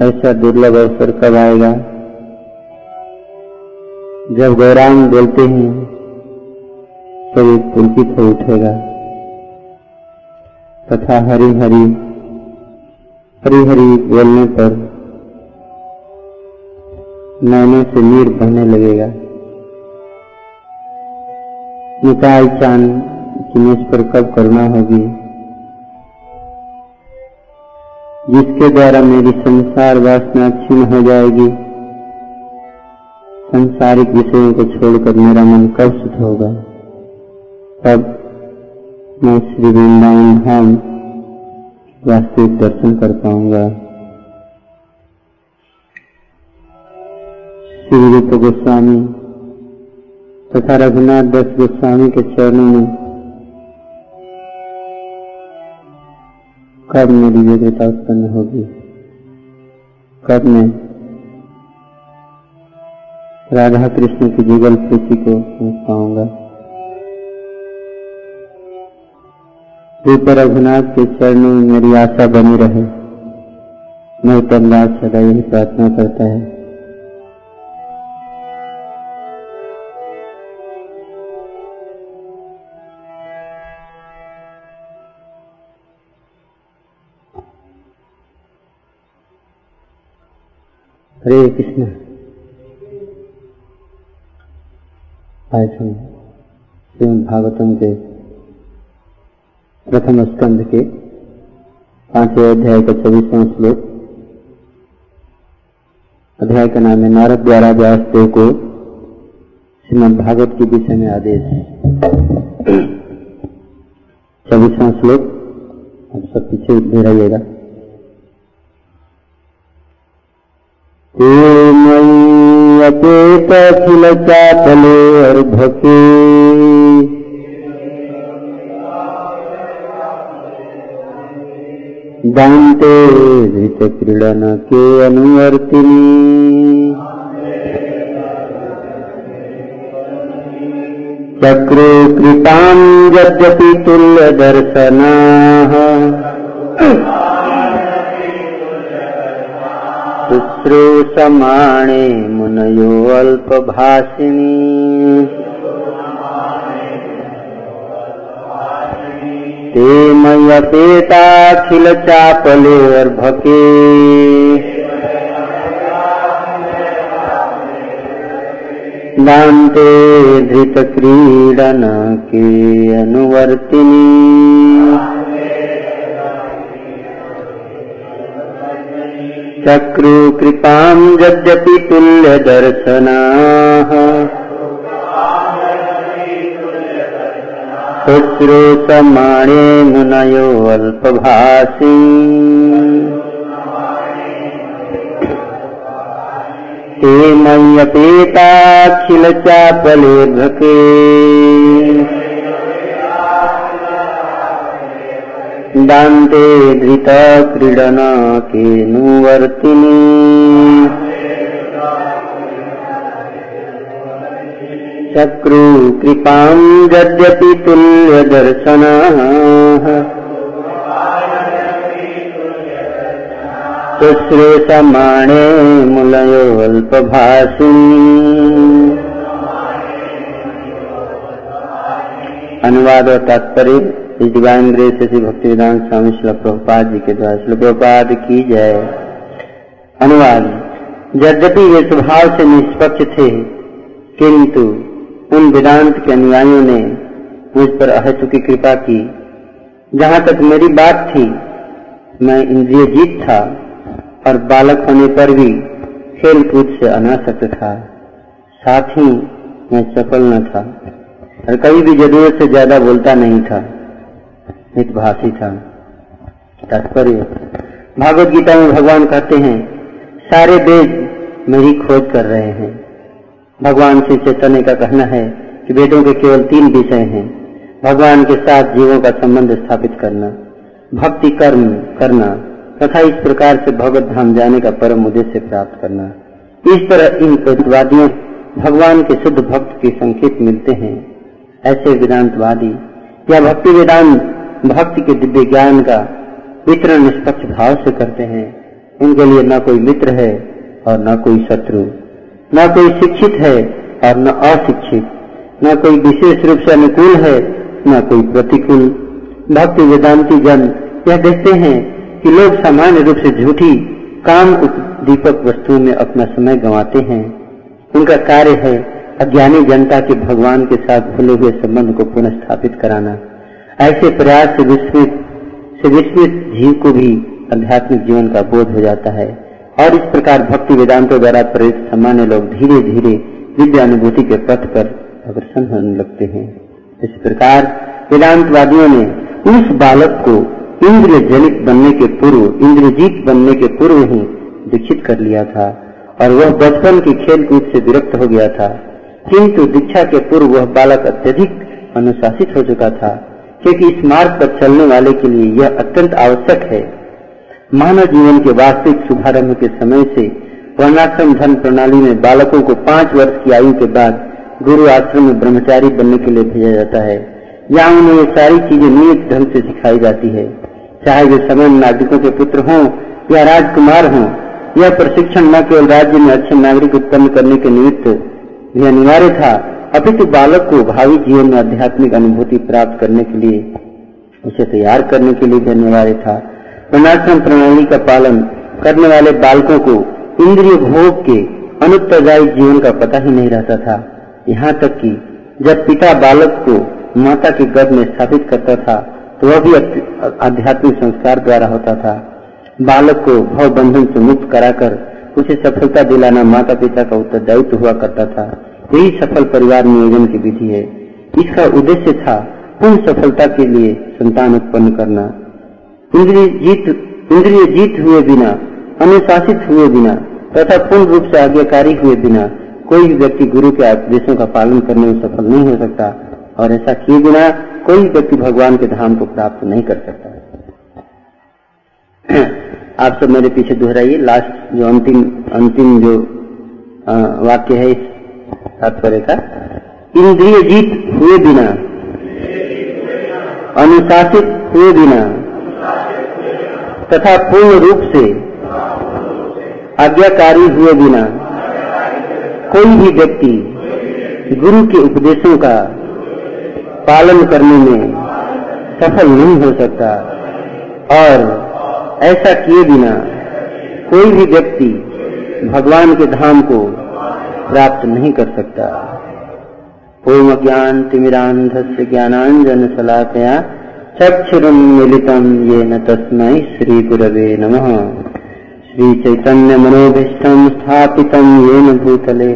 ऐसा दुर्लभ अवसर कब आएगा? जब गौरांग बोलते हैं तो ये पुलकित हो उठेगा। तथा हरि हरि हरि हरि बोलने पर नैनों से नीर बहने लगेगा। निकाय चाँद कि मुझ पर कब करना होगी? जिसके द्वारा मेरी संसार वासना क्षीण हो जाएगी। संसारिक विषयों को छोड़कर मेरा मन कब सुध होगा। तब मैं श्री वृंदावन धाम वास्तविक दर्शन कर पाऊँगा। श्री रूप गोस्वामी तथा रघुनाथ दस गोस्वामी के चरणों में कब मेरी योग्यता उत्पन्न होगी। कब मैं राधा कृष्ण की जुगल प्रीति को समझ पाऊँगा। रूप रघुनाथ के चरणों में मेरी आशा बनी रहे। मैं तमराज सदा यही प्रार्थना करता है। हरे कृष्ण। आज श्रीमद भागवतम के प्रथम स्कंध के पाँचवें अध्याय का चौबीसवां श्लोक। अध्याय का नाम है, नारद द्वारा व्यासदेव को श्रीमद भागवत के विषय में आदेश। है चौबीसवां श्लोक। आप सब पीछे दे रहिएगा। अपेतखिल चापले अर्भके। दान्ते धृतक्रीडन के अनुवर्तिनी। चक्रो कृतां यद्यपि तुल्यदर्शनाः। शुश्रूषमाणे मुनयो अल्पभाषिणी। ते मयपेताखिलचापलेऽर्भके दान्ते धृतक्रीडन के अनुवर्तिनी। चक्रु कृपाम् यद्यपि तुल्यदर्शनाः। शुश्रूषमाणे मुनयो अल्पभाषी। ते मय्यपेताखिलचापलेभके। दान्ते धृतक्रीडन केनुवर्तिनी चक्रु कृपाम् यद्यपि तुल्यदर्शनाः। शुश्रूषमाणे मुलयो अल्पभाषी अनुवाद तात्पर्य डिवाइन ग्रेस श्री भक्ति वेदांत स्वामी श्री प्रभुपाद जी के द्वारा। श्री प्रभुपाद की जय। अनुवाद। यद्यपि वे स्वभाव से निष्पक्ष थे, किंतु उन वेदांत के अनुयायियों ने मुझ पर अहतु की कृपा की। जहाँ तक मेरी बात थी, मैं इंद्रिय जीत था और बालक होने पर भी खेल कूद से अनासक्त था। साथ ही मैं सफल न था और कभी भी ज़रूरत से ज़्यादा बोलता नहीं था। हितभाषी था तात्पर्य भागवत गीता में भगवान कहते हैं, सारे वेद मेरी खोज कर रहे हैं। भगवान श्री चैतन्य का कहना है कि वेदों के केवल तीन विषय हैं, भगवान के साथ जीवों का संबंध स्थापित करना, भक्ति कर्म करना, तथा इस प्रकार से भगवत धाम जाने का परम उद्देश्य प्राप्त करना। इस तरह इन प्रतिवादियों भगवान के शुद्ध भक्त के संकेत मिलते हैं। ऐसे वेदांतवादी या भक्ति वेदांत भक्ति के दिव्य ज्ञान का वितरण निष्पक्ष भाव से करते हैं। इनके लिए न कोई मित्र है और न कोई शत्रु। न कोई शिक्षित है और न अशिक्षित। न कोई विशेष रूप से अनुकूल है, न कोई प्रतिकूल। भक्ति वेदांति जन यह देखते हैं कि लोग सामान्य रूप से झूठी, काम दीपक वस्तुओं में अपना समय गंवाते हैं। उनका कार्य है अज्ञानी जनता के भगवान के साथ भूले हुए संबंध को पुनः स्थापित कराना। ऐसे प्रयास से विस्मित से विस्मित जीव को भी आध्यात्मिक जीवन का बोध हो जाता है। और इस प्रकार भक्ति वेदांतों द्वारा प्रेरित सामान्य लोग धीरे धीरे दिव्य अनुभूति के पथ पर अग्रसर होने लगते हैं। इस प्रकार वेदांतवादियों ने उस बालक को इंद्र जनित बनने के पूर्व, इंद्रजीत बनने के पूर्व ही दीक्षित कर लिया था और वह बचपन की खेल कूद से विरक्त हो गया था। किंतु दीक्षा के पूर्व वह बालक अत्यधिक अनुशासित हो चुका था। क्योंकि इस मार्ग पर चलने वाले के लिए यह अत्यंत आवश्यक है। मानव जीवन के वास्तविक शुभारंभ के समय से वर्णाश्रम धन प्रणाली में बालकों को पाँच वर्ष की आयु के बाद गुरु आश्रम में ब्रह्मचारी बनने के लिए भेजा जाता है। यहाँ उन्हें ये सारी चीज़ें नियत ढंग से सिखाई जाती है। चाहे वे समय नागरिकों के पुत्र हों या राजकुमार हों, यह प्रशिक्षण न केवल राज्य में अच्छे नागरिक उत्पन्न करने के निमित्त भी अनिवार्य था अपितु बालक को भावी जीवन में आध्यात्मिक अनुभूति प्राप्त करने के लिए, उसे तैयार करने के लिए अनिवार्य था। वर्णाश्रम प्रणाली का पालन करने वाले बालकों को इंद्रिय भोग के अनुत्तरदायी जीवन का पता ही नहीं रहता था। यहाँ तक कि जब पिता बालक को माता के गर्भ में स्थापित करता था तो वह भी आध्यात्मिक संस्कार द्वारा होता था। बालक को भव बंधन से मुक्त कराकर उसे सफलता दिलाना माता पिता का उत्तरदायित्व हुआ करता था। यही सफल परिवार नियोजन की विधि है। इसका उद्देश्य था पूर्ण सफलता के लिए संतान उत्पन्न करना। इंद्रिय जीत इंद्रिय जीत हुए बिना, अनुशासित हुए बिना, तथा पूर्ण रूप से आज्ञाकारी हुए बिना कोई भी व्यक्ति गुरु के आदेशों का पालन करने में सफल नहीं हो सकता और ऐसा किए बिना कोई व्यक्ति भगवान के धाम को प्राप्त नहीं कर सकता। आप सब मेरे पीछे दोहराइए। लास्ट जो अंतिम अंतिम जो वाक्य है इस तात्पर्य का इंद्रिय जीत हुए बिना। अनुशासित हुए बिना। तथा पूर्ण रूप से। आज्ञाकारी हुए बिना। कोई भी व्यक्ति गुरु के उपदेशों का पालन करने में सफल नहीं हो सकता। और ऐसा किए बिना कोई भी व्यक्ति भगवान के धाम को प्राप्त नहीं कर सकता। ओम ज्ञान तिमिरांधस्य ज्ञानांजन सलाकया चक्षुरुन्मिलितं येन तस्मै श्रीगुरवे नमः। श्रीचैतन्यमनोभीष्टं स्थापितं येन भूतले।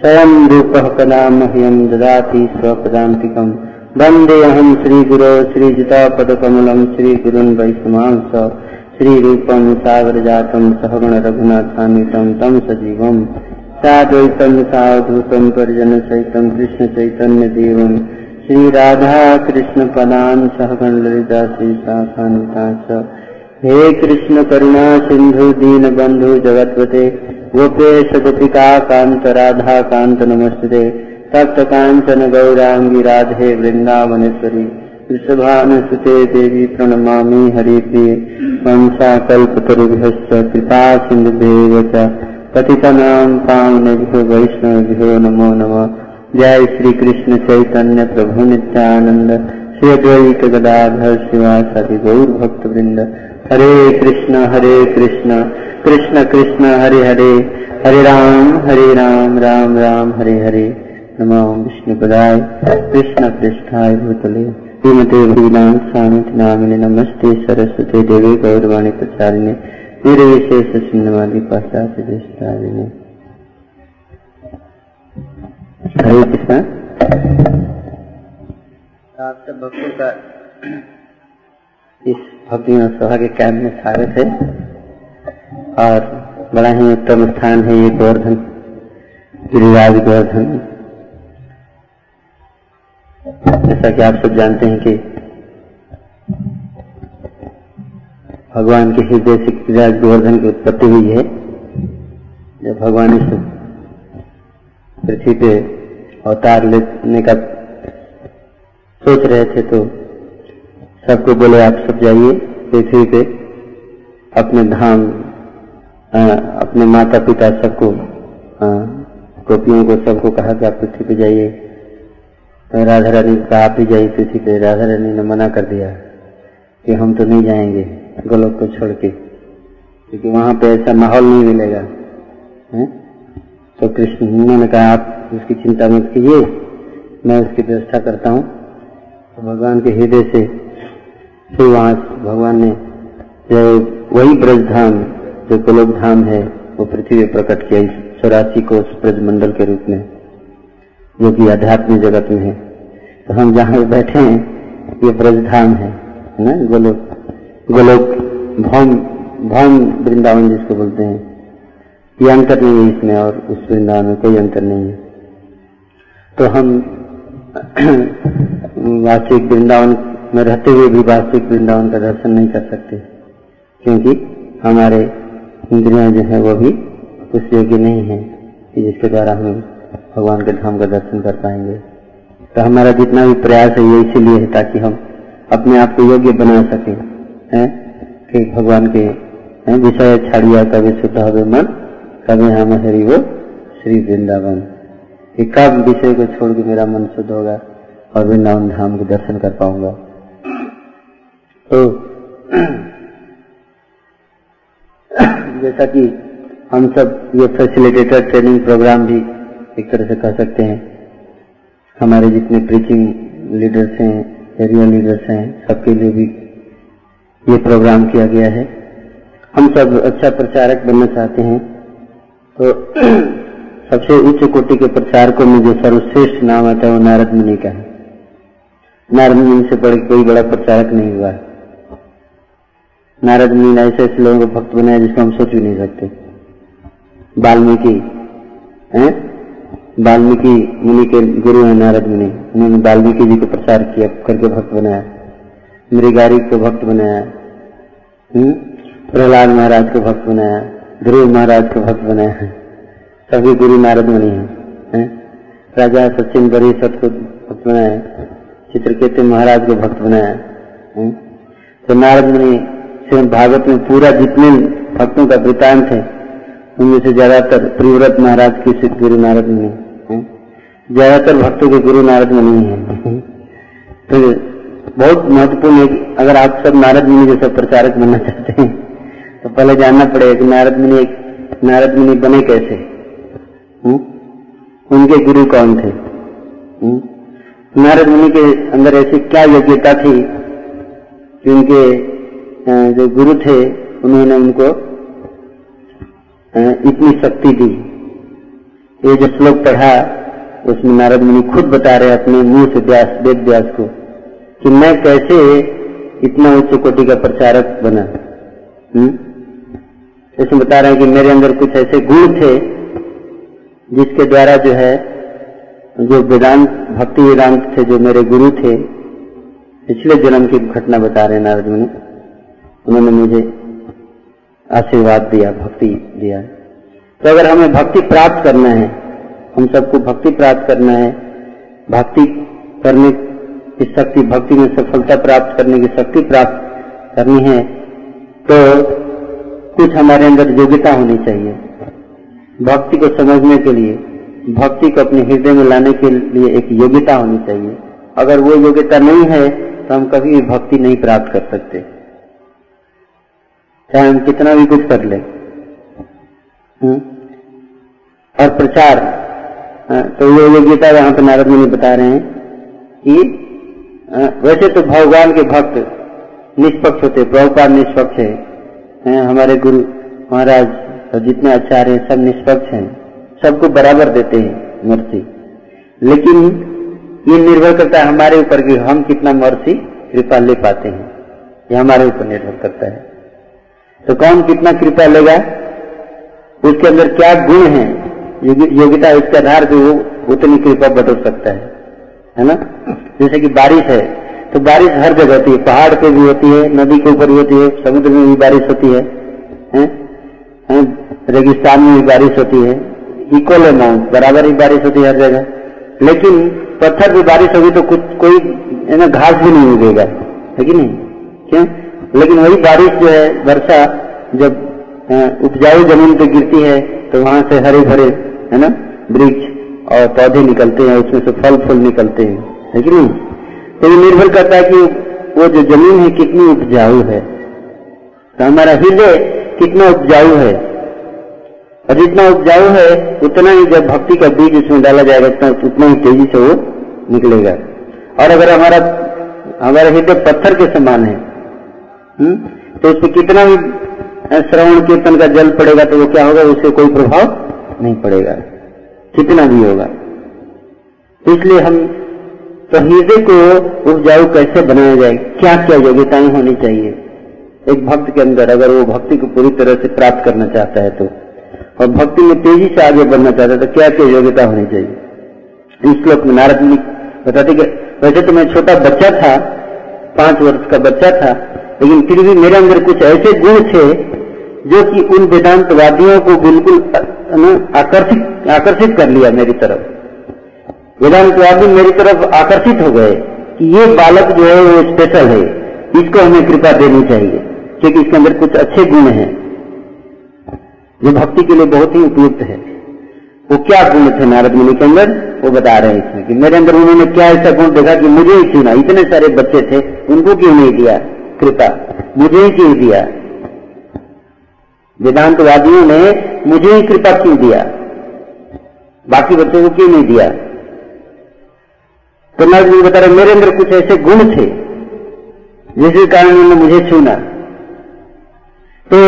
स्वयं रूप कदा मह्यं ददाति स्वपदान्तिकम् वन्देऽहं श्रीगुरो श्रीजितापदकमलं श्रीगुरुन् वैष्णवांस श्रीरूपं सागरजातं सहगणरघुनाथान्वितं तं सजीवम्। साद्वैतम सावधूतम परिजन सहितम कृष्ण चैतन्य देवम श्री राधा कृष्ण पदान सहगण ललिता श्री शाखान्विता हे कृष्ण करुणा सिंधु दीन बंधु जगतपते गोपेश गोपिका कांत राधा कांत नमस्ते तप्त कांचन गौरांगी राधे वृंदावनेश्वरी वृषभानुसुते देवी प्रणमा हरिप्रिय वंशा कल्पतरुभ्य कृपा सिंधुभ्य पतितनां पावनेभ्यो वैष्णवेभ्यो नमो नमः। जय श्री कृष्ण चैतन्य प्रभु नित्यानंद श्री अद्वैत गदाधर शिवासादि गौर भक्त वृंद हरे कृष्ण हरे कृष्ण। कृष्ण कृष्ण, हरे हरे। हरे राम हरे राम राम राम, हरे हरे। नमो विष्णु पदाय कृष्ण पृष्ठाय भूतले। श्रीमते भीनाम स्वामी नामिने नमस्ते सरस्वती देवी गौरवाणी प्रचारिणे। निर्विशेष शून्यवादी पाश्चात्य देशकारिणी हरे कृष्ण। आप सब भक्तों का इस भक्ति सभा के कैंप में स्वागत है। और बड़ा ही उत्तम स्थान है ये गोवर्धन, गिरिराज गोवर्धन। जैसा कि आप सब जानते हैं कि भगवान के हृदय से गिरिराज गोवर्धन की उत्पत्ति हुई है। जब भगवान इस पृथ्वी पे अवतार लेने का सोच रहे थे तो सबको बोले आप सब जाइए पृथ्वी पे अपने धाम आ, अपने माता पिता सबको गोपियों को सबको कहा कि आप पृथ्वी पे जाइए। तो राधा रानी कहा आप ही जाइए पृथ्वी पे। राधा रानी ने मना कर दिया कि हम तो नहीं जाएँगे। गोलोक को छोड़ के। क्योंकि वहाँ पे ऐसा माहौल नहीं मिलेगा। है? तो कृष्ण ने कहा, आप उसकी चिंता मत कीजिए, मैं उसकी व्यवस्था करता हूँ। तो भगवान के हृदय से फिर वहाँ भगवान ने जो वही ब्रज धाम जो गोलोक धाम है, वो पृथ्वी प्रकट किया चौरासी को ब्रज मंडल के रूप में, जो कि आध्यात्मिक जगत में है। तो हम जहाँ बैठे हैं, ये ब्रज धाम है ना, गोलोक गोलोक भौम भौम वृंदावन जिसको बोलते हैं, ये अंतर नहीं है इसमें और उस वृंदावन में कोई अंतर नहीं है। तो हम वास्तविक वृंदावन में रहते हुए भी वास्तविक वृंदावन का दर्शन नहीं कर सकते, क्योंकि हमारे इंद्रियाँ जो है वो भी उस योग्य नहीं है कि जिसके द्वारा हम भगवान के धाम का दर्शन कर पाएँगे। तो हमारा जितना भी प्रयास है, ये इसीलिए है ताकि हम अपने आप को योग्य बना सके। हैं, कि भगवान के विषय छाड़िया कभी शुद्ध हवे मन, कभी हम हरी वो श्री वृंदावन। कि कब विषय को छोड़ के मेरा मन शुद्ध होगा और वृंदावन धाम के दर्शन कर पाऊँगा। तो जैसा कि हम सब ये फैसिलिटेटर ट्रेनिंग प्रोग्राम भी एक तरह से कह सकते हैं। हमारे जितने प्रीचिंग लीडर्स हैं एरिया लीडर्स हैं, सबके लिए भी ये प्रोग्राम किया गया है। हम सब अच्छा प्रचारक बनना चाहते हैं। तो सबसे उच्च कोटि के प्रचारकों में जो सर्वश्रेष्ठ नाम आता है वो नारद मुनि का है। नारद मुनि से बड़े कोई बड़ा प्रचारक नहीं हुआ। नारद मुनि ने ऐसे ऐसे लोगों को भक्त बनाया जिसको हम सोच भी नहीं सकते। वाल्मीकि वाल्मीकि मुनि के गुरु हैं नारद मुनि। उन्होंने वाल्मीकि जी को प्रचार किया, करके भक्त बनाया। मृगारी को भक्त बनाया। हम्म? प्रहलाद महाराज को भक्त बनाया। ध्रुव महाराज को भक्त बनाया सभी गुरु नारद मुनि हैं। राजा सचिन बड़ी सत को भक्त बनाया। चित्रकेतु महाराज को भक्त बनाया। तो नारद मुनि भागवत में पूरा जितने भक्तों का वृतांत है, उनमें से ज़्यादातर प्रिव्रत महाराज की सिद्ध गुरु नारद मुनि ज़्यादातर भक्तों के गुरु नारद मुनि है। तो बहुत महत्वपूर्ण है अगर आप सब नारद मुनि जैसे प्रचारक बनना चाहते हैं तो पहले जानना पड़ेगा कि नारद मुनि एक, नारद मुनि बने कैसे हुँ? उनके गुरु कौन थे हुँ? नारद मुनि के अंदर ऐसी क्या योग्यता थी कि उनके जो गुरु थे, उन्होंने उनको इतनी शक्ति दी ये जो श्लोक पढ़ा, उसमें नारद मुनि खुद बता रहे अपने मुँह से व्यास, वेद व्यास को कि मैं कैसे इतना उच्च कोटि का प्रचारक बना? हम्म? ऐसे बता रहे हैं कि मेरे अंदर कुछ ऐसे गुण थे जिसके द्वारा जो है, जो वेदांत, भक्ति वेदांत थे, जो मेरे गुरु थे, पिछले जन्म की घटना बता रहे नारद मुनि। उन्होंने मुझे आशीर्वाद दिया, भक्ति दिया। तो अगर हमें भक्ति प्राप्त करना है, हम सबको भक्ति प्राप्त करना है, भक्ति करने की शक्ति भक्ति में सफलता प्राप्त करने की शक्ति प्राप्त करनी है तो कुछ हमारे अंदर योग्यता होनी चाहिए। भक्ति को समझने के लिए भक्ति को अपने हृदय में लाने के लिए एक योग्यता होनी चाहिए। अगर वो योग्यता नहीं है तो हम कभी भी भक्ति नहीं प्राप्त कर सकते। चाहे हम कितना भी कुछ कर ले। हम्म? और प्रचार हाँ, तो ये योग्यता यहाँ पर नारद मुनि बता रहे हैं कि वैसे तो भगवान के भक्त निष्पक्ष होते प्रभुपाद निष्पक्ष है। हैं, हमारे गुरु महाराज जितने आचार्य हैं, सब निष्पक्ष हैं। सबको बराबर देते हैं मर्सी लेकिन ये निर्भर करता है हमारे ऊपर कि हम कितना मर्सी कृपा ले पाते हैं। ये हमारे ऊपर निर्भर करता है। तो कौन कितना कृपा लेगा? उसके अंदर क्या गुण है? योग्यता इसके आधार पर वो उतनी कृपा बदल सकता है। है ना? जैसे कि बारिश है तो बारिश हर जगह होती है। पहाड़ पे भी होती है, नदी के ऊपर भी होती है, समुद्र में भी बारिश होती है? रेगिस्तान में भी बारिश होती है। इक्वल अमाउंट बराबर ही बारिश होती है हर जगह। लेकिन पत्थर भी बारिश होगी तो कुछ, कोई, है ना, घास भी नहीं उगेगा। है कि नहीं? क्यों? लेकिन वही बारिश जो है, वर्षा, जब उपजाऊ ज़मीन पे गिरती है तो वहाँ से हरे भरे, है ना, वृक्ष और पौधे निकलते हैं, उसमें से फल फूल निकलते हैं। है कि नहीं? तो ये निर्भर करता है कि वो जो ज़मीन है, कितनी उपजाऊ है। तो हमारा हृदय कितना उपजाऊ है। और जितना उपजाऊ है, उतना ही जब भक्ति का बीज उसमें डाला जाएगा, उतना उतना ही तेज़ी से वो निकलेगा। और अगर हमारा हमारा हृदय पत्थर के समान है हुँ? तो उसमें कितना भी श्रवण कीर्तन का जल पड़ेगा तो वो क्या होगा? उससे कोई प्रभाव नहीं पड़ेगा। कितना भी होगा। इसलिए हम तो हृदय को उपजाऊ कैसे बनाया जाए, क्या क्या योग्यताएँ होनी चाहिए। एक भक्त के अंदर अगर वो भक्ति को पूरी तरह से प्राप्त करना चाहता है तो और भक्ति में तेज़ी से आगे बढ़ना चाहता है तो क्या क्या योग्यता होनी चाहिए। इस श्लोक में नारद मुनि बताते कि, वैसे तो मैं छोटा बच्चा था, पाँच वर्ष का बच्चा था, लेकिन फिर भी मेरे अंदर कुछ ऐसे गुण थे जो कि उन वेदांतवादियों को बिल्कुल आकर्षित आकर्षित कर लिया मेरी तरफ़। वेदांतवादी मेरी तरफ़ आकर्षित हो गए कि ये बालक जो है, वो स्पेशल है। इसको हमें कृपा देनी चाहिए, क्योंकि इसके अंदर कुछ अच्छे गुण हैं। जो भक्ति के लिए बहुत ही उपयुक्त है। वो क्या गुण थे नारद मुनि के अंदर, वो बता रहे हैं इसमें कि मेरे अंदर उन्होंने क्या ऐसा गुण देखा कि मुझे ही चुना इतने सारे बच्चे थे, उनको क्यों नहीं दिया? कृपा, मुझे ही क्यों दिया? वेदांतवादियों ने मुझे ही कृपा क्यों दिया? बाकी बच्चों को क्यों नहीं दिया? तो मैं जी बता रहे मेरे अंदर कुछ ऐसे गुण थे, जिसके कारण उन्होंने मुझे चुना तो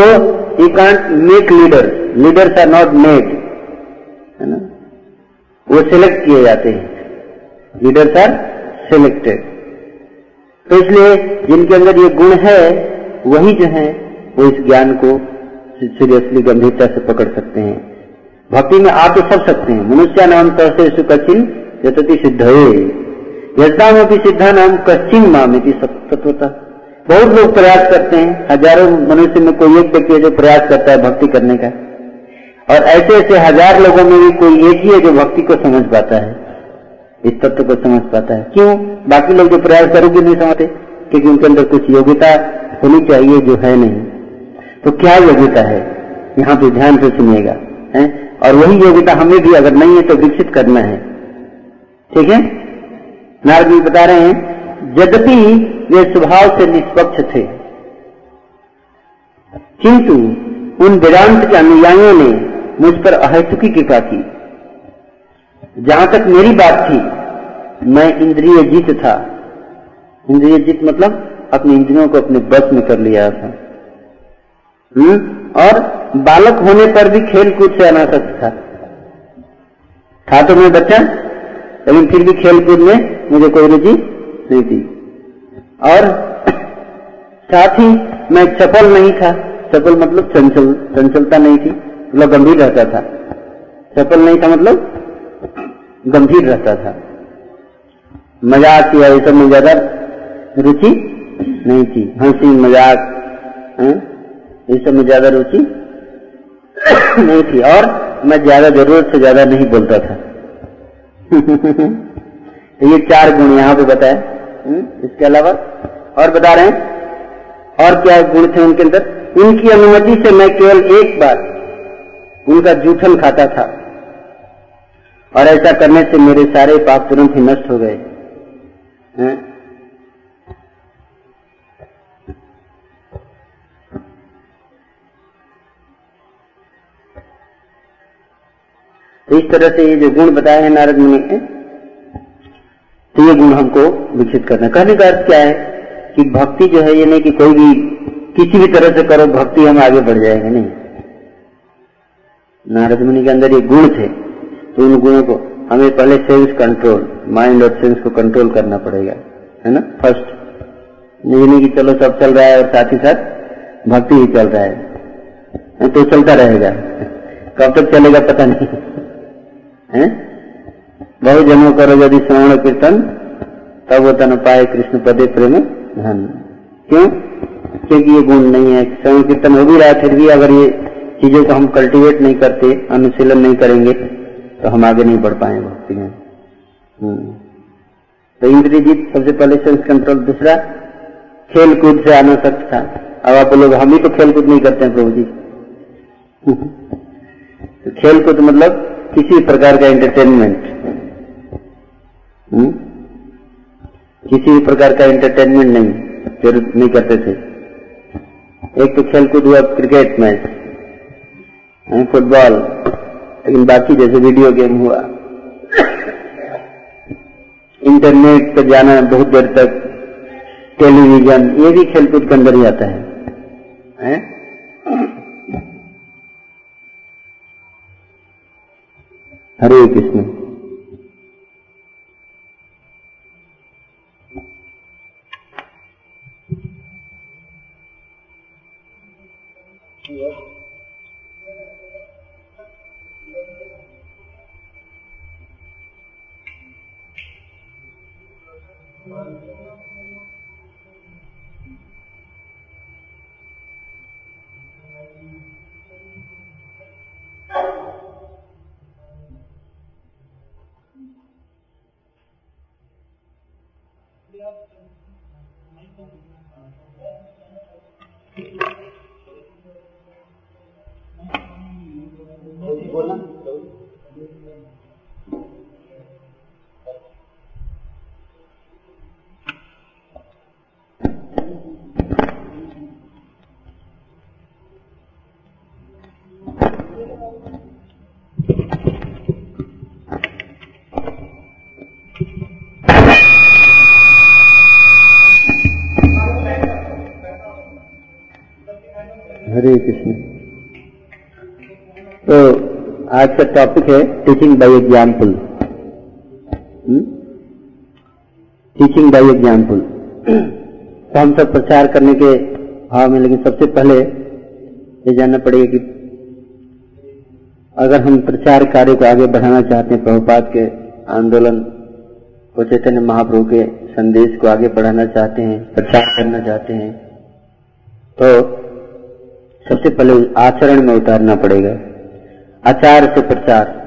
you can't make leader leaders are not made है ना? वो सिलेक्ट किए जाते हैं। लीडर्स आर सिलेक्टेड तो इसलिए जिनके अंदर ये गुण है, वही जो है, वो इस ज्ञान को सीरियसली गंभीरता से पकड़ सकते हैं। भक्ति में आ तो सब सकते हैं। मनुष्य नाम तरसे सुकचिन यथति सिद्ध यजदा में भी सिद्धा नाम कच्चिन माम तत्वता बहुत लोग प्रयास करते हैं, हज़ारों मनुष्य में कोई एक व्यक्ति है जो प्रयास करता है भक्ति करने का। और ऐसे ऐसे हज़ार लोगों में भी कोई एक ही है जो भक्ति को समझ पाता है। इस तत्व को समझ पाता है। क्यों? बाकी लोग जो प्रयास करोगे नहीं समझते, क्योंकि उनके अंदर कुछ योग्यता होनी चाहिए जो है नहीं। तो क्या योग्यता है? यहाँ पे ध्यान से सुनिएगा, है? और वही योग्यता हमें भी अगर नहीं है तो विकसित करना है। ठीक है? नारद जी बता रहे हैं, यद्यपि वे स्वभाव से निष्पक्ष थे, किंतु उन वेदांत के अनुयायियों ने मुझ पर अहेतुकी कृपा की। जहाँ तक मेरी बात थी, मैं इंद्रिय जीत था। इंद्रिय जीत मतलब अपने इंद्रियों को अपने बस में कर लिया था। हुँ? और बालक होने पर भी खेल कूद से अनासक्त था। था तो मैं बच्चा, लेकिन फिर भी खेल कूद में मुझे कोई रुचि नहीं थी। और साथ ही मैं चपल नहीं था। चपल मतलब चंचल, चंचलता नहीं थी मतलब गंभीर रहता था। चपल नहीं था मतलब गंभीर रहता था। मज़ाक या ये सब में ज़्यादा रुचि नहीं थी। हँसी, मज़ाक ये सब में ज़्यादा रुचि नहीं थी और मैं ज़्यादा ज़रूरत से ज़्यादा नहीं बोलता था। तो ये चार गुण यहाँ पे बताए। इसके अलावा और बता रहे हैं। और क्या गुण थे उनके अंदर? उनकी अनुमति से मैं केवल एक बार उनका जूठन खाता था। और ऐसा करने से मेरे सारे पाप तुरंत ही नष्ट हो गए। तो इस तरह से ये जो गुण बताए हैं नारद मुनि ने तो ये गुण हमको विकसित करना कहने का अर्थ क्या है कि भक्ति जो है, ये नहीं कि कोई भी, किसी भी तरह से करो, भक्ति हम आगे बढ़ जाएँगे, नहीं। नारद मुनि के अंदर ये गुण थे तो उन गुणों को हमें पहले सेंस कंट्रोल माइंड और सेंस को कंट्रोल करना पड़ेगा, है ना? फ़र्स्ट ये नहीं कि चलो सब चल रहा है और साथ ही साथ भक्ति ही चल रहा है तो चलता रहेगा। कब तक चलेगा पता नहीं। है? बहुत जन्म करो यदि श्रवण कीर्तन, तब वो तन पाए कृष्ण पदे प्रेम धन। क्यों? क्योंकि ये गुण नहीं है। श्रवण कीर्तन हो भी रहा है, फिर भी अगर ये चीज़ों को हम कल्टीवेट नहीं करते, अनुशीलन नहीं करेंगे तो हम आगे नहीं बढ़ पाए भक्ति में। तो इंद्रजीत सबसे पहले सेंस कंट्रोल दूसरा खेल कूद से आना सच था। अब आप लोग, हम ही तो खेल कूद नहीं करते हैं प्रभु जी। तो मतलब किसी प्रकार का एंटरटेनमेंट हम्म? किसी प्रकार का एंटरटेनमेंट नहीं फिर नहीं करते थे एक तो खेल कूद हुआ क्रिकेट मैच फुटबॉल लेकिन बाकी जैसे वीडियो गेम हुआ इंटरनेट पर जाना बहुत देर तक टेलीविज़न ये भी खेलकूद के अंदर ही आता है, है? हरे कृष्ण हरे कृष्ण। तो आज का टॉपिक है teaching by example teaching by example तो हम सब प्रचार करने के भाव में लेकिन सबसे पहले ये जानना पड़ेगा कि अगर हम प्रचार कार्य को आगे बढ़ाना चाहते हैं, प्रभुपाद के आंदोलन को, चैतन्य महाप्रभु के संदेश को आगे बढ़ाना चाहते हैं, प्रचार करना चाहते हैं तो सबसे पहले आचरण में उतारना पड़ेगा। आचार से प्रचार।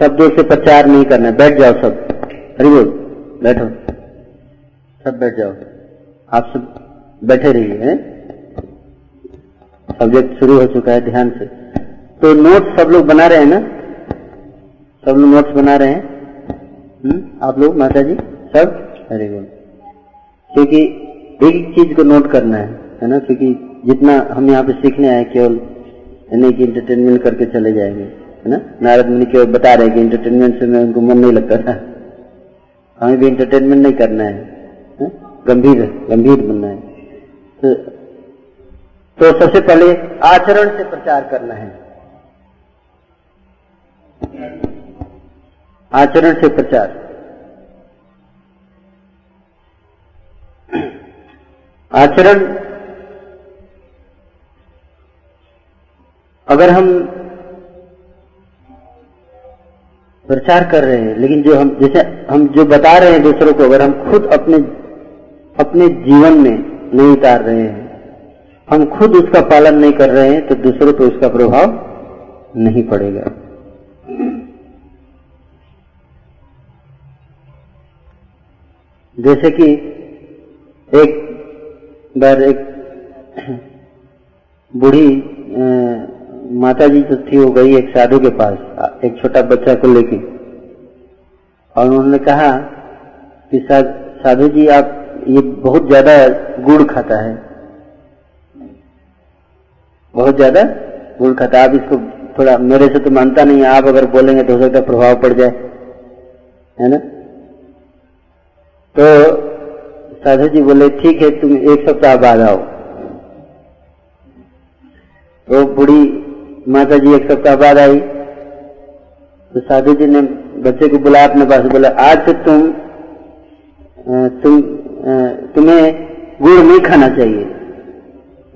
शब्दों से प्रचार नहीं करना। बैठ जाओ सब। हरि बोल। बैठो। सब बैठ जाओ। आप सब बैठे रहिए, हैं? सब्जेक्ट शुरू हो चुका है ध्यान से। तो नोट्स सब लोग बना रहे हैं ना? सब लोग नोट्स बना रहे हैं? हुँ? आप लोग माता जी सब? हरे बोल। क्योंकि एक चीज़ को नोट करना है है ना? क्योंकि जितना हम यहाँ पे सीखने आए केवल नहीं कि इंटरटेनमेंट करके चले जाएँगे है ना? नारद मुनि केवल बता रहे कि इंटरटेनमेंट से मैं उनको मन नहीं लगता था। हमें भी इंटरटेनमेंट नहीं करना है, है? गंभीर गंभीर बनना है। तो, तो सबसे पहले आचरण से प्रचार करना है। आचरण से प्रचार। आचरण। अगर हम प्रचार कर रहे हैं, लेकिन जो हम, जैसे हम जो बता रहे हैं दूसरों को, अगर हम खुद अपने अपने जीवन में नहीं उतार रहे हैं, हम खुद उसका पालन नहीं कर रहे हैं तो दूसरों पर उसका प्रभाव नहीं पड़ेगा। जैसे कि एक बार एक बूढ़ी माता जी जो थी, वो गई एक साधु के पास, एक छोटा बच्चा को लेके। और उन्होंने कहा कि साधु जी आप ये बहुत ज़्यादा गुड़ खाता है। बहुत ज़्यादा गुड़ खाता आप इसको थोड़ा, मेरे से तो मानता नहीं आप अगर बोलेंगे तो हो सकता प्रभाव पड़ जाए। है ना? तो साधु जी बोले, ठीक है, तुम एक सप्ताह बाद आओ। तो बूढ़ी माता जी एक सप्ताह बाद आई। तो साधु जी ने बच्चे को बुलाया अपने पास, बोला, आज से तुम तुम तुम्हें गुड़ नहीं खाना चाहिए।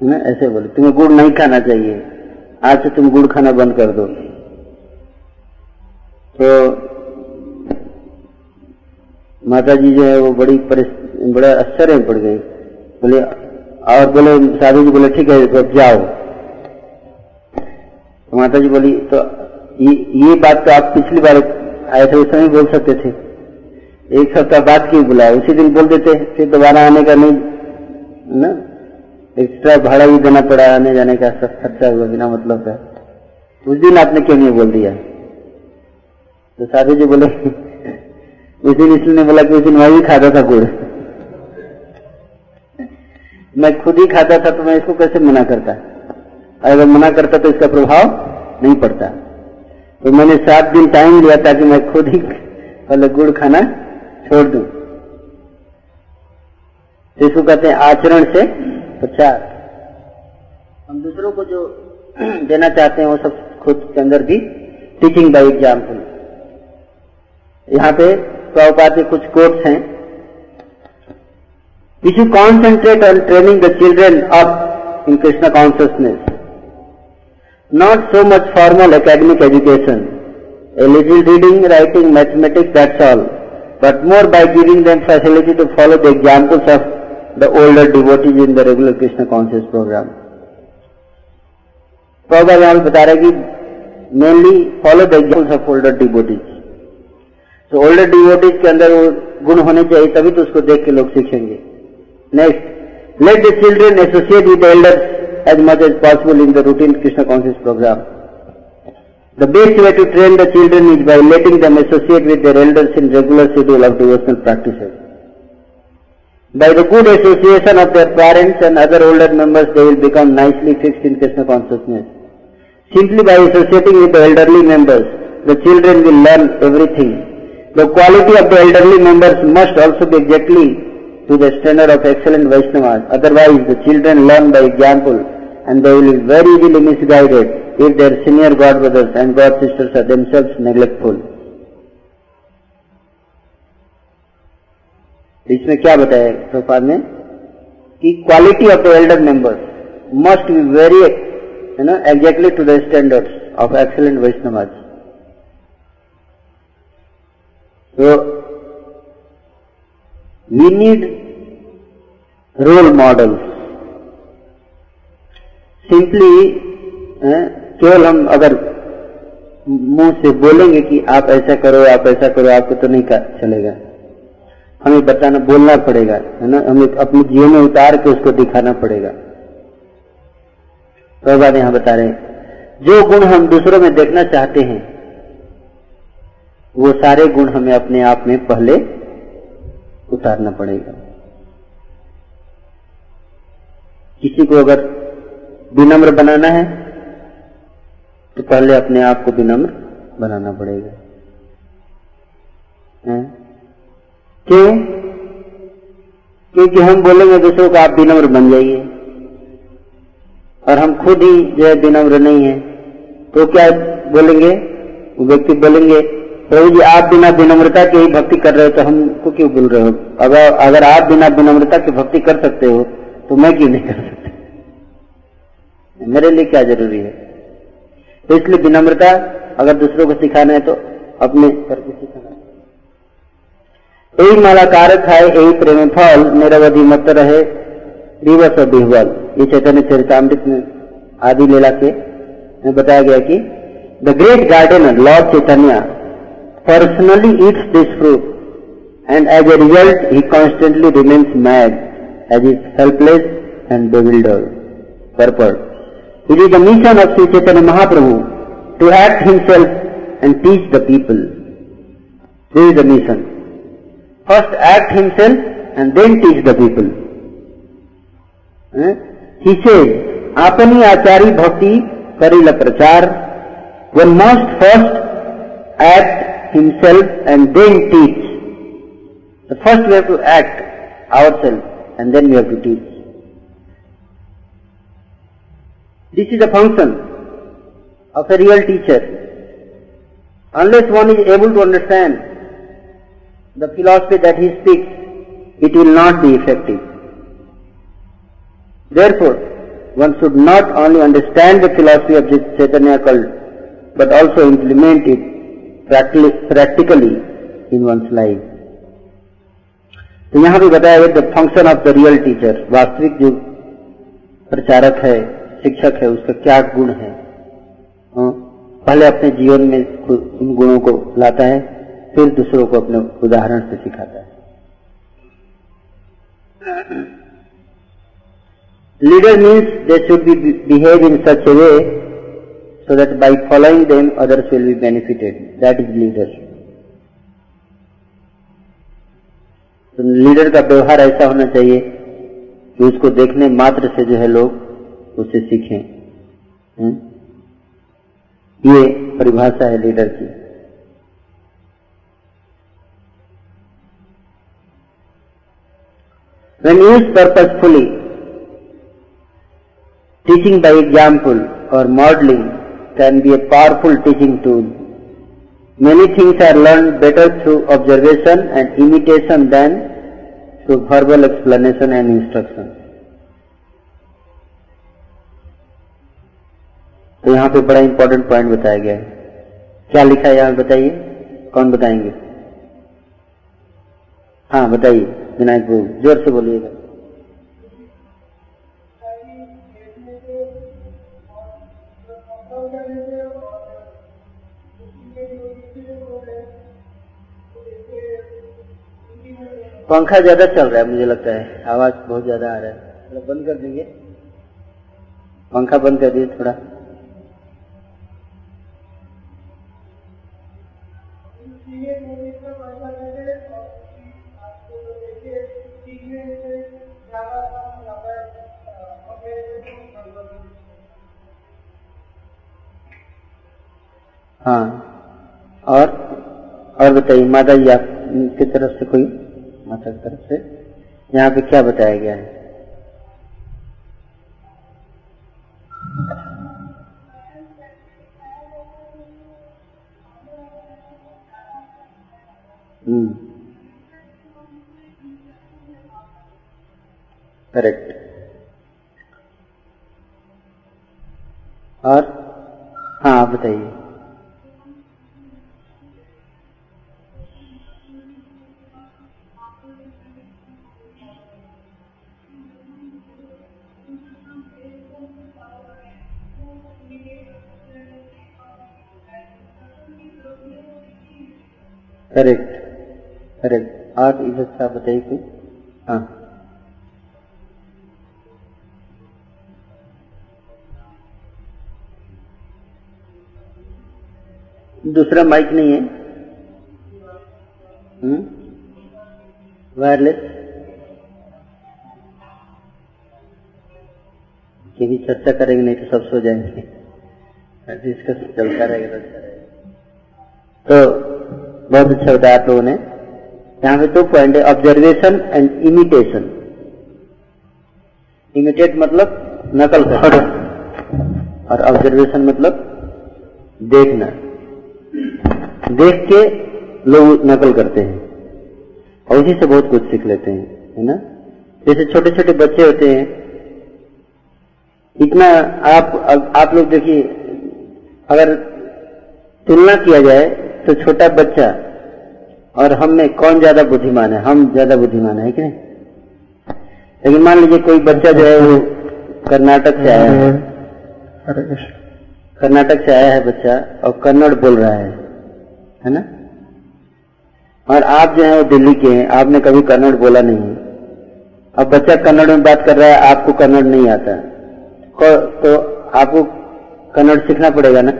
ना ऐसे बोले, तुम्हें गुड़ नहीं खाना चाहिए। आज से तुम गुड़ खाना बंद कर दो। तो माता जी जो है, वो बड़ी बड़ा आश्चर्य पड़ गई। बोले और बोले साधु जी बोले ठीक है तो जाओ। तो माता जी बोली तो ये, ये बात तो आप पिछली बार आए थे उस समय बोल सकते थे। एक सप्ताह बाद क्यों बुलाया उसी दिन बोल देते फिर दोबारा आने का नहीं ना? एक्स्ट्रा भाड़ा भी देना पड़ा आने जाने का सब खर्चा हुआ बिना मतलब का। उस दिन आपने क्यों नहीं बोल दिया? तो साधु जी बोले उस दिन इसलिए बोला कि उस दिन मैं भी खाता था गुड़। मैं खुद ही खाता था तो मैं इसको कैसे मना करता? अगर मना करता तो इसका प्रभाव नहीं पड़ता। तो मैंने सात दिन टाइम लिया ताकि मैं खुद ही पहले गुड़ खाना छोड़ दूँ। इसको कहते हैं आचरण से प्रचार हम दूसरों को जो देना चाहते हैं वो सब खुद के अंदर भी टीचिंग बाई एग्ज़ाम्पल यहाँ पे प्रभुपाद के कुछ कोट्स हैं। We should concentrate on training the children up in Krishna consciousness. Not so much formal academic education, a little reading, writing, mathematics, that's all, but more by giving them facility to follow the examples of the older devotees in the regular Krishna conscious program. Prabhupada यहाँ बता रहे कि mainly follow the examples of older devotees तो older devotees के अंदर वो गुण होने चाहिए तभी तो उसको देख के लोग सीखेंगे Next, let the children associate with the elders as much as possible in the routine Krishna consciousness program. The best way to train the children is by letting them associate with their elders in regular schedule of devotional practices. By the good association of their parents and other older members, they will become nicely fixed in Krishna consciousness. Simply by associating with the elderly members, the children will learn everything. The quality of the elderly members must also be exactly to the standard of excellent Vaishnavas. Otherwise, the children learn by example and they will be very easily misguided if their senior God brothers and God sisters are themselves neglectful. इसमें क्या बताया प्रपाद ने कि quality of the elder members must be very you know exactly to the standards of excellent Vaishnavas तो we need role models simply केवल हम अगर मुँह से बोलेंगे कि आप ऐसा करो, आप ऐसा करो, आपको तो नहीं चलेगा। हमें बताना, बोलना पड़ेगा, है ना? हमें अपने जीवन में उतार के उसको दिखाना पड़ेगा। तो बात यहाँ बता रहे हैं, जो गुण हम दूसरों में देखना चाहते हैं, वो सारे गुण हमें अपने आप में पहले उतारना पड़ेगा। किसी को अगर विनम्र बनाना है तो पहले अपने आप को विनम्र बनाना पड़ेगा। क्यों? क्योंकि हम बोलेंगे दूसरों को आप विनम्र बन जाइए। और हम खुद ही जो है विनम्र नहीं है। तो क्या बोलेंगे? वो व्यक्ति बोलेंगे, प्रभु जी, आप बिना विनम्रता के ही भक्ति कर रहे हो तो हमको क्यों बोल रहे हो? अगर अगर आप बिना विनम्रता की भक्ति कर सकते हो तो मैं क्यों नहीं कर सकता? मेरे लिए क्या ज़रूरी है? तो इसलिए विनम्रता, अगर दूसरों को सिखाना है तो अपने करके सिखाना यही माला कारक है, यही प्रेम फल, निरवधि मत रहे, दिवस और बिहवल ये चैतन्य चरितमृत में आदि लीला के में बताया गया कि the great gardener lord Chaitanya personally eats this fruit and as a result he constantly remains mad as is helpless and bewildered. Purport. It is the mission of Sri Chaitanya Mahaprabhu to act himself and teach the people. This is the mission. First act himself and then teach the people. Eh? He says, अपनी आचारी भक्ति करिल प्रचार one must first act himself and then teach. So first we have to act ourselves and then we have to teach. This is a function of a real teacher. Unless one is able to understand the philosophy that he speaks, it will not be effective. Therefore, one should not only understand the philosophy of this Chaitanya cult, but also implement it practically in one's life. तो यहाँ भी बताया गया the function of the real teacher वास्तविक जो प्रचारक है, शिक्षक है, उसका क्या गुण है? हाँ, पहले अपने जीवन में उन गुणों को लाता है, फिर दूसरों को अपने उदाहरण से सिखाता है। Leader means they should be behave in such a way so that by following them others will be benefited that is leadership leader का व्यवहार ऐसा होना चाहिए कि उसको देखने मात्र से जो है लोग उसे सीखें। हम्म? ये परिभाषा है लीडर की। When use purposefully teaching by example और modelling can be a powerful teaching tool Many things are learned better through observation and imitation than through verbal explanation and instruction. तो यहाँ पे बड़ा इंपॉर्टेंट पॉइंट बताया गया है क्या लिखा है यहाँ बताइए कौन बताएँगे हाँ बताइए विनायक बाबू ज़ोर से बोलिएगा पंखा ज़्यादा चल रहा है, मुझे लगता है। आवाज़ बहुत ज़्यादा आ रहा है। थोड़ा बंद कर देंगे। पंखा बंद कर दीजिए थोड़ा। हाँ। और और बताइए माता जी आप की तरफ़ से कोई माता की तरफ़ से। यहाँ पे क्या बताया गया है? करेक्ट। और हाँ बताइए। बताइए कोई? हाँ। दूसरा माइक नहीं है। वायरलेस क्योंकि चर्चा करेंगे, नहीं तो सब सो जाएँगे। डिस्कस चलता रहेगा रहेगा। तो बहुत अच्छा बताया आप लोगों ने। यहाँ पे दो पॉइंट है ऑब्जर्वेशन एंड इमिटेशन इमिटेट मतलब नकल करना। और ऑब्जर्वेशन मतलब देखना। देख के लोग नकल करते हैं। और उसी से बहुत कुछ सीख लेते हैं है ना? जैसे छोटे छोटे बच्चे होते हैं इतना आप आप लोग देखिए अगर तुलना किया जाए तो छोटा बच्चा और हम में कौन ज़्यादा बुद्धिमान है? हम ज़्यादा बुद्धिमान है कि नहीं? लेकिन मान लीजिए कोई बच्चा जो है वो कर्नाटक से आया है। कर्नाटक से आया है बच्चा और कन्नड़ बोल रहा है है ना? और आप जो है वो दिल्ली के हैं आपने कभी कन्नड़ बोला नहीं है। अब बच्चा कन्नड़ में बात कर रहा है आपको कन्नड़ नहीं आता। तो आपको कन्नड़ सीखना पड़ेगा ना?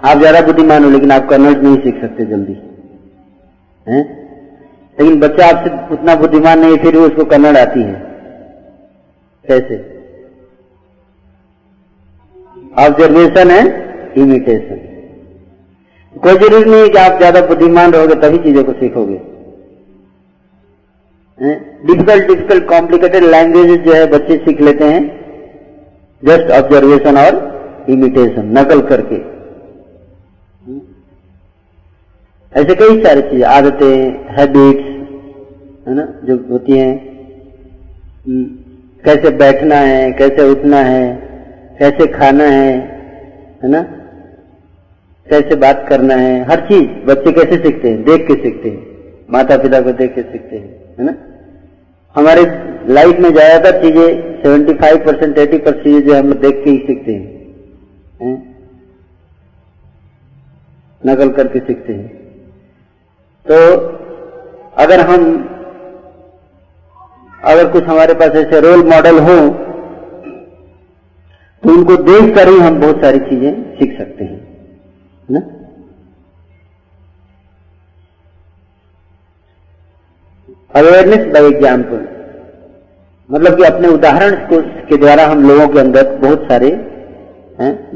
आप ज़्यादा बुद्धिमान हो लेकिन आप कन्नड़ नहीं सीख सकते जल्दी। हैं? लेकिन बच्चा आपसे उतना बुद्धिमान नहीं, फिर भी उसको कन्नड़ आती है। कैसे? ऑब्जर्वेशन है इमिटेशन कोई ज़रूरी नहीं है कि आप ज़्यादा बुद्धिमान रहोगे, तभी चीज़ों को सीखोगे। डिफ़िकल्ट डिफ़िकल्ट कॉम्प्लिकेटेड लैंग्वेज जो है, बच्चे सीख लेते हैं। जस्ट ऑब्जर्वेशन और इमिटेशन नकल करके। ऐसे कई सारी चीज़ें, आदतें हैबिट्स है ना, जो होती हैं। कैसे बैठना है, कैसे उठना है, कैसे खाना है है ना, कैसे बात करना है, हर चीज़ बच्चे कैसे सीखते हैं, देख के सीखते हैं माता पिता को देख के सीखते हैं, है ना। हमारे लाइफ में ज़्यादातर चीज़ें 75 परसेंट एटी परसेंट चीज़ें जो हम देख के ही सीखते हैं। नकल करके सीखते हैं। तो अगर हम, अगर कुछ हमारे पास ऐसे रोल मॉडल हो तो उनको देख कर ही हम बहुत सारी चीज़ें सीख सकते हैं ना? अवेयरनेस बाय एग्ज़ाम्पल मतलब कि अपने उदाहरण के द्वारा हम लोगों के अंदर बहुत सारे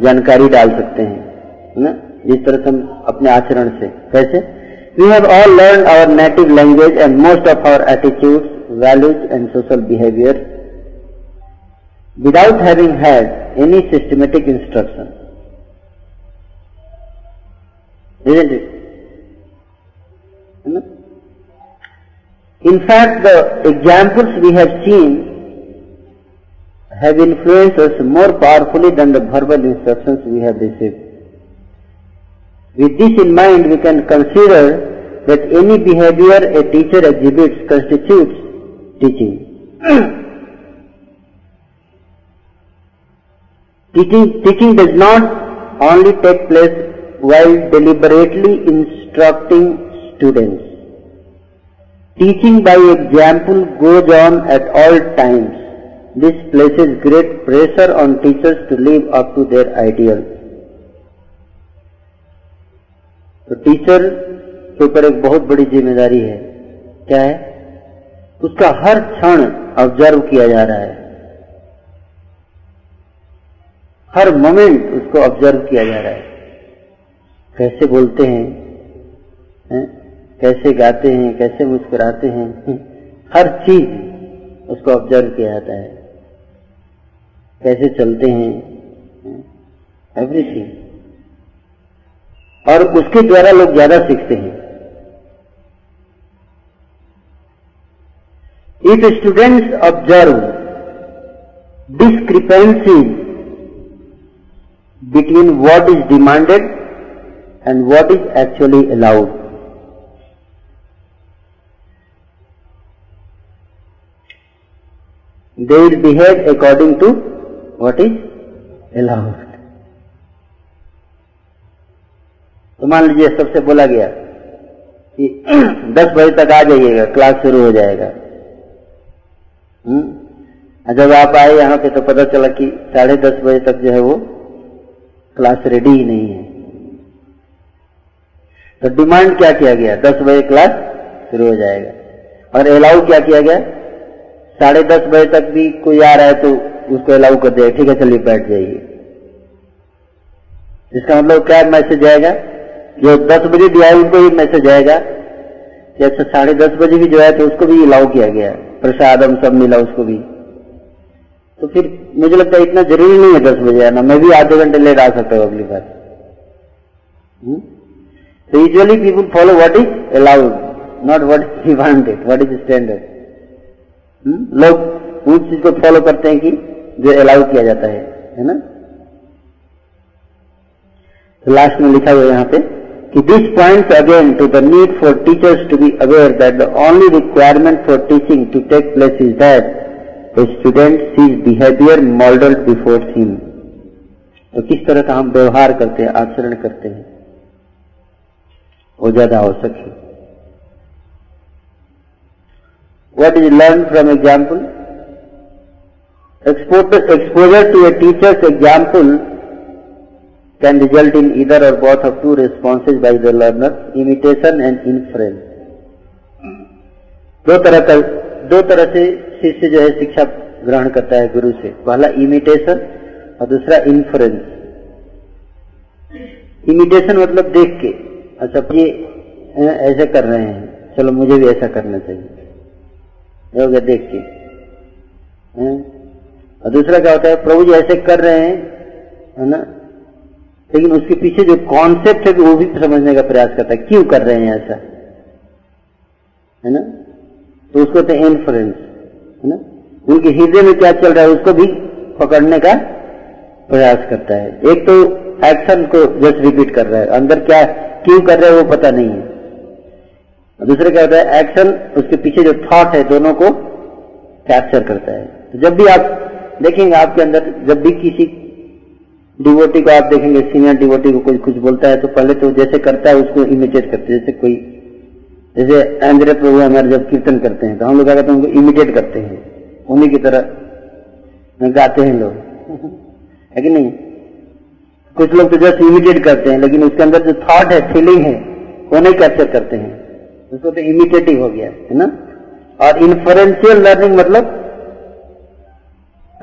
जानकारी डाल सकते हैं ना? जिस तरह से हम अपने आचरण से, कैसे? We have all learned our native language and most of our attitudes, values and social behavior without having had any systematic instruction. Isn't it? In fact, the examples we have seen have influenced us more powerfully than the verbal instructions we have received. With this in mind, we can consider that any behavior a teacher exhibits constitutes teaching. teaching. Teaching does not only take place while deliberately instructing students. Teaching by example goes on at all times. This places great pressure on teachers to live up to their ideals. तो teacher के ऊपर एक बहुत बड़ी ज़िम्मेदारी है। क्या है? उसका हर क्षण ऑब्ज़र्व किया जा रहा है। हर मोमेंट उसको ऑब्ज़र्व किया जा रहा है। कैसे बोलते हैं? है? कैसे गाते हैं? कैसे मुस्कुराते हैं? हर चीज़ उसको ऑब्ज़र्व किया जाता है। कैसे चलते हैं? एवरीथिंग और उसके द्वारा लोग ज़्यादा सीखते हैं। If students observe discrepancy between what is demanded and what is actually allowed they will behave according to what is allowed तो मान लीजिए सबसे बोला गया कि 10 बजे तक आ जाइएगा क्लास शुरू हो जाएगा। हम्म? जब आप आए यहाँ पे तो पता चला कि साढ़े दस बजे तक जो है वो क्लास रेडी ही नहीं है। तो डिमांड क्या किया गया? दस बजे क्लास शुरू हो जाएगा। और अलाउ क्या किया गया? साढ़े दस बजे तक भी कोई आ रहा है तो उसको अलाउ कर दिया। ठीक है, चलिए बैठ जाइए। इसका मतलब क्या मैसेज आएगा? जो दस बजे भी आए, उनको ही मैसेज आएगा कि अच्छा साढ़े दस बजे भी जो है तो उसको भी अलाउ किया गया प्रसाद हम सब मिला उसको भी। तो फिर मुझे लगता है इतना ज़रूरी नहीं है दस बजे आना। मैं भी आधे घंटे लेट आ सकता हूँ अगली बार। तो usually people follow what is allowed not what is wanted what is standard लोग उस चीज़ को फॉलो करते हैं कि जो अलाउ किया जाता है है ना? तो लास्ट में लिखा हुआ यहाँ पे कि this point again to the need for teachers to be aware that the only requirement for teaching to take place is that a student sees behaviour model before him तो किस तरह का हम व्यवहार करते हैं आचरण करते हैं वो ज्यादा आवश्यक है What is learned from example? Exposure to a teacher's example can result in either or both of two responses by the learner, imitation and inference. दो तरह का दो तरह से शिष्य जो है शिक्षा ग्रहण करता है गुरु से। पहला इमिटेशन और दूसरा इन्फ्लुएंस इमिटेशन मतलब देख के अच्छा ये ऐसे कर रहे हैं। चलो मुझे भी ऐसा करना चाहिए। हो देख के। और दूसरा क्या होता है प्रभु जी ऐसे कर रहे हैं है ना? लेकिन उसके पीछे जो कॉन्सेप्ट है वो भी समझने का प्रयास करता है, क्यों कर रहे हैं ऐसा? है ना? तो उसको कहते हैं इन्फ्लुएंस है ना? उनके हृदय में क्या चल रहा है, उसको भी पकड़ने का प्रयास करता है। एक तो एक्शन को जस्ट रिपीट कर रहा है। अंदर क्या, क्यों कर रहे हैं वो पता नहीं है। दूसरा क्या होता है एक्शन उसके पीछे जो थॉट है, दोनों को कैप्चर करता है। तो जब भी आप देखेंगे आपके अंदर, जब भी किसी डिवोटी को आप देखेंगे सीनियर डिवोटी को कोई कुछ बोलता है तो पहले तो जैसे करता है, उसको इमिटेट करते हैं। जैसे कोई, जैसे आंध्र प्रभु हमारे जब कीर्तन करते हैं तो हम लोग क्या करते हैं, उनको इमिटेट करते हैं। उन्हीं की तरह गाते हैं लोग। है कि नहीं? कुछ लोग तो जस्ट इमिटेट करते हैं, लेकिन उसके अंदर जो थॉट है फीलिंग है, वो नहीं कैप्चर करते हैं। उसको तो इमिटेटिव हो गया, है ना? और इन्फ्लुएंशियल लर्निंग मतलब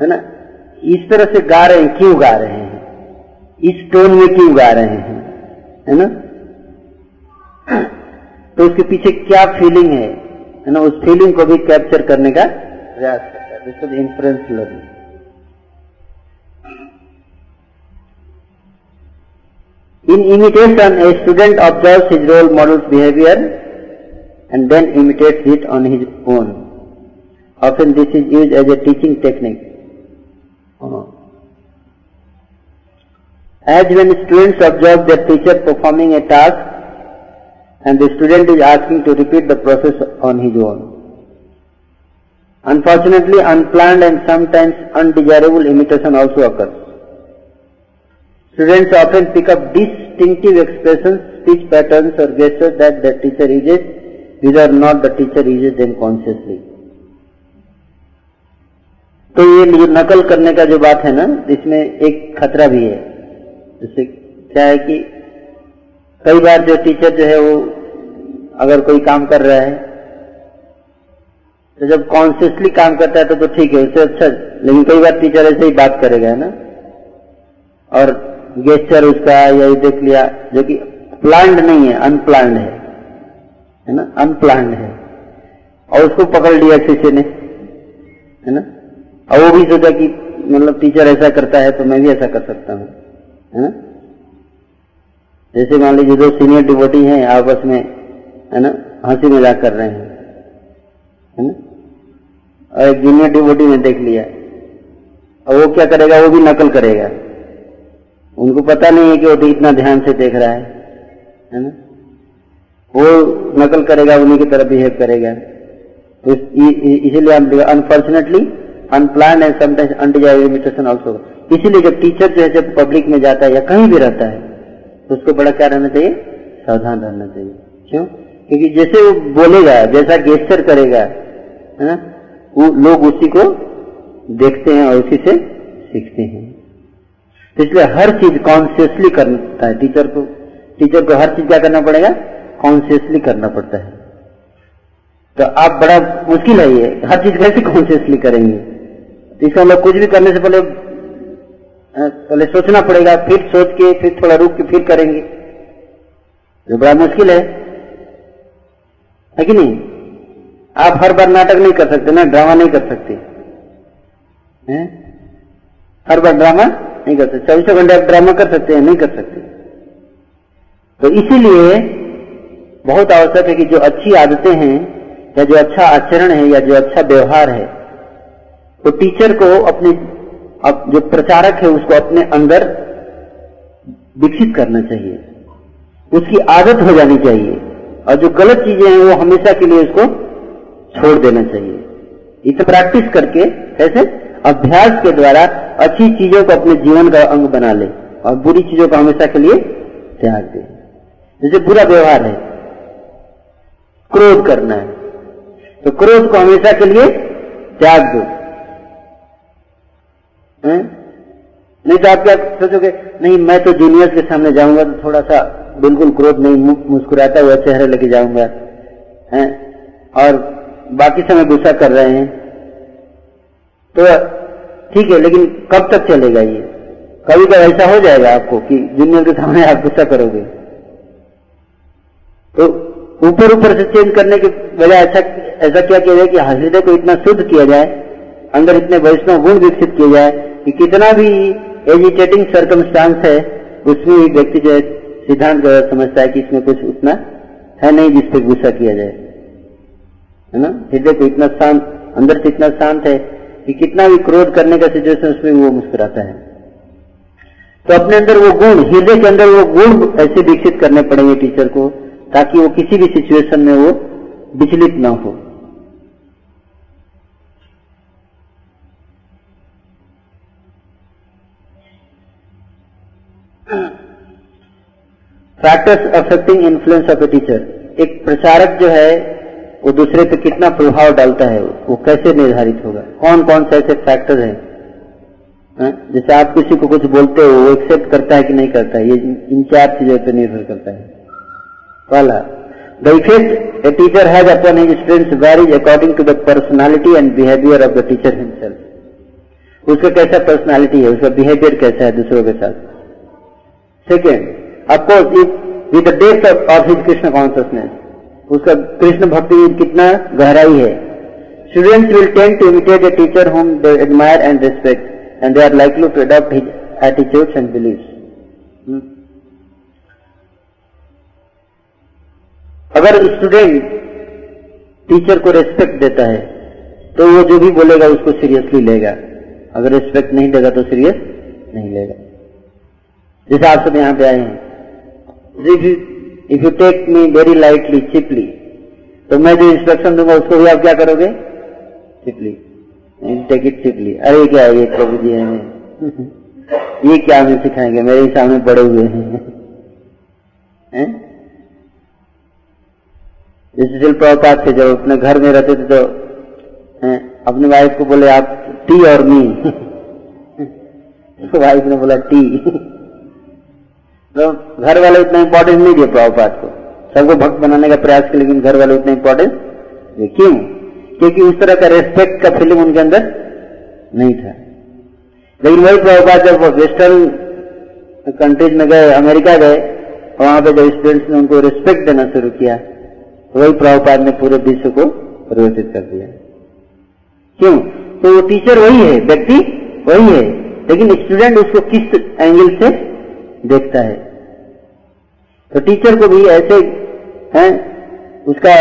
है ना? इस तरह से गा रहे हैं, क्यों गा रहे हैं? इस टोन में क्यों गा रहे हैं? है ना? तो उसके पीछे क्या फीलिंग है? है ना, उस फीलिंग को भी कैप्चर करने का प्रयास करता है। Influence learning in imitation a student observe his role model behaviour and then imitate it on his own often this is use as a teaching technique As when students observe their teacher performing a task and the student is asking to repeat the process on his own. Unfortunately, unplanned and sometimes undesirable imitation also occurs. Students often pick up distinctive expressions, speech patterns or gestures that the teacher uses, whether or not the teacher uses them consciously. तो ये नकल करने का जो बात है ना इसमें एक खतरा भी है जैसे क्या है कि कई बार जो टीचर जो है वो अगर कोई काम कर रहा है तो जब कॉन्शियसली काम करता है तो तो ठीक है, उससे अच्छा लेकिन कई बार टीचर ऐसे ही बात करेगा ना? और गेस्टर उसका या ये देख लिया, जो कि प्लान्ड नहीं है अनप्लान्ड है है ना? अनप्लान्ड है। और उसको पकड़ लिया किसी ने, है ना? और वो भी सोचा कि मतलब टीचर ऐसा करता है तो मैं भी ऐसा कर सकता हूँ। है? जैसे मान लीजिए दो सीनियर डिवोटी हैं, आपस में, है ना, हँसी मज़ाक कर रहे हैं, है ना? और एक जूनियर डिवोटी ने देख लिया। और वो क्या करेगा? वो भी नकल करेगा। उनको पता नहीं है कि वो इतना ध्यान से देख रहा है है ना? वो नकल करेगा, उन्हीं की तरह बिहेव करेगा। तो इसीलिए unfortunately unplanned and sometimes undesired imitation also इसीलिए जब टीचर जो है, जब पब्लिक में जाता है या कहीं भी रहता है तो उसको बड़ा क्या रहना चाहिए? सावधान रहना चाहिए। क्यों? क्योंकि जैसे वो बोलेगा, जैसा गेस्टर करेगा, है ना, वो लोग उसी को देखते हैं और उसी से सीखते हैं। इसलिए हर चीज़ कॉन्शियसली करता है टीचर को। टीचर को हर चीज़ क्या करना पड़ेगा? कॉन्शियसली करना पड़ता है। तो आप बड़ा मुश्किल है ये। हर चीज़ कैसे कॉन्शियसली करेंगे? तो इसका मतलब कुछ भी करने से पहले पहले सोचना पड़ेगा, फिर सोच के, फिर थोड़ा रुक के, फिर करेंगे। तो बड़ा मुश्किल है। है कि नहीं? आप हर बार नाटक नहीं कर सकते ना, ड्रामा नहीं कर सकते। हैं? हर बार ड्रामा नहीं कर सकते। चौबीसों घंटे आप ड्रामा कर सकते हैं, नहीं कर सकते। तो इसीलिए बहुत आवश्यक है कि जो अच्छी आदतें हैं, या जो अच्छा आचरण है, या जो अच्छा व्यवहार है तो टीचर को अपने अब जो प्रचारक है, उसको अपने अंदर विकसित करना चाहिए। उसकी आदत हो जानी चाहिए। और जो गलत चीज़ें हैं, वो हमेशा के लिए उसको छोड़ देना चाहिए। इसे प्रैक्टिस करके कैसे अभ्यास के द्वारा अच्छी चीज़ों को अपने जीवन का अंग बना ले और बुरी चीज़ों को हमेशा के लिए त्याग दे। जैसे बुरा व्यवहार है, क्रोध करना है तो क्रोध को हमेशा के लिए त्याग दो। नहीं तो आप क्या सोचोगे, नहीं, मैं तो जूनियर्स के सामने जाऊँगा तो थोड़ा सा बिल्कुल क्रोध नहीं मुस्कुराता हुआ चेहरे लेके जाऊँगा। हैं? और बाकी समय गुस्सा कर रहे हैं। तो ठीक है, लेकिन कब तक चलेगा ये? कभी कभी ऐसा हो जाएगा आपको कि जूनियर के सामने आप गुस्सा करोगे। तो ऊपर ऊपर से चेंज करने के बजाय ऐसा ऐसा क्या किया जाए कि हृदय को इतना शुद्ध किया जाए, अंदर इतने वैष्णव गुण विकसित किए जाए कि कितना भी एजिटेटिंग सर्कमस्टांस है, उसमें भी व्यक्ति जो है सिद्धांत समझता है कि इसमें कुछ उतना है नहीं जिस पर गुस्सा किया जाए। है ना? हृदय को इतना शांत, अंदर से इतना शांत है कि कितना भी क्रोध करने का सिचुएशन उसमें वो मुस्कुराता है। तो अपने अंदर वो गुण, हृदय के अंदर वो गुण ऐसे विकसित करने पड़ेंगे टीचर को, ताकि वो किसी भी सिचुएशन में वो विचलित ना हो। Factors affecting influence of a teacher एक प्रचारक जो है, वो दूसरे पे कितना प्रभाव डालता है, वो कैसे निर्धारित होगा? कौन कौन से ऐसे फैक्टर हैं? है? जैसे आप किसी को कुछ बोलते हो, वो एक्सेप्ट करता है कि नहीं करता है? ये इन चार चीज़ों पर निर्भर करता है। पहला the effect a teacher has upon his students varies according to the personality and behaviour of the teacher himself उसका कैसा पर्सनालिटी है? उसका बिहेवियर कैसा है दूसरों के साथ? Second of course with the depth of of his Krishna consciousness उसका कृष्ण भक्ति कितना गहराई है students will tend to imitate a teacher whom they admire and respect and are likely to adopt his attitudes and beliefs. Hmm? अगर student teacher को respect देता है तो वो जो भी बोलेगा उसको सीरियसली लेगा अगर रेस्पेक्ट नहीं देगा तो सीरियस नहीं लेगा जैसे आप सब यहाँ पे आए हैं if you take me very lightly cheaply तो मैं जो इंस्ट्रक्शन दूँगा, उसको भी आप क्या करोगे? चिपली टेक इट चिपली अरे क्या ये प्रभु जी है? ये क्या हमें सिखाएँगे? मेरे सामने बड़े हुए हैं। है? जैसे थे जब अपने घर में रहते थे तो? अपने वाइफ को बोले, आप टी और मी वाइफ ने बोला टी तो घर वाले उतना इंपॉर्टेंस नहीं दिए प्रभुपात को। सबको भक्त बनाने का प्रयास किया, लेकिन घर वाले उतना इंपॉर्टेंस क्यों? क्योंकि उस तरह का रेस्पेक्ट का फीलिंग उनके अंदर नहीं था। लेकिन वही प्रभुपात जब वेस्टर्न कंट्रीज़ में गए, अमेरिका गए, वहाँ पे जब स्टूडेंट्स ने उनको रिस्पेक्ट देना शुरू किया तो वही प्रभुपात ने पूरे विश्व को परिवर्तित कर दिया। क्यों? तो वो टीचर वही है, व्यक्ति वही है, लेकिन स्टूडेंट उसको किस एंगल से देखता है। तो टीचर को भी ऐसे, है, उसका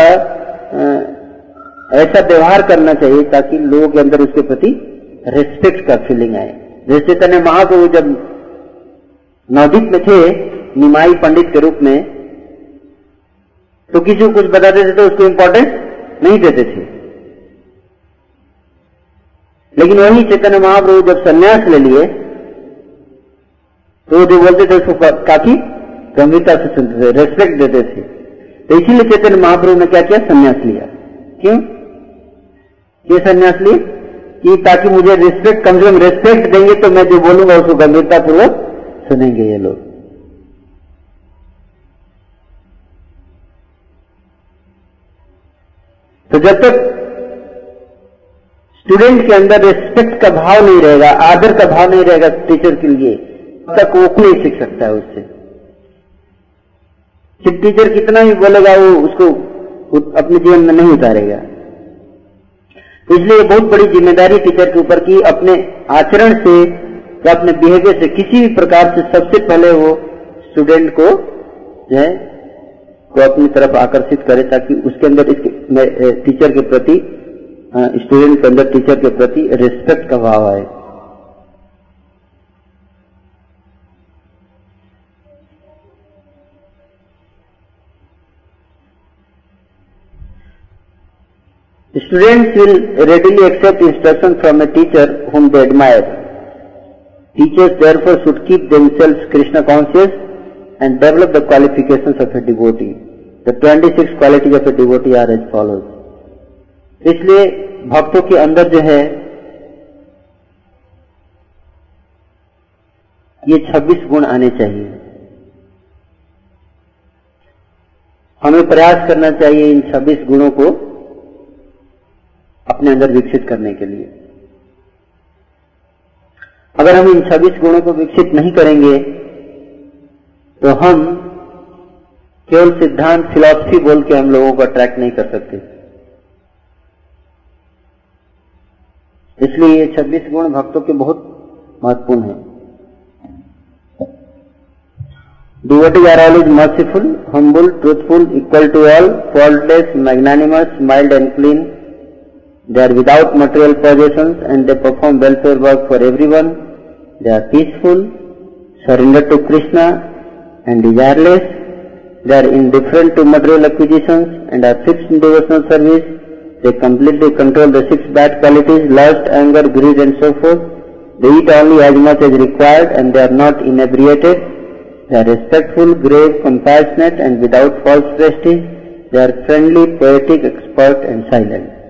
ऐसा व्यवहार करना चाहिए ताकि लोगों के अंदर उसके प्रति रेस्पेक्ट का फीलिंग आए। जैसे चैतन्य महाप्रभु जब नवदीप में थे, निमाई पंडित के रूप में तो किसी को कुछ बताते थे तो उसको इंपॉर्टेंस नहीं देते थे। लेकिन वही चैतन्य महाप्रभु जब संन्यास ले लिए तो जो बोलते थे उसको काफ़ी गंभीरता से सुनते थे रेस्पेक्ट देते थे। तो इसीलिए चैतन्य महाप्रभु ने क्या किया? संन्यास लिया। क्यों? ये संन्यास ली कि ताकि मुझे रिस्पेक्ट कम से कम रिस्पेक्ट देंगे तो मैं जो बोलूँगा उसको गंभीरता पूर्वक सुनेंगे ये लोग। तो जब तक स्टूडेंट के अंदर रिस्पेक्ट का भाव नहीं रहेगा, आदर का भाव नहीं रहेगा टीचर के लिए तक वो नहीं सीख सकता है उससे। सिर्फ़ टीचर कितना भी बोलेगा, वो उसको अपने जीवन में नहीं उतारेगा। इसलिए बहुत बड़ी ज़िम्मेदारी टीचर के ऊपर की, अपने आचरण से या अपने बिहेवियर से किसी भी प्रकार से सबसे पहले वो स्टूडेंट को जो है, वो अपनी तरफ़ आकर्षित करे ताकि उसके अंदर टीचर के प्रति स्टूडेंट के अंदर टीचर के प्रति रिस्पेक्ट का भाव आए। Students will readily accept instruction from a teacher whom they admire. Teachers therefore should keep themselves Krishna conscious and develop the qualifications of a devotee. The 26 qualities of a devotee are as follows. इसलिए भक्तों के अंदर जो है ये 26 गुण आने चाहिए हमें प्रयास करना चाहिए इन 26 गुणों को अपने अंदर विकसित करने के लिए। अगर हम इन 26 गुणों को विकसित नहीं करेंगे तो हम केवल सिद्धांत फिलॉसफी बोल के हम लोगों को अट्रैक्ट नहीं कर सकते। इसलिए ये 26 गुण भक्तों के बहुत महत्वपूर्ण हैं। Are all is merciful humble, truthful equal to all faultless, magnanimous mild and clean, They are without material possessions and they perform welfare work for everyone. They are peaceful, surrendered to Krishna and desireless. They are indifferent to material acquisitions and are fixed in devotional service. They completely control the six bad qualities, lust, anger, greed and so forth. They eat only as much as required and they are not inebriated. They are respectful, grave, compassionate and without false prestige. They are friendly, poetic, expert and silent.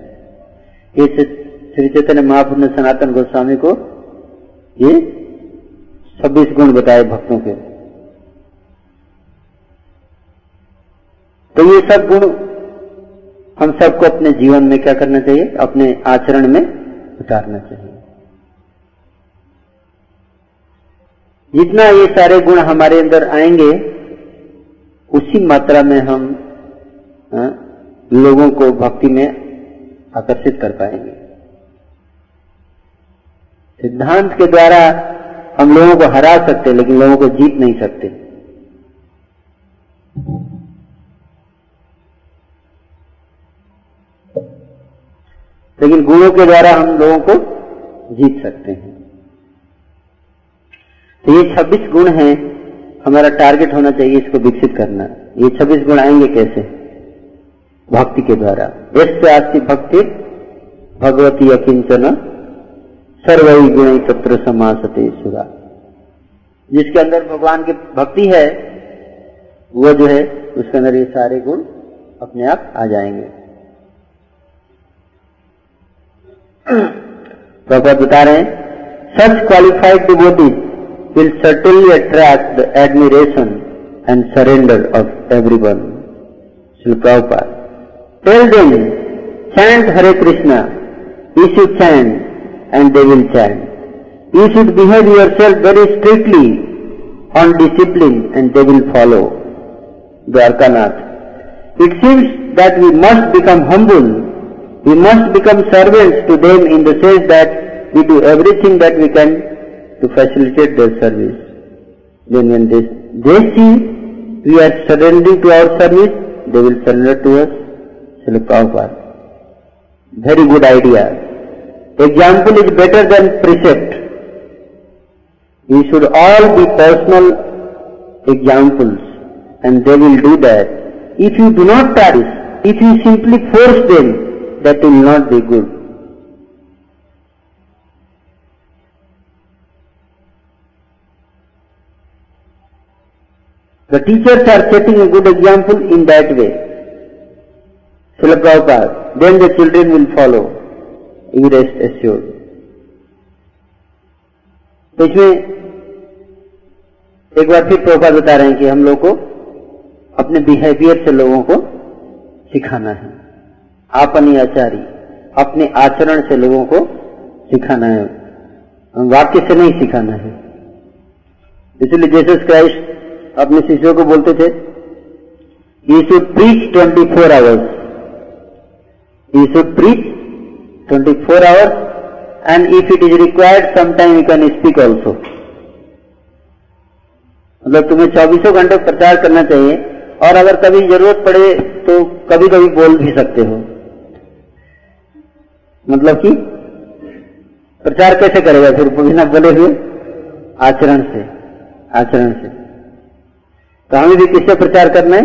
ये श्री चैतन्य महाप्रभु ने सनातन गोस्वामी को ये छब्बीस गुण बताए भक्तों के। तो ये सब गुण हम सबको अपने जीवन में क्या करना चाहिए? अपने आचरण में उतारना चाहिए। जितना ये सारे गुण हमारे अंदर आएँगे उसी मात्रा में हम आ, हाँ, लोगों को भक्ति में आकर्षित कर पाएँगे। सिद्धांत के द्वारा हम लोगों को हरा सकते लेकिन लोगों को जीत नहीं सकते। लेकिन गुणों के द्वारा हम लोगों को जीत सकते हैं। तो ये 26 गुण हैं, हमारा टारगेट होना चाहिए इसको विकसित करना। ये 26 गुण आएँगे कैसे? भक्ति के द्वारा। यश आस्ति भक्ति, भगवती अकिंचन सर्वई गुण तत्र समासते सुरा। जिसके अंदर भगवान की भक्ति है, वो जो है, उसके अंदर ये सारे गुण अपने आप आ जाएँगे। प्रभुपद बता रहे हैं such qualified devotees will certainly attract the admiration and surrender of everyone Shri Tell them, chant Hare Krishna. You should chant and they will chant. You should behave yourself very strictly on discipline and they will follow. Dwarkanath. It seems that we must become humble. We must become servants to them in the sense that we do everything that we can to facilitate their service. Then when they, they see we are surrendering to our service, they will surrender to us. Srila Prabhupada. Very good idea. Example is better than precept. We should all be personal examples and they will do that. If you do not practice, if you simply force them, that will not be good. The teachers are setting a good example in that way. Srila Prabhupada, then the children will follow. You rest assured. इसमें एक बार फिर प्रभुपाद बता रहे हैं कि हम लोग को अपने बिहेवियर से लोगों को सिखाना है। अपनी आचारी अपने आचरण से लोगों को सिखाना है। वाक्य से नहीं सिखाना है। इसलिए जेसस क्राइस्ट अपने शिष्यों को बोलते थे you should preach twenty four hours should preach twenty four hours and if it is required sometime you can speak also मतलब तुम्हें चौबीसों घंटे प्रचार करना चाहिए, और अगर कभी ज़रूरत पड़े तो कभी कभी बोल भी सकते हो। मतलब कि प्रचार कैसे करेगा फिर बिना बोले हुए? आचरण से आचरण से। तो हमें भी किससे प्रचार करना है?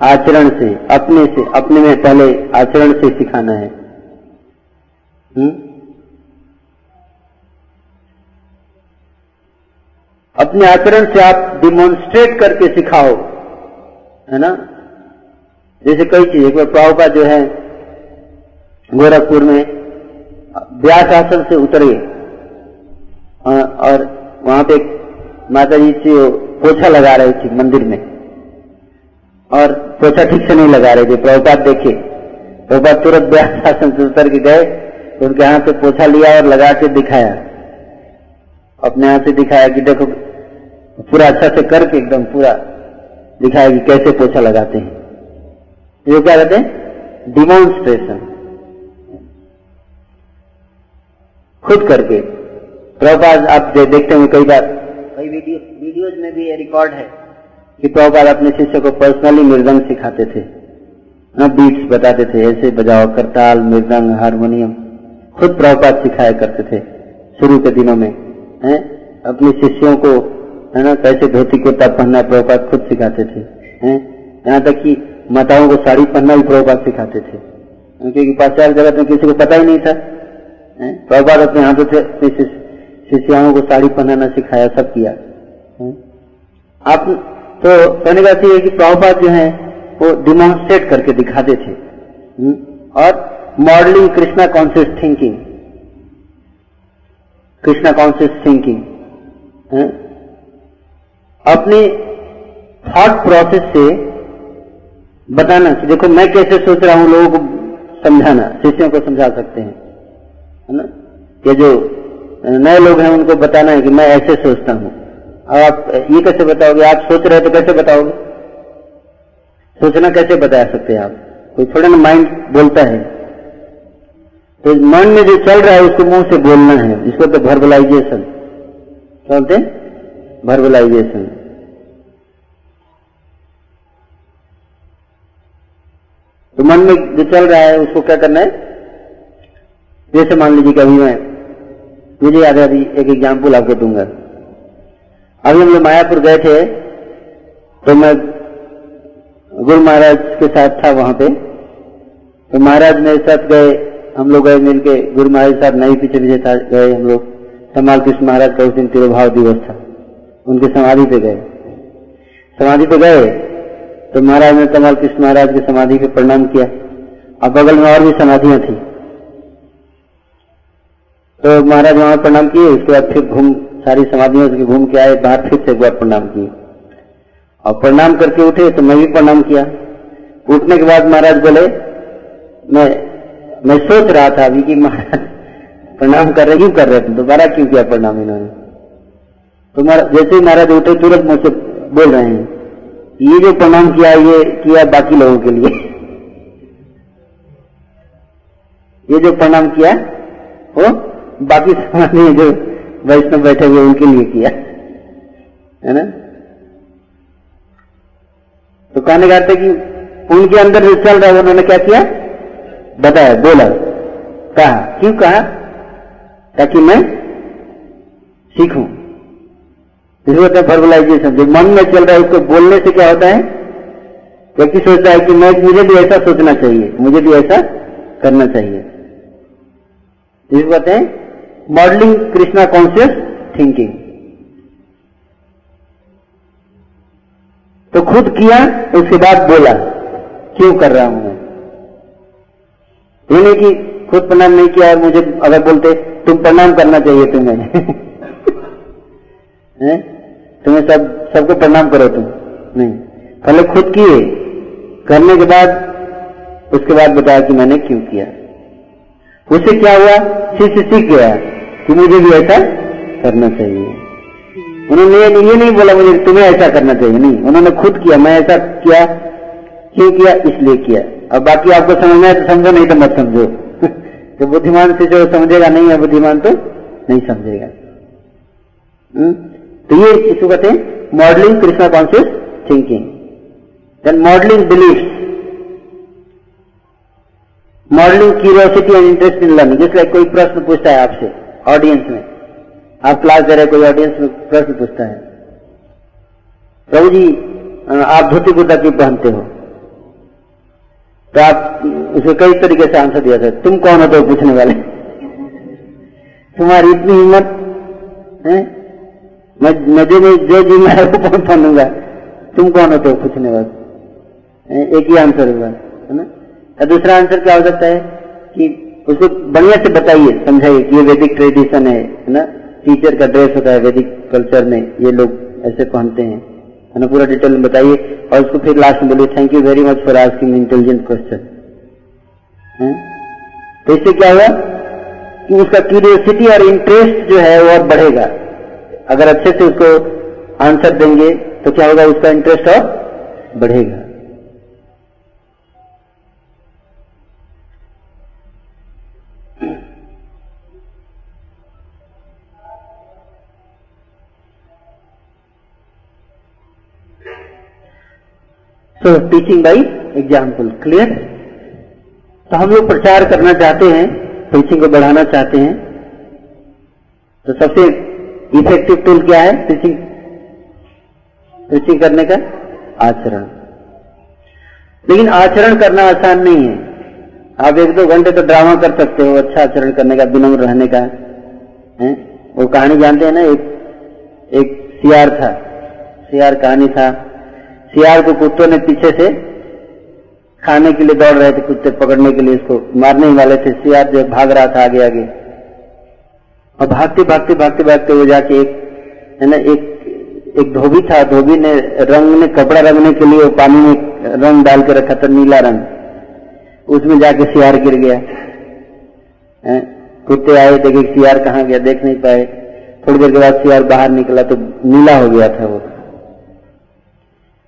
आचरण से, अपने से, अपने में पहले आचरण से सिखाना है हुँ? हम्म? अपने आचरण से आप डिमोन्स्ट्रेट करके सिखाओ, है ना जैसे कई चीज़, एक बार प्रभुपा जो है, गोरखपुर में व्यास आसन से उतरे और वहाँ पे माता जी से पोछा लगा रहे थे मंदिर में और पोछा ठीक से नहीं लगा रहे थे। प्रभुपात देखे प्रभुपात तुरंत व्यास आसन से उतर के गए, उनके हाथ से पोछा लिया और लगा के दिखाया। अपने हाथ से दिखाया कि देखो, पूरा अच्छा से करके एकदम पूरा दिखाया कि कैसे पोछा लगाते हैं। ये क्या कहते हैं? डिमोन्स्ट्रेशन खुद करके। प्रभुपाद, आप देखते हैं कई बार, कई वीडियो, वीडियोज़ में भी ये रिकॉर्ड है। कि प्रभुपाद अपने शिष्य को पर्सनली मृदंग सिखाते थे। ना बीट्स बताते थे, ऐसे बजाओ, करताल, मृदंग हारमोनियम खुद प्रभुपाद सिखाया करते थे शुरू के दिनों में, हैं? अपने शिष्यों को, है ना, कैसे धोती कुर्ता पहनना प्रभुपाद खुद सिखाते थे, हैं? यहाँ तक कि माताओं को साड़ी पहनना भी प्रभुपाद सिखाते थे। क्योंकि पाश्चात्य जगत में किसी को पता ही नहीं था प्रभुपाद अपने हाथों से अपने शिष्याओं को साड़ी पहनाना सिखाया, सब किया आप तो कहने का है कि प्रभुपाद जो है, वो डिमोन्स्ट्रेट करके दिखाते थे। हम्म? और modelling Krishna conscious thinking Krishna conscious thinking अपने थॉट प्रोसेस से बताना कि देखो मैं कैसे सोच रहा हूँ, लोगों को समझाना, शिष्यों को समझा सकते हैं, है ना? ये जो नए लोग हैं, उनको बताना है कि मैं ऐसे सोचता हूँ। आप ये कैसे बताओगे? आप सोच रहे तो कैसे बताओगे? सोचना कैसे बता सकते हैं आप? कोई थोड़ा ना माइंड बोलता है। तो मन में जो चल रहा है, उसको मुँह से बोलना है। इसको तो वर्बलाइजेशन क्या बोलते हैं। तो मन में जो चल रहा है, उसको क्या करना है? जैसे मान लीजिए कि अभी मैं, मुझे याद है, अभी एक एग्ज़ाम्पल आपको दूँगा। अभी हम लोग मायापुर गए थे तो मैं गुरु महाराज के साथ था वहाँ पे। तो महाराज मेरे साथ गए, हम लोग गए मिलके, गुरु महाराज साहब नहीं पीछे पीछे गए हम लोग। कमाल कृष्ण महाराज का उस दिन तिरुभाव दिवस था, उनके समाधि पे गए। समाधि पे गए तो महाराज ने कमाल कृष्ण महाराज की समाधि पे प्रणाम किया। और बगल में और भी समाधियाँ थी। तो महाराज वहाँ प्रणाम किए, उसके बाद फिर घूम सारी समाधियों से घूम के आए बाहर फिर से एक बार प्रणाम किए। और प्रणाम करके उठे तो मैं भी प्रणाम किया। उठने के बाद महाराज बोले, मैं मैं सोच रहा था अभी कि महाराज प्रणाम कर रहे, क्यों कर रहे थे दोबारा क्यों किया प्रणाम इन्होंने? तो जैसे ही महाराज उठे, तुरंत मुझसे बोल रहे हैं, ये जो प्रणाम किया, ये किया बाकी लोगों के लिए। ये जो प्रणाम किया, वो बाकी समाज में जो वैष्णव बैठे हुए उनके लिए किया। है ना? तो कहने का कि उनके अंदर जो चल रहा है, उन्होंने क्या किया? बताया, बोला। कहा, क्यों कहा? ताकि मैं सीखूं। इसलिए होता है वर्बलाइजेशन जो मन में चल रहा है, उसको बोलने से क्या होता है? व्यक्ति सोचता है कि मैं, मुझे भी ऐसा सोचना चाहिए, मुझे भी ऐसा करना चाहिए। इसको कहते हैं मॉडलिंग कृष्णा कॉन्शियस थिंकिंग तो खुद किया उसके बाद बोला, क्यों कर रहा हूँ मैं? ये कि, खुद प्रणाम नहीं किया और मुझे अगर बोलते, तुम प्रणाम करना चाहिए तुम्हें। तुम्हें सब, सबको प्रणाम करो तुम। नहीं। पहले खुद किए। करने के बाद, उसके बाद बताया कि मैंने क्यों किया। उससे क्या हुआ? शिष्य सीख गया। कि मुझे भी ऐसा करना चाहिए। उन्होंने ये नहीं बोला मुझे तुम्हें ऐसा करना चाहिए। नहीं, उन्होंने खुद किया, मैं ऐसा किया क्यों किया, इसलिए किया। और बाकी आपको समझना है तो समझो, नहीं तो मत समझो। तो बुद्धिमान से जो समझेगा नहीं है, बुद्धिमान तो नहीं समझेगा। हम्म? तो ये इसको कहते हैं modelling Krishna conscious thinking then modelling belief modelling curiosity and interest in learning जिसका कोई प्रश्न पूछता है आपसे ऑडियंस में। आप क्लास दे रहे कोई ऑडियंस में प्रश्न पूछता है। प्रभु जी आप धोती कुर्ता क्यों पहनते हो? तो आप उसे कई तरीके से आंसर दिया था। तुम कौन हो तो पूछने वाले? तुम्हारी इतनी हिम्मत, है? मैं मैं जो जो मैं वो कौन पहनूँगा? तुम कौन हो तो पूछने वाले? एक ही आंसर होगा, है ना? दूसरा आंसर क्या हो सकता है कि उसको बढ़िया से बताइए, समझाइए कि ये वैदिक ट्रेडिशन है ना? टीचर का ड्रेस होता है वैदिक कल्चर में, ये लोग ऐसे पहनते हैं। है ना? पूरा डिटेल में बताइए। और उसको फिर लास्ट में बोलिए thank you very much for asking intelligent question तो इससे क्या हुआ? कि उसका क्यूरियोसिटी और इंटरेस्ट जो है वो बढ़ेगा। अगर अच्छे से उसको आंसर देंगे तो क्या होगा? उसका इंटरेस्ट और बढ़ेगा। So teaching by example clear तो हम लोग प्रचार करना चाहते हैं टीचिंग को बढ़ाना चाहते हैं। तो सबसे इफ़ेक्टिव टूल क्या है टीचिंग टीचिंग करने का आचरण। लेकिन आचरण करना आसान नहीं है। आप एक दो घंटे तो ड्रामा कर सकते हो अच्छा आचरण करने का, विनम्र रहने का, है? वो कहानी जानते हैं ना, एक एक सियार था, सियार कहानी था। सियार को कुत्तों ने पीछे से खाने के लिए दौड़ रहे थे, कुत्ते पकड़ने के लिए इसको मारने वाले थे। सियार जो भाग रहा था आगे आगे। और भागते भागते भागते भागते वो जाके एक, है ना, एक एक धोबी था। धोबी ने रंग ने, कपड़ा रंगने के लिए पानी में रंग डाल के रखा था, नीला रंग। उसमें जाके सियार गिर गया। कुत्ते आए, देखे सियार कहाँ गया? देख नहीं पाए। थोड़ी देर के बाद सियार बाहर निकला तो नीला हो गया था वो।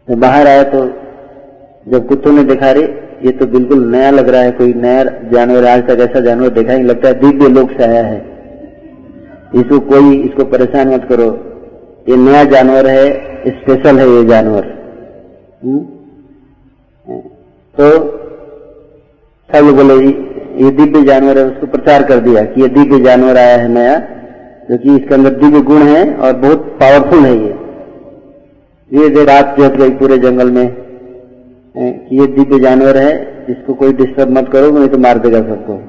तो बाहर आया तो जब कुत्तों ने देखा रे ये तो बिल्कुल नया लग रहा है, कोई नया जानवर, आज तक ऐसा जानवर देखा नहीं, लगता है दिव्य लोक से आया है। इसको कोई, इसको परेशान मत करो। ये नया जानवर है स्पेशल है ये जानवर। हम्म? तो सब लोग बोले, ये दिव्य जानवर है। उसको प्रचार कर दिया कि ये दिव्य जानवर आया है नया क्योंकि इसके अंदर दिव्य गुण है और बहुत पावरफुल है ये। ये देर रात जोत गई पूरे जंगल में कि ये दिव्य जानवर है इसको कोई डिस्टर्ब मत करो, नहीं तो मार देगा सबको।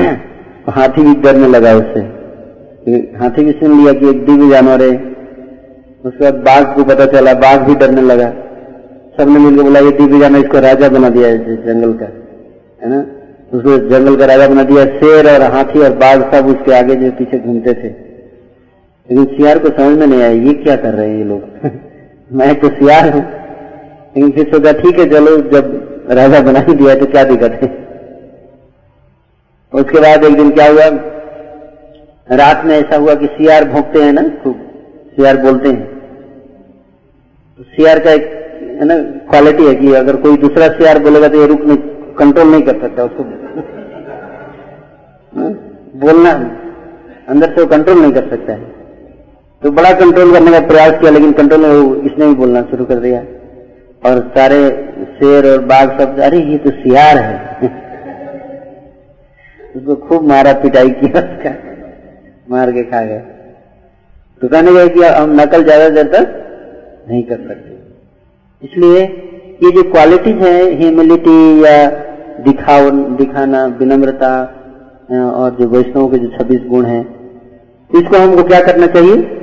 हाथी भी डरने लगा उससे। हाथी भी सुन लिया कि एक दिव्य जानवर है? उसके बाद बाघ को पता चला, बाघ भी डरने लगा। सबने मिलकर बोला, ये दिव्य जानवर इसको राजा बना दिया है जंगल का। है ना? उसको जंगल का राजा बना दिया, शेर और हाथी और बाघ सब उसके आगे जो पीछे घूमते थे। लेकिन सियार को समझ में नहीं आया, ये क्या कर रहे हैं ये लोग? मैं तो सियार हूँ। लेकिन फिर सोचा, ठीक है, चलो, जब राजा बना ही दिया तो क्या दिक्कत है? उसके बाद एक दिन क्या हुआ? रात में ऐसा हुआ कि सियार भोंकते हैं ना, खूब। सियार बोलते हैं। तो सियार का एक, है ना क्वालिटी है कि अगर कोई दूसरा सियार बोलेगा तो ये रुक नहीं कंट्रोल नहीं कर सकता उसको। हाँ? बोलना, अंदर से वो कंट्रोल नहीं कर सकता है। तो बड़ा कंट्रोल करने का प्रयास किया, लेकिन कंट्रोल में इसने भी बोलना शुरू कर दिया। और सारे शेर और बाघ सब, अरे ये तो सियार है। उसको खूब मारा, पिटाई किया उसका। मार के खा गए तो कहने गए कि हम नकल ज़्यादा देर तक नहीं कर सकते। इसलिए ये जो क्वालिटीज है ह्यूमिलिटी या दिखाव दिखाना, विनम्रता और जो वैष्णव के जो छब्बीस गुण हैं, इसको हमको क्या करना चाहिए?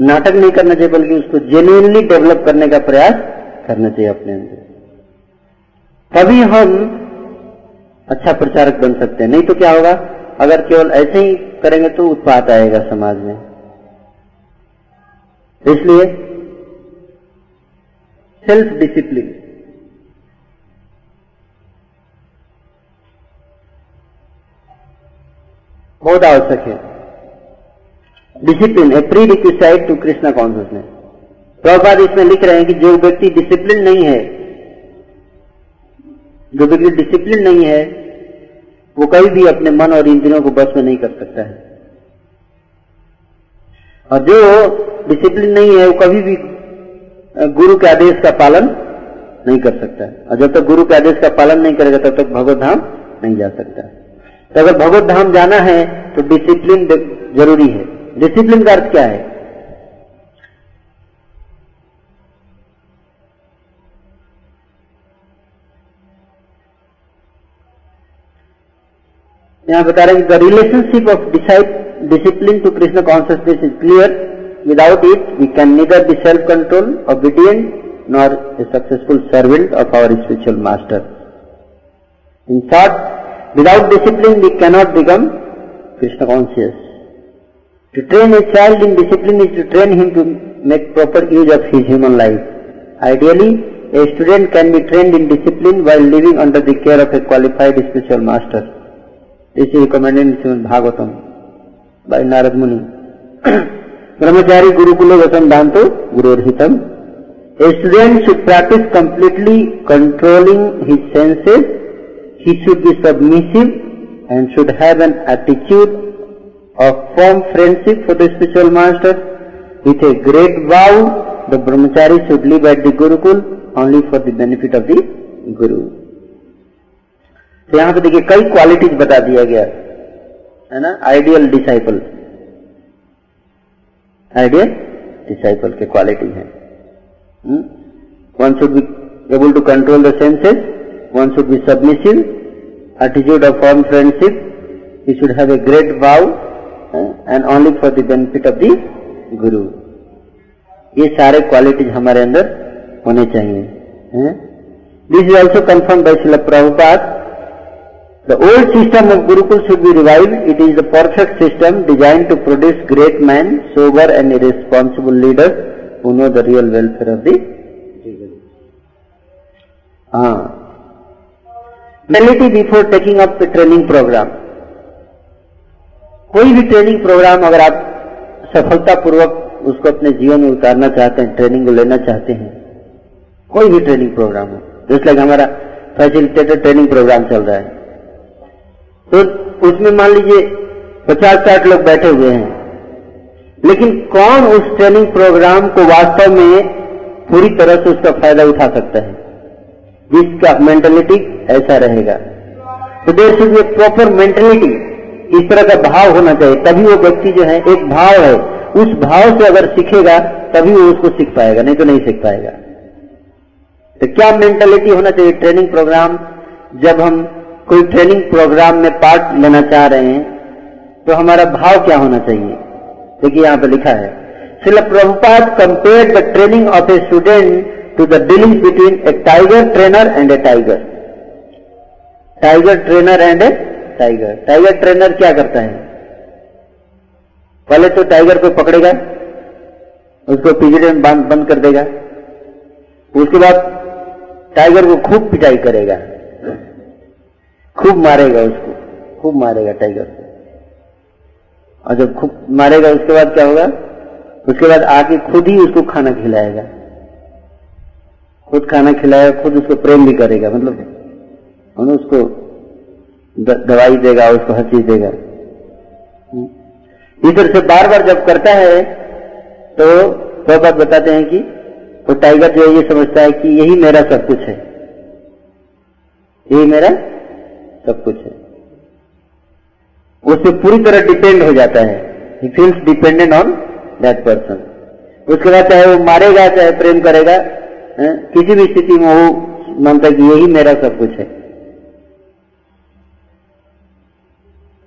नाटक नहीं करना चाहिए, बल्कि उसको जेन्युइनली डेवलप करने का प्रयास करना चाहिए अपने अंदर। तभी हम अच्छा प्रचारक बन सकते हैं। नहीं तो क्या होगा? अगर केवल ऐसे ही करेंगे तो उत्पाद आएगा समाज में। इसलिए सेल्फ डिसिप्लिन बहुत आवश्यक है। Discipline a prerequisite to Krishna consciousness Prabhupada इसमें लिख रहे हैं कि जो व्यक्ति डिसिप्लिन नहीं है, जो व्यक्ति डिसिप्लिन नहीं है, वो कभी भी अपने मन और इंद्रियों को बस में नहीं कर सकता है। और जो डिसिप्लिन नहीं है, वो कभी भी गुरु के आदेश का पालन नहीं कर सकता और जब तक गुरु के आदेश का पालन नहीं करेगा, तब तक भगवत धाम नहीं जा सकता तो अगर भगवत धाम जाना है तो डिसिप्लिन ज़रूरी है। डिसिप्लिन का अर्थ क्या है? यहाँ बता रहे हैं the relationship of decide discipline to Krishna consciousness is clear without it we can neither the self control obedient nor a successful servant of our spiritual master in short without discipline we cannot become Krishna conscious To train a child in discipline is to train him to make proper use of his human life. Ideally, a student can be trained in discipline while living under the care of a qualified spiritual master. This is recommended in Srimad Bhagavatam by Narad Muni. Brahmachari Gurukula Vasandanto Gururhitam. A student should practice completely controlling his senses. He should be submissive and should have an attitude of firm friendship for the spiritual master. With a great vow, the brahmachari should live at the Gurukul only for the benefit of the Guru. तो यहाँ पे देखिए कई qualities बता दिया गया है ना आइडियल डिसाइपल आइडियल डिसाइपल के क्वालिटी है one should be able to control the senses one should be submissive attitude of form friendship he should have a great vow and only for the benefit of the guru ये सारे qualities हमारे अंदर होने चाहिए है? This is also confirmed by Srila Prabhupada. The old system of Gurukul should be revived. It is the perfect system designed to produce great men, sober and irresponsible leaders who know the real welfare of the हाँ मेलिटी before taking up the training programme कोई भी training programme अगर आप सफलतापूर्वक उसको अपने जीवन में उतारना चाहते हैं ट्रेनिंग को लेना चाहते हैं, कोई भी ट्रेनिंग प्रोग्राम हो जैसे लाइक हमारा फैसिलिटेटर ट्रेनिंग प्रोग्राम चल रहा है। तो उसमें मान लीजिए पचास साठ लोग बैठे हुए हैं, लेकिन कौन उस ट्रेनिंग प्रोग्राम को वास्तव में पूरी तरह से उसका फ़ायदा उठा सकता है? जिसका मेंटेलिटी ऐसा रहेगा। तो there should be proper mentality इस तरह का भाव होना चाहिए। तभी वो व्यक्ति जो है, एक भाव है। उस भाव से अगर सीखेगा, तभी वो उसको सीख पाएगा, नहीं तो नहीं सीख पाएगा। तो क्या मेंटेलिटी होना चाहिए ट्रेनिंग प्रोग्राम जब हम कोई ट्रेनिंग प्रोग्राम में पार्ट लेना चाह रहे हैं तो हमारा भाव क्या होना चाहिए? देखिए यहाँ पर लिखा है, Shrila Prabhupada compare the training of a student to the dealing between a tiger trainer and a tiger tiger trainer and a tiger tiger trainer क्या करता है? पहले तो टाइगर को पकड़ेगा, उसको पिजड़े में बंद बंद कर देगा। उसके बाद टाइगर को खूब पिटाई करेगा। खूब मारेगा उसको, खूब मारेगा टाइगर को। और जब खूब मारेगा, उसके बाद क्या होगा? उसके बाद आके खुद ही उसको खाना खिलाएगा। खुद खाना खिलाएगा, खुद उसको प्रेम भी करेगा मतलब उसको दवाई देगा, उसको हर चीज़ देगा। इधर से बार बार जब करता है तो वह बात बताते हैं कि वो टाइगर जो ये समझता है कि यही मेरा सब कुछ है। यही मेरा सब कुछ है। उससे पूरी तरह डिपेंड हो जाता है। He feels dependent on that person उसके बाद चाहे वो मारेगा, चाहे प्रेम करेगा, है? किसी भी स्थिति में वो मानता है कि यही मेरा सब कुछ है।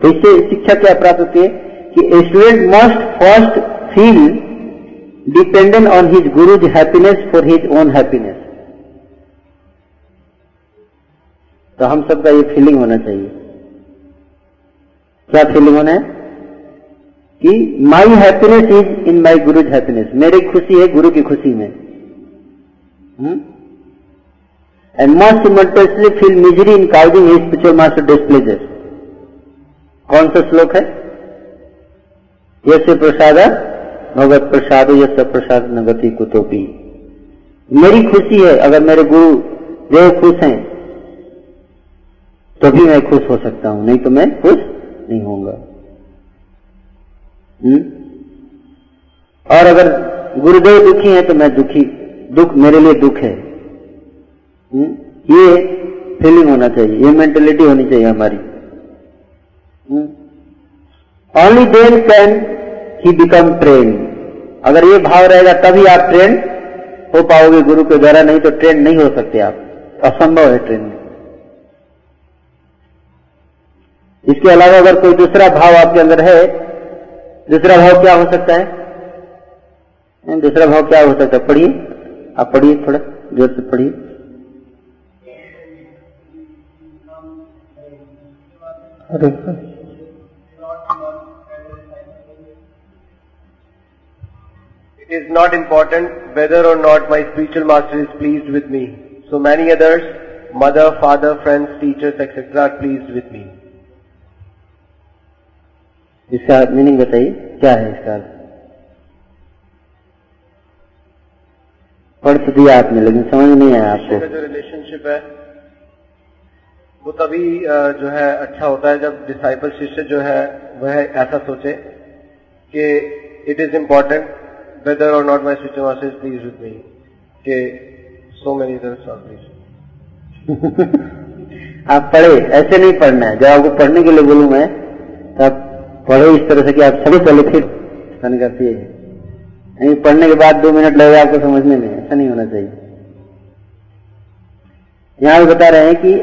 तो इससे शिक्षा क्या प्राप्त होती है? कि student must first feel dependent on his guru's happiness for his own happiness तो हम सबका ये फीलिंग होना चाहिए। क्या फीलिंग होना है? कि my happiness is in my guru's happiness मेरी खुशी है गुरु की खुशी में। And must simultaneously feel misery in causing his spiritual master displeasures कौन सा श्लोक है यश प्रसाद भगवत प्रसाद यश प्रसाद नगति कुतोपी मेरी खुशी है, अगर मेरे गुरु देव खुश हैं तो भी मैं खुश हो सकता हूँ, नहीं तो मैं खुश नहीं होऊँगा हम्म? और अगर गुरुदेव दुखी है तो मैं दुखी, दुख मेरे लिए दुख है हुँ? हम्म? ये फीलिंग होना चाहिए, ये मेंटेलिटी होनी चाहिए हमारी only then can he become train अगर ये भाव रहेगा, तभी आप ट्रेन हो पाओगे गुरु के द्वारा, नहीं तो ट्रेन नहीं हो सकते आप। असंभव है ट्रेन इसके अलावा अगर कोई दूसरा भाव आपके अंदर है, दूसरा भाव क्या हो सकता है? दूसरा भाव क्या हो सकता है? पढ़िए। आप पढ़िए थोड़ा, ज़ोर से पढ़िए। It is not important whether or not my spiritual master is pleased with me. So many others, mother, father, friends, teachers, etc. are pleased with me. इसका मीनिंग बताइए क्या है इसका पढ़ तो दिया आपने लेकिन समझ नहीं आया आपको जो रिलेशनशिप है वो तभी जो है अच्छा होता है जब डिसाइपल शिष्य जो है वह ऐसा सोचे कि इट इज इम्पोर्टेंट वेदर और not my spiritual master is pleased with me कि so many others are pleased आप पढ़े ऐसे नहीं पढ़ना है। जब आपको पढ़ने के लिए बोलूँ मैं तब पढ़ो इस तरह से कि आप सभी सन करती है। नहीं पढ़ने के बाद दो मिनट लगेगा आपको समझने में ऐसा नहीं होना चाहिए। यहाँ भी बता रहे हैं कि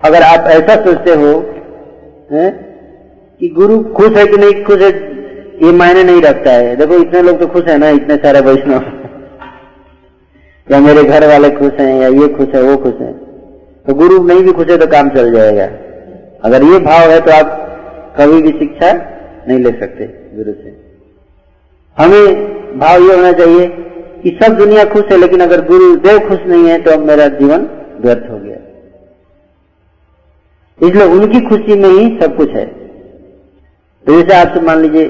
अगर आप ऐसा सोचते हो है, कि गुरु खुश है कि नहीं खुश है ये मायने नहीं रखता है। देखो, इतने लोग तो खुश है ना, इतने सारे वैष्णव। या मेरे घर वाले खुश हैं, या ये खुश है, वो खुश है। तो गुरु नहीं भी खुश है तो काम चल जाएगा। अगर ये भाव है तो आप कभी भी शिक्षा नहीं ले सकते, गुरु से। हमें भाव ये होना चाहिए कि सब दुनिया खुश है, लेकिन अगर गुरुदेव खुश नहीं है तो अब मेरा जीवन व्यर्थ हो गया। इसलिए उनकी खुशी में ही सब कुछ है। तो जैसे आपसे मान लीजिए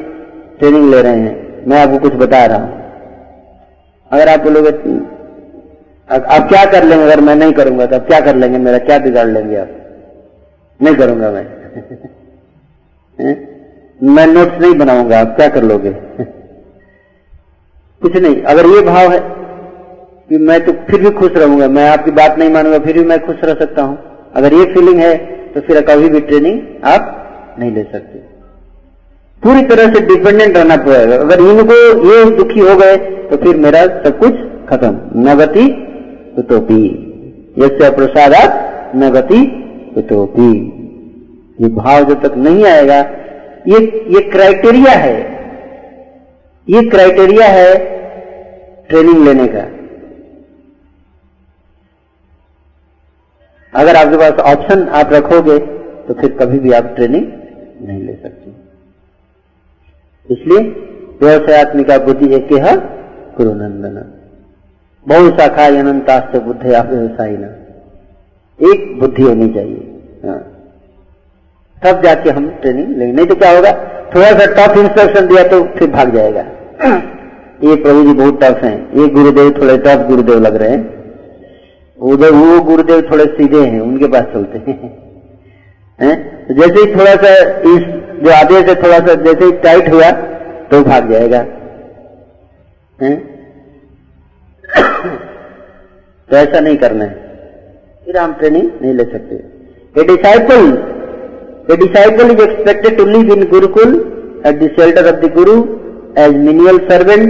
ट्रेनिंग ले रहे हैं। मैं आपको कुछ बता रहा हूँ। अगर आप बोलोगे आप क्या कर लेंगे? अगर मैं नहीं करूँगा तो आप क्या कर लेंगे? मेरा क्या बिगाड़ लेंगे आप? नहीं करूँगा मैं। मैं नोट्स नहीं बनाऊँगा, आप क्या कर लोगे? कुछ नहीं। अगर ये भाव है कि मैं तो फिर भी खुश रहूँगा, मैं आपकी बात नहीं मानूँगा, फिर भी मैं खुश रह सकता हूँ। अगर ये फीलिंग है तो फिर कभी भी ट्रेनिंग आप नहीं ले सकते। पूरी तरह से डिपेंडेंट रहना पड़ेगा अगर इनको ये दुखी हो गए तो फिर मेरा सब कुछ खत्म। न गति कुतोपी यसे प्रसादात न गति कुतोपी ये भाव जब तक नहीं आएगा, ये ये क्राइटेरिया है। ये क्राइटेरिया है ट्रेनिंग लेने का। अगर आपके पास ऑप्शन आप रखोगे तो फिर कभी भी आप ट्रेनिंग नहीं ले सकते। इसलिए व्यवसायत्मिका बुद्धि एक है, गुरुनंदन। बहु शाखा अनंतास्त बुद्ध आप व्यवसायी ना एक बुद्धि होनी चाहिए। हाँ। तब जाके हम ट्रेनिंग लेंगे। नहीं तो क्या होगा? थोड़ा सा टफ इंस्ट्रक्शन दिया तो फिर भाग जाएगा। ये प्रभु जी बहुत टफ हैं। ये गुरुदेव थोड़े टफ गुरुदेव लग रहे हैं। उधर वो गुरुदेव थोड़े सीधे हैं, उनके पास चलते हैं। है? जैसे ही थोड़ा सा इस जो आदेश है, थोड़ा सा जैसे ही टाइट हुआ तो भाग जाएगा। है? तो ऐसा नहीं करना है। फिर हम ट्रेनिंग नहीं ले सकते। A disciple a disciple is expected to live in gurukul at the shelter of the guru as menial servant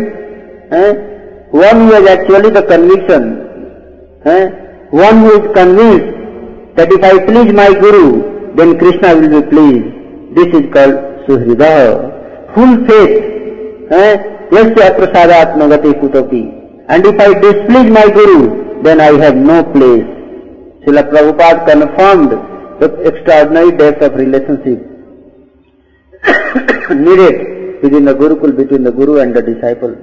है? One use actually the conviction है? One is convinced that if I please my guru then Krishna will be pleased. This is called Suhrida. Full faith. Eh? Yasya prasadatmagati kutopi. And if I displease my Guru, then I have no place. Srila Prabhupada confirmed the extraordinary depth of relationship needed within the Gurukul between the Guru and the disciple.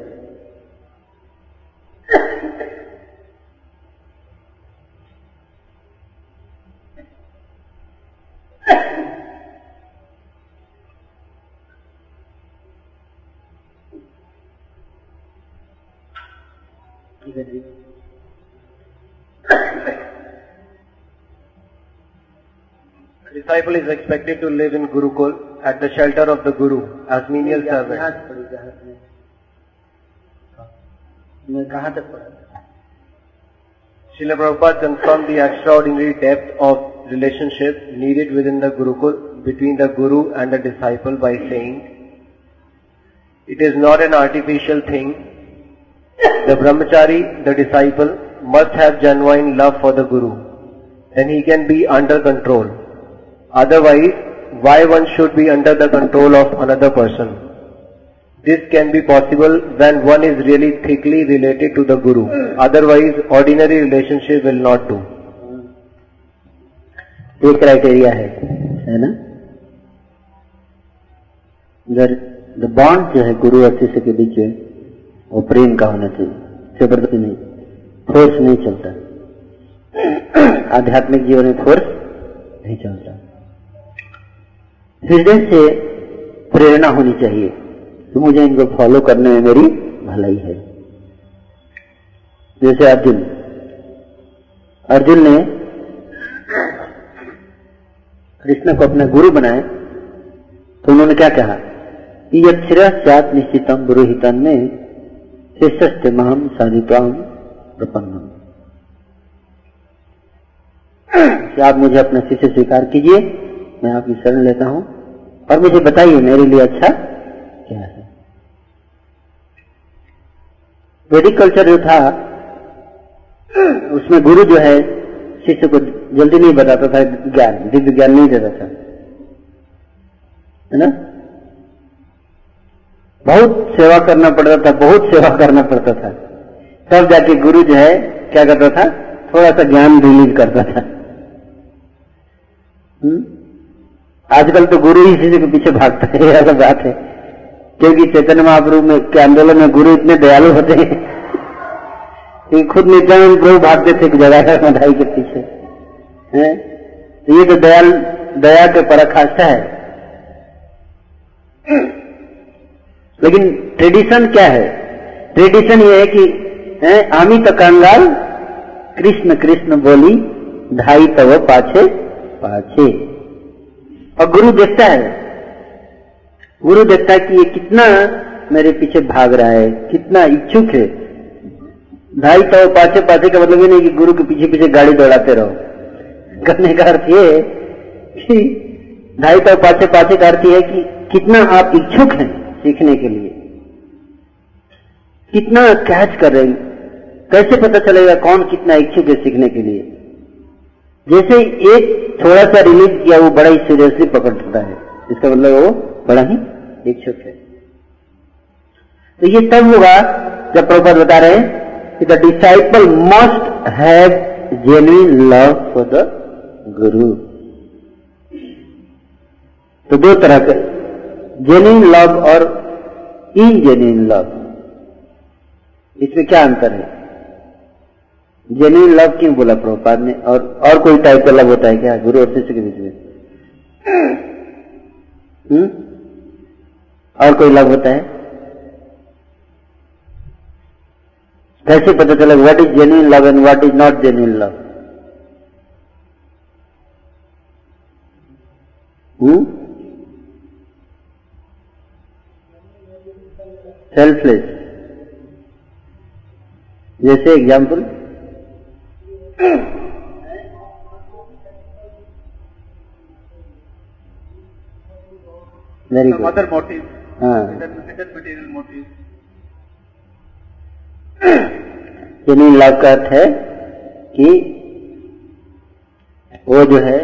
Disciple is expected to live in Gurukul at the shelter of the Guru as menial servant. Srila Prabhupada confirmed the extraordinary depth of relationship needed within the Gurukul between the Guru and the disciple by saying, it is not an artificial thing. The brahmachari, the disciple, must have genuine love for the Guru. Then he can be under control. Otherwise, why one should be under the control of another person? This can be possible when one is really thickly related to the Guru. Otherwise, ordinary relationship will not do. ये criteria है है ना इधर the bond जो है गुरु और शिष्य के बीच में वो प्रेम का होना चाहिए ज़बरदस्ती नहीं फोर्स नहीं चलता आध्यात्मिक जीवन में फोर्स नहीं चलता हृदय से प्रेरणा होनी चाहिए तो मुझे इनको फॉलो करने में मेरी भलाई है। जैसे अर्जुन। अर्जुन ने कृष्ण को अपना गुरु बनाए तो उन्होंने क्या कहा? कि यक्षरत निश्चितम गुरुहितन में शिष्य महम साधित्वाम प्रपन्नम। आप मुझे अपना शिष्य स्वीकार कीजिए। मैं आपकी शरण लेता हूँ। और मुझे बताइए मेरे लिए अच्छा। क्या है? वैदिक कल्चर जो था उसमें गुरु जो है शिष्य को जल्दी नहीं बताता था ज्ञान दिव्य ज्ञान नहीं देता था। है ना? बहुत सेवा करना पड़ता था बहुत सेवा करना पड़ता था। तब जाके गुरु जो है क्या करता था? थोड़ा सा ज्ञान रिलीज़ करता था। हम्म? आजकल तो गुरु ही किसी के पीछे भागता है ऐसा बात है। क्योंकि चैतन्य महाप्रभु में, के आंदोलन में गुरु इतने दयालु होते हैं। कि खुद नित्यानंद प्रभु भागते थे जगह मधाई के पीछे। हैं? तो ये तो दयाल, दया के पराकाष्ठा है। लेकिन ट्रेडिशन क्या है? ट्रेडिशन ये है कि आमी तो कंगाल कृष्ण कृष्ण बोली ढाई तव पाछे पाछे। और गुरु देखता है। गुरु देखता है कि ये कितना मेरे पीछे भाग रहा है, कितना इच्छुक है। ढाई तव पाछे पाछे का मतलब ये नहीं कि गुरु के पीछे पीछे गाड़ी दौड़ाते रहो। करने का अर्थ ये कि ढाई तव पाछे पाछे का अर्थ है कि कितना आप इच्छुक हैं सीखने के लिए। कितना कैच कर रहे हैं। कैसे पता चलेगा कौन कितना इच्छुक है सीखने के लिए? जैसे एक थोड़ा सा रिलीज़ किया, वो बड़ा ही सीरियसली पकड़ता है। इसका मतलब वो बड़ा ही इच्छुक है। तो ये तब होगा, जब प्रभुपद बता रहे हैं कि the disciple must have genuine love for the guru तो दो तरह के जेन्यून लव और इनजेन्युइन लव इसमें क्या अंतर है? जेन्युइन लव क्यों बोला प्रभुपाद ने? और और कोई टाइप का लव होता है क्या गुरु और शिष्य के बीच में? हम्म? और कोई लव होता है? कैसे पता चला what is genuine love and what is not genuine love selfless जैसे example Some good other motive, हाँ motive. जेन्युइन लव का अर्थ है कि वो जो है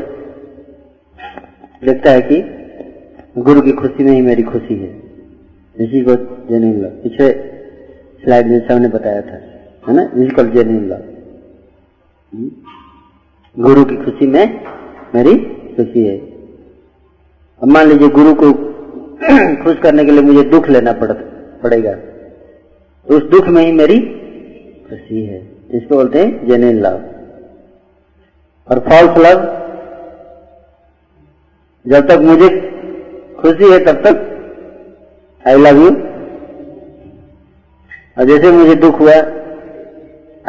देखता है कि गुरु की खुशी में ही मेरी खुशी है। इसी को जेन्युइन लव पिछले स्लाइड में सबने बताया था है ना? इसी को जेन्युइन लव गुरु की खुशी में मेरी खुशी है। अब मान लीजिए गुरु को खुश करने के लिए मुझे दुख लेना पड़, पड़ेगा। तो उस दुख में ही मेरी खुशी है। इसको बोलते हैं जेन्युइन लव और फॉल्स लव जब तक मुझे खुशी है, तब तक आई लव यू और जैसे मुझे दुख हुआ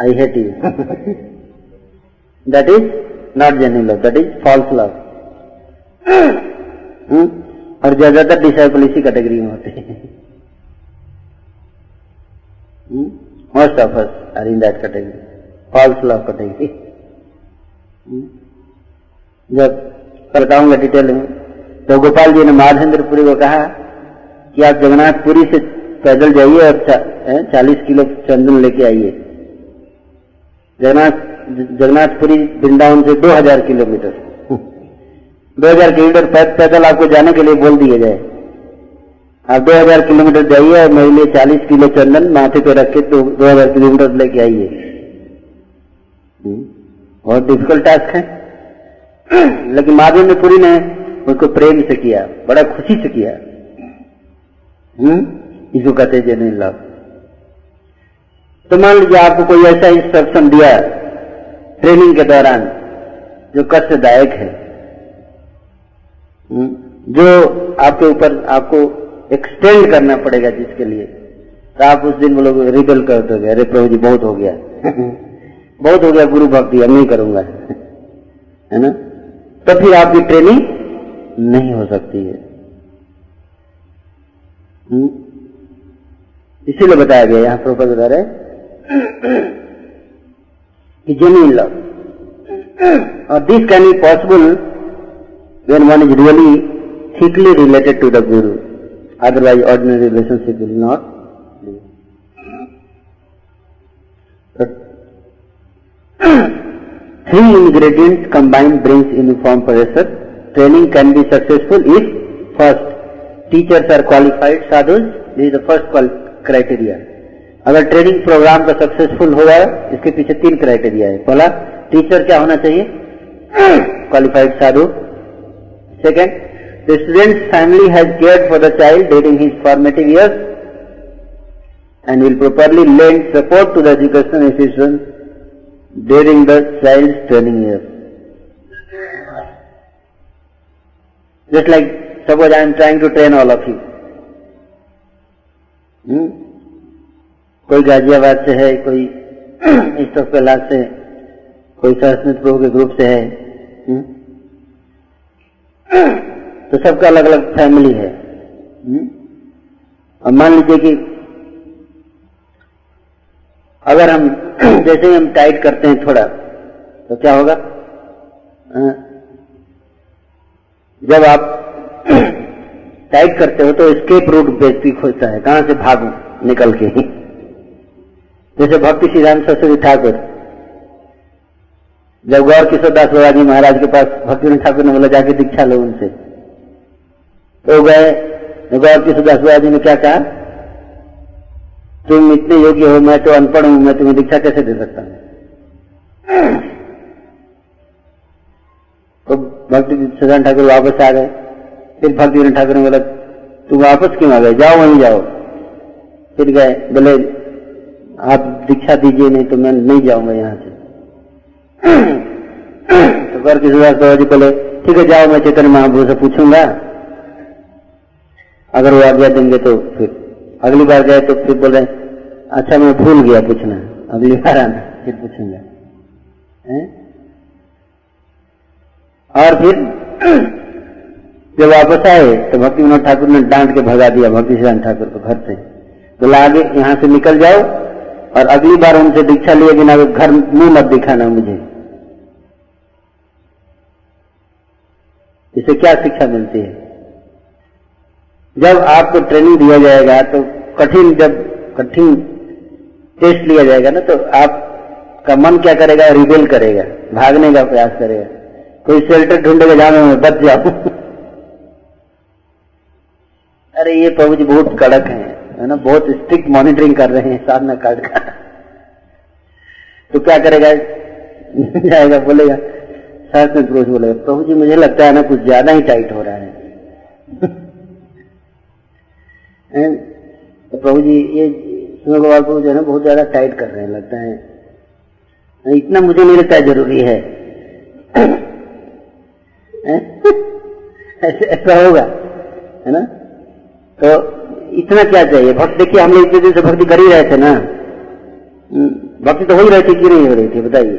I hate you that is not genuine love that is false love और ज़्यादातर डिसाइपल इसी कैटेगरी में होते हैं। Most of us are in that category false love category जब बताऊँगा डिटेल में तो गोपाल जी ने माधेंद्रपुरी को कहा कि आप जगन्नाथपुरी से पैदल जाइए और चालीस किलो चंदन लेके आइए। जगन्नाथ जगन्नाथपुरी, वृंदावन से 2000 किलोमीटर। 2000 किलोमीटर पैदल आपको जाने के लिए बोल दिया जाए। आप 2000 किलोमीटर जाइए और मेरे लिए 40 किलो चंदन माथे पे रख के तो 2000 किलोमीटर लेके आइए। बहुत डिफ़िकल्ट टास्क है। लेकिन माधवेंद्रपुरी ने उसको प्रेम से किया, बड़ा खुशी से किया। हम्म। इसको कहते जेन्युइन लव तो मान लीजिए आपको कोई ऐसा इंस्ट्रक्शन दिया ट्रेनिंग के दौरान, जो कष्टदायक है। जो आपके ऊपर आपको एक्सटेंड करना पड़ेगा जिसके लिए। तो आप उस दिन बोलोगे रिबेल कर दोगे। अरे प्रभु जी, बहुत हो गया। बहुत हो गया, गुरु भक्ति, अब नहीं करूँगा। है ना? तो फिर आपकी ट्रेनिंग नहीं हो सकती है। इसीलिए बताया गया, यहाँ प्रोपर बता रहे the genuine love. Or this can be possible when one is really thickly related to the Guru. Otherwise, ordinary relationship will not be. Three ingredients combined brings uniform pressure. Training can be successful if first teachers are qualified sadhus. This is the first criteria. अगर training programme का successful हो जाए, इसके पीछे तीन criteria है। पहला teacher क्या होना चाहिए? Qualified Sadhu. Second the student family has care for the child during his formative years and will properly lend support to the education institution during the child training year just like suppose I am trying to train all of you कोई गाजियाबाद से है, कोई east Kailash से कोई सरस्मित प्रभु के group से है हुँ? तो सबका अलग अलग फैमिली है हुँ? और मान लीजिए कि अगर हम जैसे ही हम टाइट करते हैं थोड़ा तो क्या होगा हाँ? जब आप टाइट करते हो तो स्केप रूट व्यक्ति खोजता है, कहाँ से भागू, निकल के ही जैसे भक्ति श्री राम सरस्वती ठाकुर, जब गौर किशोर दास जी महाराज के पास भक्ति ठाकुर ने बोला, जाके दीक्षा लो उनसे। तो गए तो गौर किशोर दास ने क्या कहा, तुम इतने योग्य हो, मैं तो अनपढ़ हूँ, मैं तुम्हें दीक्षा कैसे दे सकता हूँ? तो भक्ति सदान ठाकुर वापस आ गए। फिर भक्ति ठाकुर ने बोला, तुम वापस क्यों आ गए? जाओ, वहीं जाओ। फिर गए, बोले आप दीक्षा दीजिए, नहीं तो मैं नहीं जाऊँगा यहाँ से। तो कर किशोरदास बाबा जी बोले, ठीक है, जाओ, मैं चेतन महाप्रभु से पूछूँगा। अगर वो आज्ञा देंगे तो फिर, अगली बार गए तो फिर बोले अच्छा मैं भूल गया पूछना, अगली बार आना, फिर पूछूँगा। और फिर, जब वापस आए तो भक्ति विनोद ठाकुर ने डांट के भगा दिया भक्ति श्री ठाकुर को घर से। बोला, आगे यहाँ से निकल जाओ और अगली बार उनसे दीक्षा लिए बिना घर मुँह मत दिखाना मुझे। इसे क्या शिक्षा मिलती है? जब आपको ट्रेनिंग दिया जाएगा तो कठिन जब कठिन टेस्ट लिया जाएगा ना तो आपका मन क्या करेगा? रिबेल करेगा, भागने का प्रयास करेगा। कोई शेल्टर ढूंढेगा जहाँ मैं बच जाऊँ। अरे, ये प्रभु जी बहुत कड़क है। है ना, बहुत स्ट्रिक्ट मॉनिटरिंग कर रहे हैं, साधना कार्ड का। तो क्या करेगा? जाएगा, बोलेगा में पुरुष बोलेगा, प्रभु जी, मुझे लगता है ना, कुछ ज़्यादा ही टाइट हो रहा है। तो प्रभु जी, ये सुनो गोपाल प्रभु जो है ना, बहुत ज़्यादा टाइट कर रहे हैं, लगता है। इतना मुझे नहीं लगता है ज़रूरी है। ऐसा होगा, है ना? तो इतना क्या चाहिए? भक्त देखिए हम लोग इतने दिन से भक्ति कर ही रहे थे ना। भक्ति तो हो ही रही थी कि नहीं हो रही थी बताइए।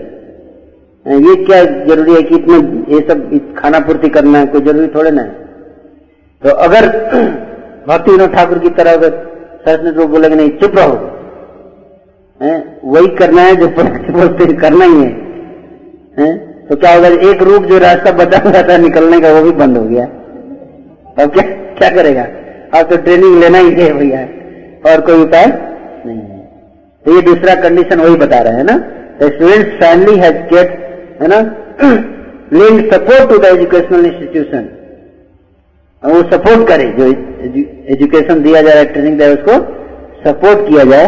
ये क्या ज़रूरी है कि इतना ये सब खाना पूर्ति करना है कोई ज़रूरी थोड़े ना तो अगर भक्ति विनोद ठाकुर की तरह अगर सरस्वती रूप बोलेंगे नहीं चुप रहो। वही करना है जो बोलते करना ही है, है? तो क्या होगा एक रूप जो रास्ता बता हुआ था निकलने का वो भी बंद हो गया। अब क्या क्या करेगा? अब तो ट्रेनिंग लेना ही है भैया। और कोई उपाय? नहीं है। तो ये दूसरा कंडीशन वही बता रहे हैं ना? The student family has get है ना? Link support to the educational institution वो सपोर्ट करे जो एजुकेशन दिया जा रहा है ट्रेनिंग दिया उसको सपोर्ट किया जाए।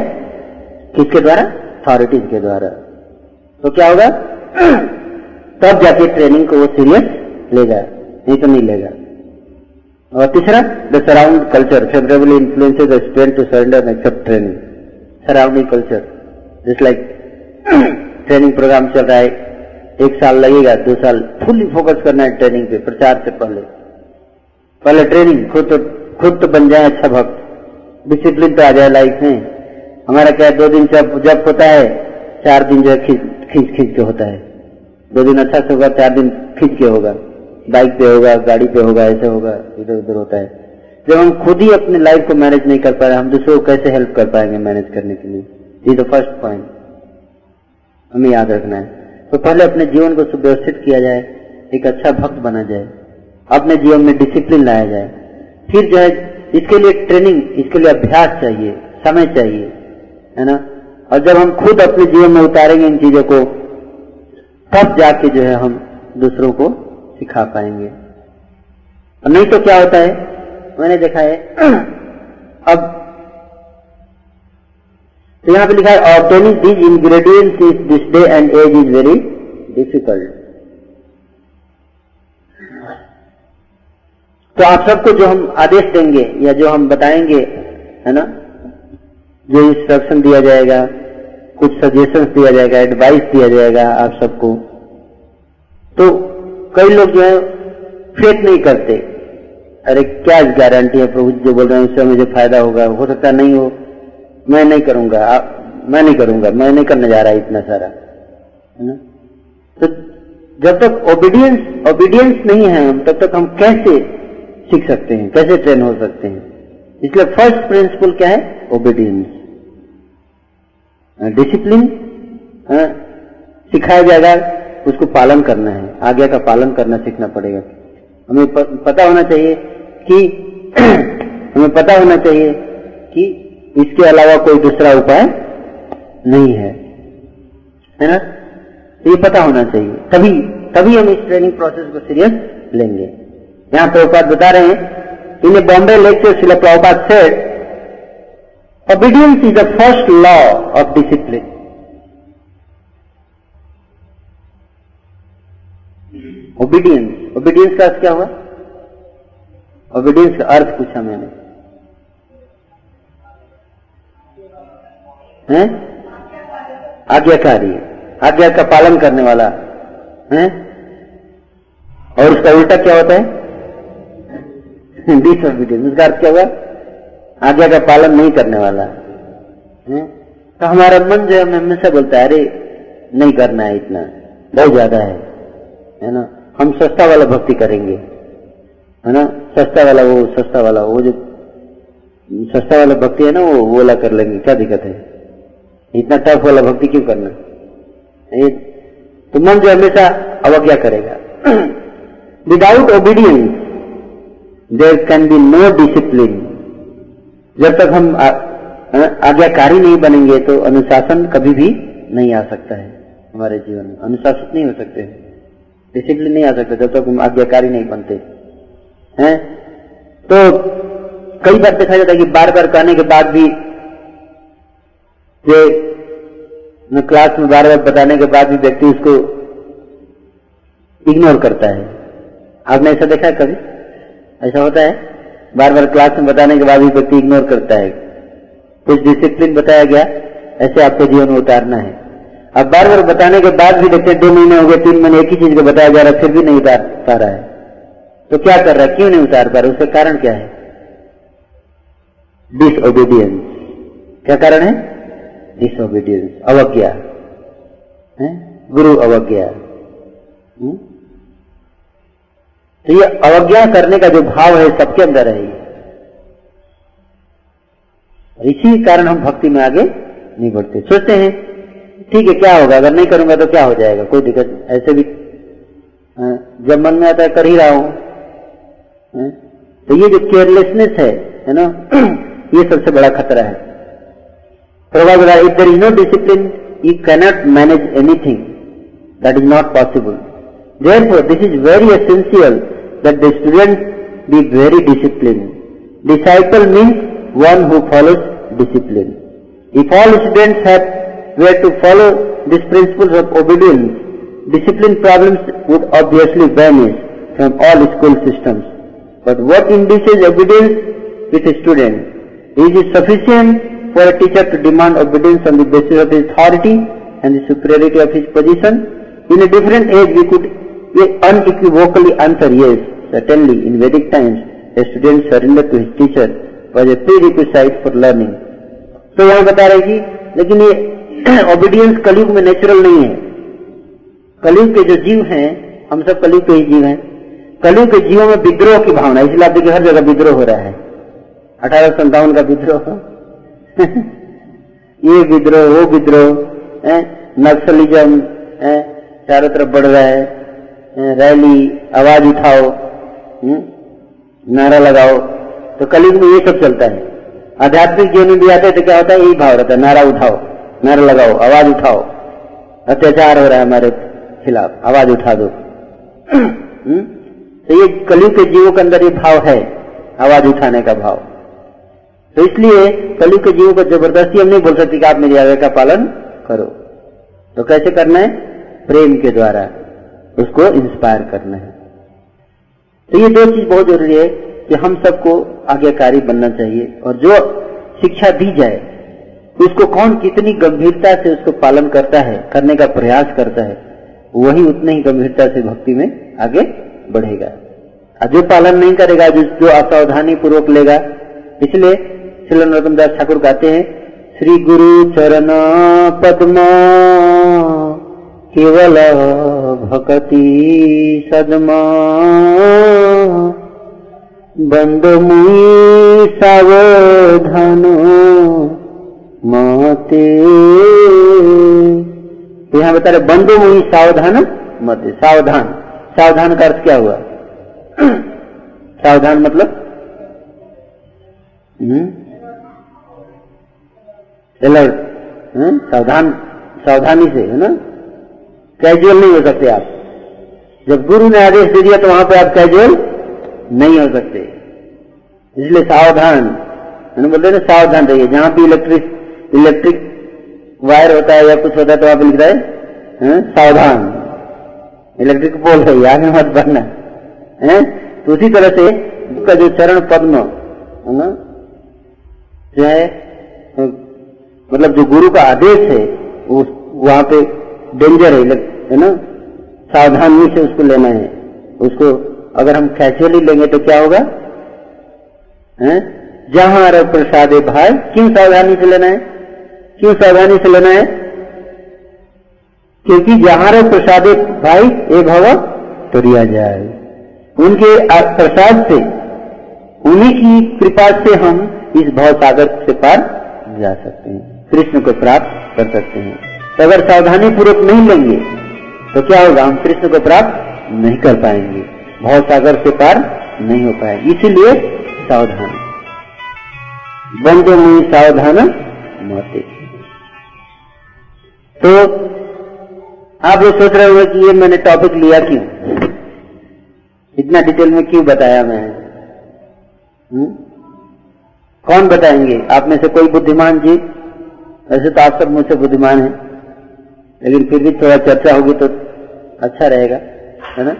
किसके द्वारा? अथॉरिटीज के द्वारा। तो क्या होगा? तब जाके ट्रेनिंग को वो सीरियस लेगा नहीं तो नहीं लेगा। और तीसरा the surround culture favourably influence the student to surrender and accept training surrounding culture जिस लाइक ट्रेनिंग प्रोग्राम चल रहा है, एक साल लगेगा, दो साल फुल्ली फोकस करना है ट्रेनिंग पे, प्रचार से पहले। पहले ट्रेनिंग खुद तो खुद तो बन जाए अच्छा भक्त। डिसिप्लिन तो आ जाए लाइफ में। हमारा क्या दो दिन जब जब होता है, चार दिन जो है खींच खींच के होता है। दो दिन अच्छा से होगा, चार दिन खींच के होगा। बाइक पे होगा, गाड़ी पे होगा, ऐसे होगा इधर उधर होता है। जब हम खुद ही अपने लाइफ को मैनेज नहीं कर पा रहे, हम दूसरों को कैसे हेल्प कर पाएँगे मैनेज करने के लिए? ये तो फ़र्स्ट पॉइंट हमें याद रखना है। तो पहले अपने जीवन को सुव्यवस्थित किया जाए, एक अच्छा भक्त बना जाए, अपने जीवन में डिसिप्लिन लाया जाए। फिर जो है, इसके लिए ट्रेनिंग इसके लिए अभ्यास चाहिए, समय चाहिए, है ना? और जब हम खुद अपने जीवन में उतारेंगे इन चीज़ों को, तब जाके जो है हम दूसरों को सिखा पाएँगे। और नहीं तो क्या होता है? मैंने देखा है, अब तो यहाँ पे लिखा है obtaining these ingredients is this day and age is very difficult तो आप सबको जो हम आदेश देंगे या जो हम बताएँगे, है ना, जो इंस्ट्रक्शन दिया जाएगा, कुछ सजेशंस दिया जाएगा एडवाइस दिया जाएगा आप सबको तो कई लोग जो है, फेक नहीं करते। अरे, क्या गारंटी है प्रभु जो? बोल रहे हैं, उससे मुझे फ़ायदा होगा। हो सकता नहीं हो। मैं नहीं करूँगा। आप, मैं नहीं करूँगा। मैं नहीं करने जा रहा इतना सारा। है ना? तो जब तक ओबीडियंस ओबीडियंस नहीं है हम, तब तक हम कैसे सीख सकते हैं? कैसे ट्रेन हो सकते हैं? इसलिए फ़र्स्ट प्रिंसिपल क्या है? ओबीडियंस डिसिप्लिन सिखाया जाएगा। उसको पालन करना है। आज्ञा का पालन करना सीखना पड़ेगा। हमें पता होना चाहिए कि, हमें पता होना चाहिए कि इसके अलावा कोई दूसरा उपाय नहीं है। है ना? ये पता होना चाहिए। तभी तभी हम इस ट्रेनिंग प्रोसेस को सीरियस लेंगे। यहाँ प्रभुपात बता रहे हैं इन a Bombay lecture Shrila Prabhupada said Obedience is the first law of discipline. Obedience obedience का अर्थ क्या हुआ? ओबीडियंस का अर्थ पूछा मैंने। हैं? आज्ञाकारी। आज्ञा का पालन करने वाला। है? और उसका उल्टा क्या होता है? डिसओबीडियंस उसका अर्थ क्या हुआ? आज्ञा का पालन नहीं करने वाला। है? तो हमारा मन जो है हमेशा बोलता है, अरे, नहीं करना है इतना। बहुत ज़्यादा है। है ना? हम सस्ता वाला भक्ति करेंगे। है ना? सस्ता वाला वो, सस्ता वाला, वो जो सस्ता वाला भक्ति है ना, वो बोला कर लेंगे। क्या दिक्कत है? इतना टफ वाला भक्ति क्यों करना? तो मन जो हमेशा अवज्ञा करेगा। Without obedience there can be no discipline जब तक हम आज्ञाकारी नहीं बनेंगे तो अनुशासन कभी भी नहीं आ सकता है हमारे जीवन में। अनुशासित नहीं हो सकते डिसिप्लिन नहीं आ सकता, जब तक हम आज्ञाकारी नहीं बनते। हैं? तो कई बार देखा जाता है कि बार बार कहने के बाद भी जो क्लास में बार बार बताने के बाद भी व्यक्ति उसको इग्नोर करता है। आपने ऐसा देखा है कभी? ऐसा होता है? बार बार क्लास में बताने के बाद भी व्यक्ति इग्नोर करता है। कुछ डिसिप्लिन बताया गया, ऐसे आपको जीवन में उतारना है। अब बार बार बताने के बाद भी देखते दो महीने हो गए, तीन महीने एक ही चीज़ को बताया जा रहा है, फिर भी नहीं उतार पा रहा है। तो क्या कर रहा है? क्यों नहीं उतार पा रहा उसका कारण क्या है? डिसओबीडियंस क्या कारण है? डिसओबीडियंस अवज्ञा। है? गुरु अवज्ञा। तो ये अवज्ञा करने का जो भाव है, सबके अंदर है इसी कारण हम भक्ति में आगे नहीं बढ़ते। सोचते हैं ठीक है, क्या होगा? अगर नहीं करूँगा तो क्या हो जाएगा? कोई दिक्कत ऐसे भी हाँ, जब मन में आता है, कर ही रहा हूँ। हाँ, तो ये जो केयरलेसनेस है है ना, ये सबसे बड़ा खतरा है। प्रभाव if there is no discipline you cannot manage anything that is not possible therefore this is very essential that the student be very discipline disciple means one who follows discipline if all students have were to follow these principles of obedience, discipline problems would obviously vanish from all school systems. But what induces obedience with a student? Is it sufficient for a teacher to demand obedience on the basis of his authority and the superiority of his position? In a different age, we could unequivocally answer yes. Certainly, in Vedic times, a student surrender to his teacher was a prerequisite for learning. तो यहाँ बता रहे कि लेकिन ये obedience कलयुग में natural नहीं है। कलयुग के जो जीव हैं, हम सब कलयुग के ही जीव हैं। कलयुग के जीवों में विद्रोह की भावना, इसलिए आप देखिए हर जगह विद्रोह हो रहा है। अठारह संतावन का विद्रोह। ये विद्रोह, वो विद्रोह नक्सलिज्म चारों तरफ़ बढ़ रहा है। रैली, आवाज़ उठाओ नारा लगाओ। तो कलयुग में ये सब चलता है। आध्यात्मिक जीवन में भी आते तो क्या होता है? यही भाव रहता है, नारा उठाओ। नारा लगाओ, आवाज़ उठाओ। अत्याचार हो रहा है हमारे खिलाफ, आवाज़ उठा दो। तो ये कलयुग के जीवों के अंदर ये भाव है, आवाज़ उठाने का भाव। तो इसलिए कलयुग के जीवों को ज़बरदस्ती हम नहीं बोल सकते कि आप मेरी आज्ञा का पालन करो। तो कैसे करना है? प्रेम के द्वारा उसको इंस्पायर करना है। तो ये दो चीज़ बहुत ज़रूरी है कि हम सबको आज्ञाकारी बनना चाहिए और जो शिक्षा दी जाए उसको कौन कितनी गंभीरता से उसको पालन करता है, करने का प्रयास करता है, वही उतनी ही गंभीरता से भक्ति में आगे बढ़ेगा। और जो पालन नहीं करेगा, जो जो असावधानी पूर्वक लेगा, इसलिए श्री नरोत्तम दास ठाकुर कहते हैं, श्री गुरु चरण पद्म, केवल भक्ति सदमा, बंद मुई सावधान। मते। यहाँ बता रहे, बंधु मुई सावधान, मते सावधान। सावधान का अर्थ क्या हुआ? सावधान मतलब? अलर्ट। सावधान, सावधानी से, है ना? कैजुअल नहीं हो सकते आप। जब गुरु ने आदेश दे दिया तो वहाँ पे आप कैजुअल नहीं हो सकते। इसलिए सावधान बोलते ना सावधान रहिए। जहाँ भी इलेक्ट्रिक इलेक्ट्रिक वायर होता है या कुछ होता है तो आप पे लिखता है सावधान। इलेक्ट्रिक पोल है आगे मत बढ़ना है तो उसी तरह से उसका जो चरण पद्म, है ना, जो है मतलब जो गुरु का आदेश है, वो वहाँ पे डेंजर है है ना, सावधानी से उसको लेना है। उसको अगर हम कैजुअली लेंगे तो क्या होगा? है, जहाँ रह प्रसाद भाई, क्यों सावधानी से लेना है? क्यों सावधानी से लेना है? क्योंकि जहाँ रह प्रसाद भाई, एक भव तो रिया जाए। उनके प्रसाद से, उन्हीं की कृपा से हम इस भव सागर से पार जा सकते हैं। कृष्ण को प्राप्त कर सकते हैं। तो अगर सावधानी पूर्वक नहीं लेंगे तो क्या होगा? हम कृष्ण को प्राप्त नहीं कर पाएँगे। भव सागर से पार नहीं हो पाएँगे इसीलिए सावधान। बंदे मुई सावधान मते तो आप लोग सोच रहे होंगे कि ये मैंने टॉपिक लिया क्यों? इतना डिटेल में क्यों बताया मैं? हुँ? कौन बताएँगे? आप में से कोई बुद्धिमान जी? वैसे तो आप सब मुझसे बुद्धिमान है। लेकिन फिर भी थोड़ा चर्चा होगी तो अच्छा रहेगा, है ना?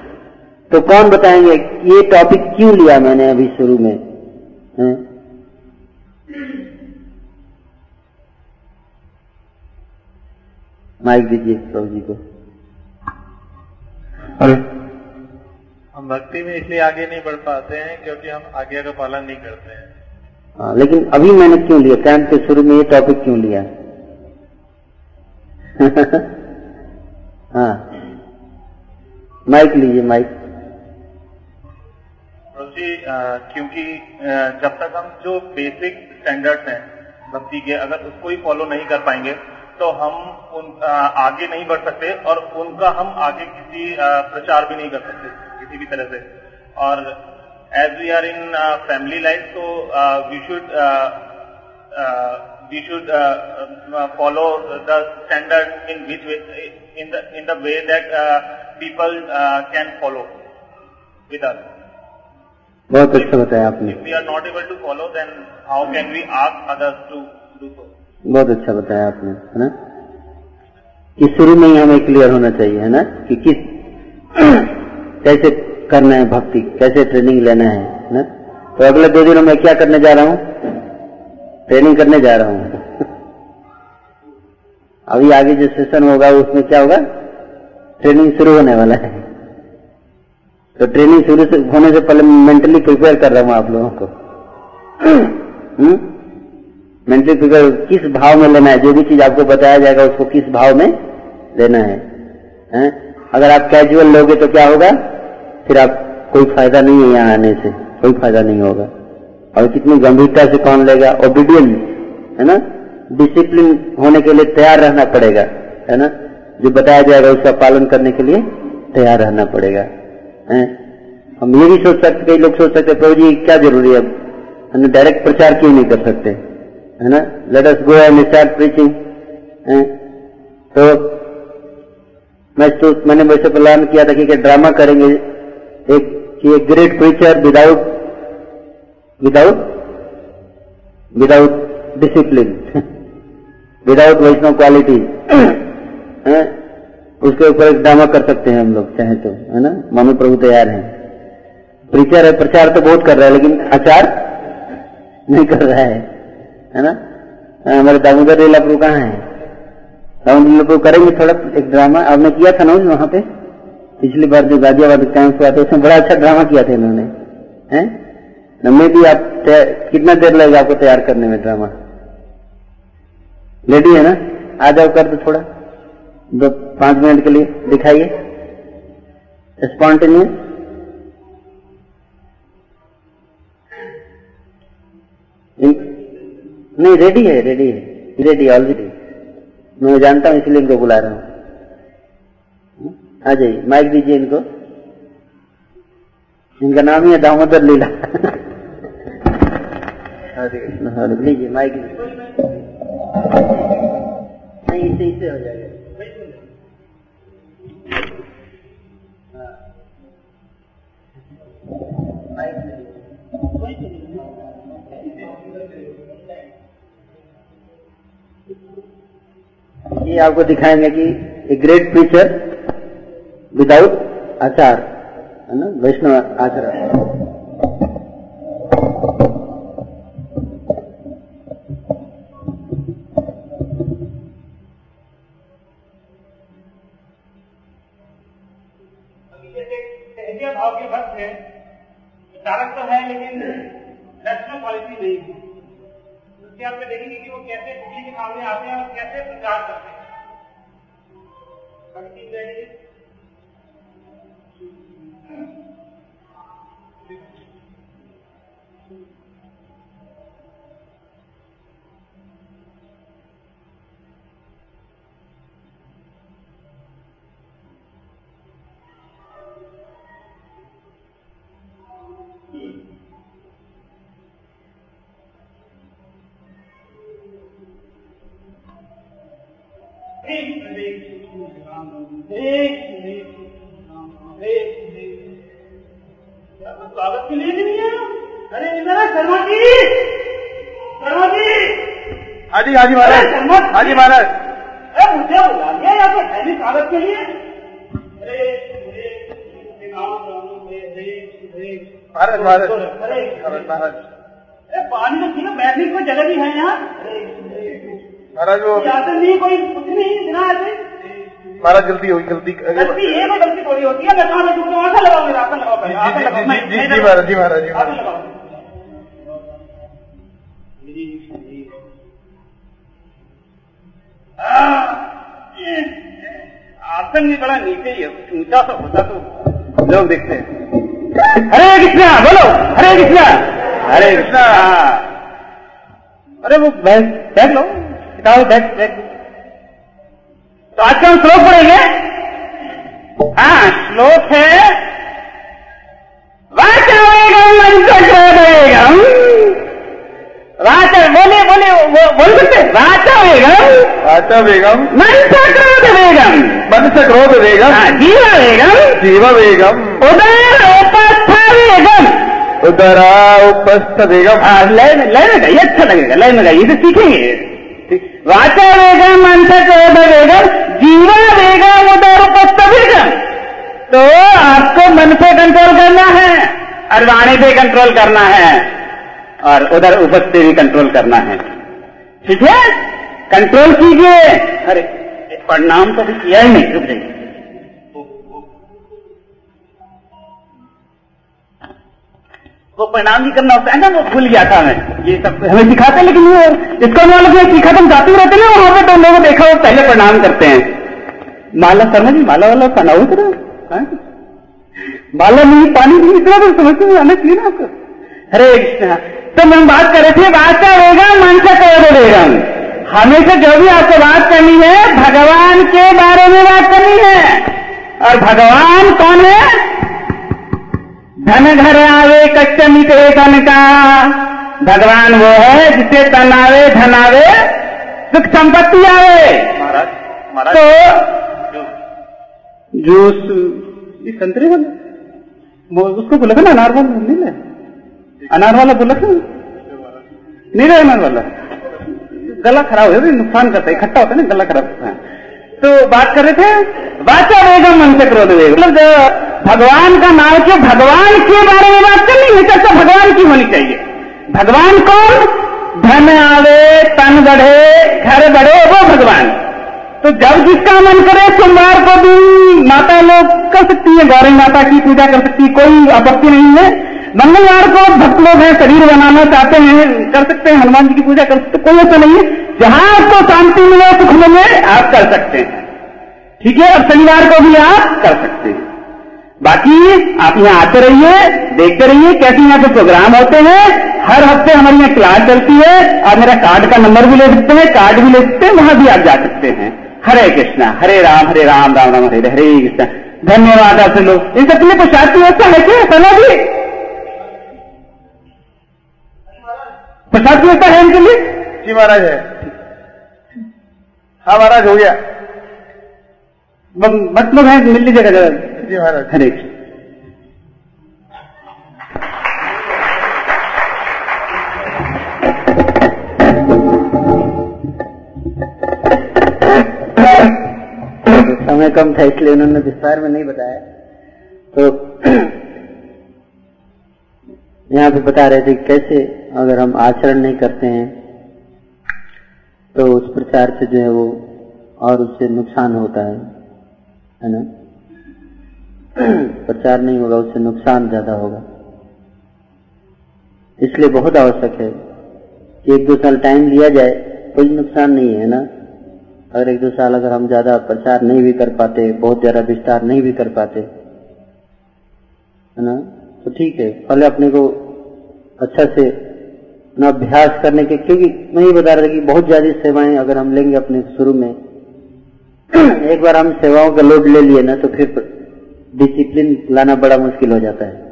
तो कौन बताएँगे ये टॉपिक क्यों लिया मैंने अभी शुरू में? है? माइक दीजिए प्रभु जी को। अरे। हम भक्ति में इसलिए आगे नहीं बढ़ पाते हैं क्योंकि हम आज्ञा का पालन नहीं करते हैं। हाँ, लेकिन अभी मैंने क्यों लिया? कैंप के शुरू में ये टॉपिक क्यों लिया? हाँ। माइक लीजिए माइक जी क्योंकि जब तक हम जो बेसिक स्टैंडर्ड्स हैं भक्ति के अगर उसको ही फॉलो नहीं कर पाएँगे तो हम उन आ, आगे नहीं बढ़ सकते और उनका हम आगे किसी आ, प्रचार भी नहीं कर सकते किसी भी तरह से। और as we are in family life तो we should we should follow the standard in which in the in the way that people can follow with us बहुत अच्छा बताया आपने। If we are not able to follow, then how can we ask others to do so? बहुत अच्छा बताया आपने, है ना? कि शुरू में ही हमें क्लियर होना चाहिए, है ना? कि किस कैसे करना है भक्ति, कैसे ट्रेनिंग लेना है है ना? तो अगले दो दिनों में क्या करने जा रहा हूँ? ट्रेनिंग करने जा रहा हूँ। अभी आगे जो सेशन होगा, उसमें क्या होगा? ट्रेनिंग शुरू होने वाला है। तो ट्रेनिंग शुरू होने से पहले मेंटली प्रिपेयर कर रहा हूँ आप लोगों को। मेंटली फिगर किस भाव में लेना है? जो भी चीज़ आपको बताया जाएगा उसको किस भाव में लेना है, है? अगर आप कैजुअल लोगे तो क्या होगा? फिर आप कोई फ़ायदा नहीं है यहाँ आने से। कोई फ़ायदा नहीं होगा। और कितनी गंभीरता से कौन लेगा? ओबीडियंस है ना? डिसिप्लिन होने के लिए तैयार रहना पड़ेगा है ना? जो बताया जाएगा उसका पालन करने के लिए तैयार रहना पड़ेगा। है? हम ये भी सोच सकते कई लोग सोच सकते प्रभु जी क्या ज़रूरी है? हम डायरेक्ट प्रचार क्यों नहीं कर सकते? है ना? Let us go and start preaching तो मैं तो मैंने वैसे प्लान किया था कि ड्रामा करेंगे। एक, कि एक great preacher without without without discipline without Vaishnava quality उसके ऊपर एक ड्रामा कर सकते हैं हम लोग, चाहे तो है ना? मनु प्रभु तैयार हैं। प्रीचर है, प्रचार तो बहुत कर रहा है, लेकिन आचार नहीं कर रहा है। है ना? हमारे दामोदर लीला प्रभु कहाँ है? दामोदर लीला प्रभु करेंगे थोड़ा एक ड्रामा आपने किया था ना वहाँ पे? पिछली बार जो गाजियाबाद कैंप हुआ था, उसमें बड़ा अच्छा ड्रामा किया था इन्होंने। हैं? मैं भी आप कितना देर लगेगा आपको तैयार करने में ड्रामा रेडी है ना? आ जाओ कर दो थोड़ा। दो, पाँच मिनट के लिए दिखाइए। स्पॉन्टेनियस नहीं रेडी है रेडी है रेडी ऑलरेडी मैं जानता हूँ, इसलिए इनको बुला रहा हूँ। आ जाइए माइक दीजिए इनको। इनका नाम ही है दामोदर लीला। लीजिए माइक नहीं, इसे इसे हो जाएगा। ये आपको दिखाएँगे कि ए ग्रेट प्रीचर विदाउट आचार है ना? वैष्णव आचार हाजी महाराज। हाजी महाराज। मुझे बुला लिया या तो है स्वागत के लिए। अरे अरे महाराज महाराज। अरे पानी तो है बैठने की कोई जगह भी है यहाँ। महाराज वो नहीं कोई कुछ नहीं बिना ऐसे महाराज गलती होगी गलती गलती ये कोई गलती थोड़ी होती है मैं कहाँ तो लगाओ मेरा लगाओ जी महाराज जी महाराज जी महाराज। आसन भी बड़ा नीचे ही है ऊँचा सा होता तो लोग देखते हैं। हरे कृष्णा बोलो हरे कृष्णा। हरे कृष्णा। अरे वो बैठ बैठ लो किताब बैठ बैठ तो आज हम श्लोक पढ़ेंगे? हाँ श्लोक है वाचर बोले बोले बोल सकते वाचवेगम आचा बेगम मंत्रोदयगम मन से क्रोध बेगम जीव वेगम। जीव बेगम उदर उपस्थ वेगम। उदरा उपस्थ बेगम हाँ में लय में गाइए अच्छा लगेगा लय में गाइए तो सीखेंगे। वाचा वेगम अंत क्रोध वेगम जीवा वेगम उदर उपस्थ वेगम। तो आपको मन पे कंट्रोल करना है और वाणी पे कंट्रोल करना है। और उधर उपस्थ पे भी कंट्रोल करना है। ठीक है? कंट्रोल कीजिए। अरे प्रणाम तो भी किया ही नहीं, रुक जाइए। वो प्रणाम भी करना होता है ना, वो भूल गया था मैं। ये सब हमें सिखाते लेकिन वो इसको लोग ये सीखा तो हम जाते रहते हैं ना वहाँ पे हम लोगों देखा, वो पहले प्रणाम करते हैं। माला जी, माला वाला पहनाओ इतना हाँ? माला नहीं, पानी नहीं, इतना तो समझ में आना चाहिए ना आपको। हरे कृष्णा तो हम बात कर रहे थे वाचा होगा मन से कह देगा हमेशा जो भी आपको बात करनी है भगवान के बारे में बात करनी है। और भगवान कौन है? धन घर आवे कच्च मिटे धन का। भगवान वो है जिसे तन आवे धन आवे सुख संपत्ति आवे। तो जूस ये संतरे वाला? उसको बोला था ना अनार वाला नहीं ले अनार वाला बोला था? नहीं रहने वाला। गला खराब हो नुकसान करता है, इकट्ठा होता है ना, गला खराब होता है। तो बात कर रहे थे, वाचा वेगम मन से क्रोध वेग। मतलब भगवान का नाम क्यों भगवान के बारे में बात करनी है चर्चा भगवान की होनी चाहिए। भगवान कौन? धन आवे, तन बढ़े, घर बढ़े, वो भगवान। तो जब जिसका मन करे, सोमवार को भी माता लोग कर सकती है, गौरी माता की पूजा कर सकती है, कोई आपत्ति नहीं है। मंगलवार को भक्त लोग हैं शरीर बनाना चाहते हैं, कर सकते हैं, हनुमान जी की पूजा कर सकते कोई ऐसा नहीं है। जहाँ आपको शांति मिले, सुख मिले, आप कर सकते हैं। ठीक है और शनिवार को भी आप कर सकते हैं। बाकी आप यहाँ आते रहिए, देखते रहिए कैसे यहाँ पे प्रोग्राम होते हैं। हर हफ़्ते हमारी यहाँ क्लास चलती है और मेरा कार्ड का नंबर भी ले सकते हैं कार्ड भी ले सकते हैं, वहाँ भी आप जा सकते हैं। हरे कृष्णा, हरे राम हरे राम राम राम, हरे हरे कृष्णा। धन्यवाद आपसे लोग। इन सबके लिए प्रसाद की व्यवस्था है क्या? सना जी प्रसाद की व्यवस्था है इनके लिए? जी महाराज है। हाँ महाराज हो गया। मत लोग हैं मिल लीजिएगा जरा। जी महाराज। हरे समय कम था इसलिए उन्होंने विस्तार में नहीं बताया। तो यहाँ पे बता रहे थे कैसे अगर हम आचरण नहीं करते हैं तो उस प्रचार से जो है वो और उससे नुकसान होता है है ना? प्रचार नहीं होगा, उससे नुकसान ज़्यादा होगा। इसलिए बहुत आवश्यक है कि एक दो साल टाइम लिया जाए, कोई नुकसान नहीं है ना? अगर एक दो साल अगर हम ज़्यादा प्रचार नहीं भी कर पाते, बहुत ज़्यादा विस्तार नहीं भी कर पाते, है ना? तो ठीक है, पहले अपने को अच्छा से न अभ्यास करने के, क्योंकि मैं ये बता रहा था कि बहुत ज़्यादा सेवाएँ अगर हम लेंगे अपने शुरू में, एक बार हम सेवाओं का लोड ले लिए ना तो फिर डिसिप्लिन लाना बड़ा मुश्किल हो जाता है।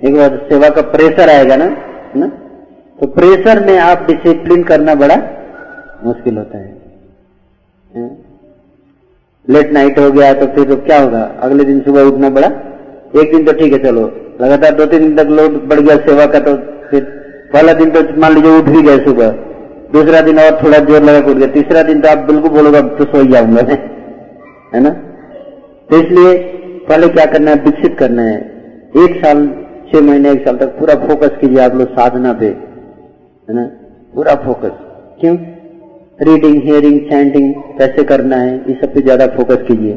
एक बार सेवा का प्रेशर आएगा ना है ना? तो प्रेशर में आप डिसिप्लिन करना बड़ा मुश्किल होता है? लेट नाइट हो गया तो फिर क्या होगा? अगले दिन सुबह उठना पड़ा। एक दिन तो ठीक है, चलो। लगातार दो तीन दिन तक लोड बढ़ गया सेवा का तो फिर पहला दिन तो मान लीजिए उठ भी गए सुबह। दूसरा दिन और थोड़ा ज़ोर लगा उठ गया तीसरा दिन तो आप बिल्कुल बोलोगे तो सो ही जाऊँगा है ना? तो इसलिए पहले क्या करना है? विकसित करना है। एक साल, छह महीने, एक साल तक पूरा फोकस कीजिए आप लोग साधना पे। है ना? पूरा फोकस क्यों? रीडिंग हियरिंग चैंटिंग कैसे करना है इस सब पे ज़्यादा फोकस कीजिए।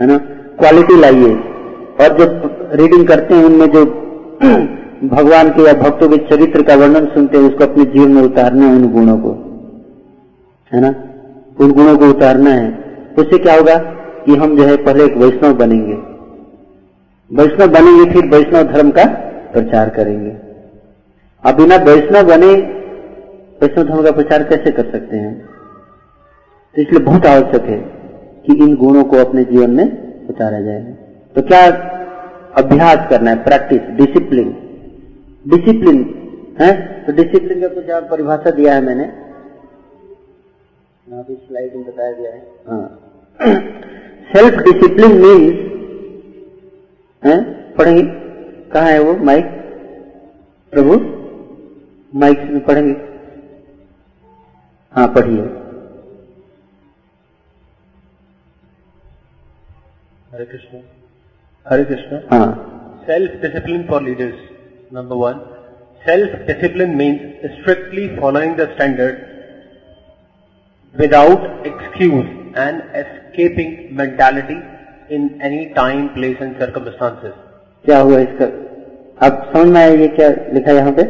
है ना? क्वालिटी लाइए। और जब रीडिंग करते हैं, उनमें जो भगवान के या भक्तों के चरित्र का वर्णन सुनते हैं, उसको अपने जीवन में उतारना है उन गुणों को। है ना? उन गुणों को उतारना है। उससे क्या होगा कि हम जो है, पहले एक वैष्णव बनेंगे। वैष्णव बनेंगे, फिर वैष्णव धर्म का प्रचार करेंगे। अब बिना वैष्णव बने वैष्णव धर्म का प्रचार कैसे कर सकते हैं? तो इसलिए बहुत आवश्यक है कि इन गुणों को अपने जीवन में उतारा जाए। तो क्या अभ्यास करना है? प्रैक्टिस डिसिप्लिन डिसिप्लिन है? तो डिसिप्लिन का कुछ परिभाषा दिया है मैंने। स्लाइड में बताया गया है। हाँ। सेल्फ डिसिप्लिन मीन्स है? पढ़ेंगे। कहा है वो? माइक प्रभु? माइक में पढ़ेंगे। हाँ पढ़िए। हरे कृष्ण। हरे कृष्ण। हाँ। Self discipline for leaders number one self discipline means strictly following the standard without excuse and escaping mentality in any time place and circumstances क्या हुआ इसका? अब समझ में आया क्या लिखा यहाँ पे?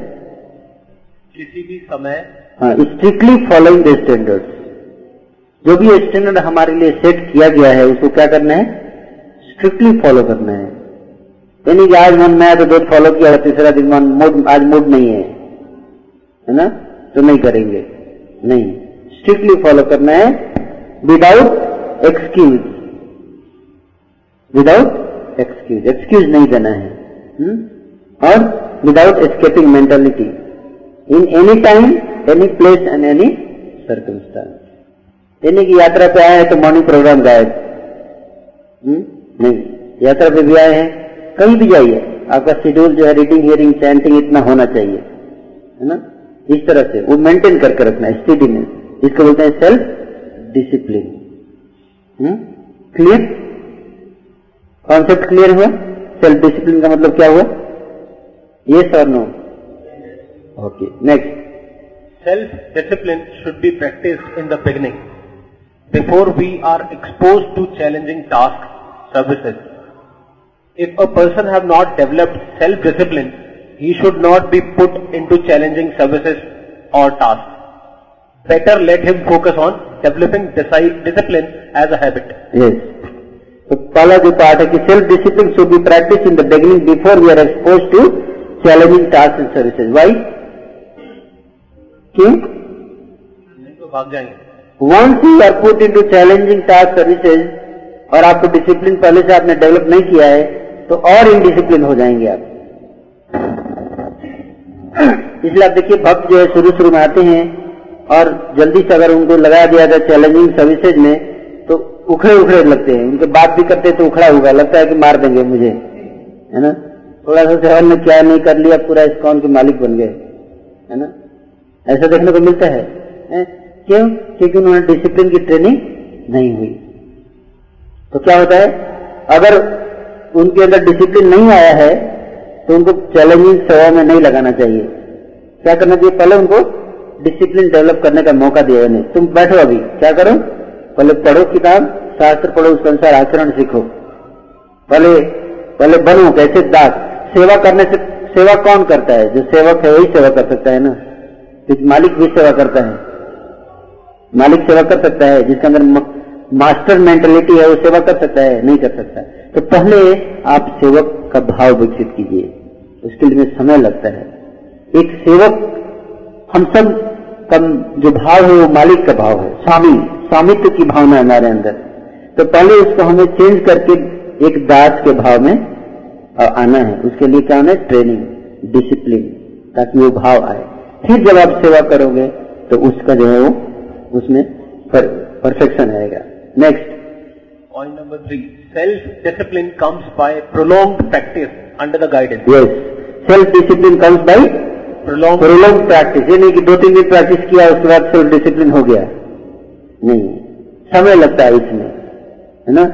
किसी भी समय स्ट्रिक्टली फॉलोइंग द स्टैंडर्ड जो भी स्टैंडर्ड हमारे लिए सेट किया गया है, उसको क्या करना है? स्ट्रिक्टली फॉलो करना है। यानी कि आज मन में आया तो दो फॉलो किया तीसरा दिन मन मूड आज मूड नहीं है। है ना? तो नहीं करेंगे। नहीं। स्ट्रिक्टली फॉलो करना है without excuse without excuse excuse नहीं देना है। हुँ? और without escaping mentality in any time any place and any circumstance यानी कि यात्रा पे आए हैं तो मॉर्निंग प्रोग्राम गायब? नहीं यात्रा पे भी आए हैं कहीं भी जाइए आपका शेड्यूल जो है रीडिंग हियरिंग चैंटिंग इतना होना चाहिए है ना इस तरह से वो मेंटेन करके रखना स्टेडीनेस इसको बोलते हैं self discipline clear concept clear हुआ सेल्फ डिसिप्लिन का मतलब क्या हुआ ये sir no okay next self-discipline should be practiced in the beginning before we are exposed to challenging tasks, services. If a person have not developed self-discipline, he should not be put into challenging services or tasks. Better let him focus on developing discipline as a habit. Yes. So, Pala Dupataki, self-discipline should be practiced in the beginning before we are exposed to challenging tasks and services. Why? क्यों? तो भाग जाएँगे। Once you are put into challenging task services और आपको discipline पहले से आपने develop नहीं किया है तो और इनडिसिप्लिन हो जाएँगे आप। इसलिए आप देखिए भक्त जो है शुरू शुरू में आते हैं और जल्दी से अगर उनको लगा दिया जाए चैलेंजिंग सर्विसेज़ में तो उखड़े उखड़े लगते हैं। उनके बात भी करते तो उखड़ा होगा लगता है कि मार देंगे मुझे है ना? थोड़ा सा सेवन में क्या नहीं कर लिया पूरा इस्कॉन के मालिक बन गए है ना? ऐसा देखने को मिलता है? क्यों? क्योंकि उन्होंने डिसिप्लिन की ट्रेनिंग नहीं हुई। तो क्या होता है? अगर उनके अंदर डिसिप्लिन नहीं आया है तो उनको चैलेंजिंग सेवा में नहीं लगाना चाहिए। क्या करना चाहिए? पहले उनको डिसिप्लिन डेवलप करने का मौका दिया उन्हें। तुम बैठो अभी, क्या करो? पहले पढ़ो किताब, शास्त्र पढ़ो, उसके अनुसार आचरण सीखो। पहले पहले बनो, कैसे? दास। सेवा करने से, सेवा कौन करता है? जो सेवक है, वही सेवा कर सकता है ना। क्योंकि मालिक भी सेवा करता है। मालिक सेवा कर सकता है, जिसके अंदर मास्टर मेंटेलिटी है, वो सेवा कर सकता है, नहीं कर सकता। तो पहले आप सेवक का भाव विकसित कीजिए। उसके लिए समय लगता है। एक सेवक, हम सब का जो भाव है, वो मालिक का भाव है। स्वामी, स्वामित्व की भावना हमारे अंदर। तो पहले उसको हमें चेंज करके एक दास के भाव में आना है। उसके लिए क्या है? ट्रेनिंग डिसिप्लिन ताकि वो भाव आए। फिर जब आप सेवा करोगे तो उसका जो है वो उसमें परफेक्शन आएगा। Next point number three self discipline comes by prolonged practice under the guidance yes self discipline comes by Prolonged prolong practice ये नहीं कि दो तीन दिन प्रैक्टिस किया उसके बाद सेल्फ डिसिप्लिन हो गया। नहीं। समय लगता है इसमें। है ना?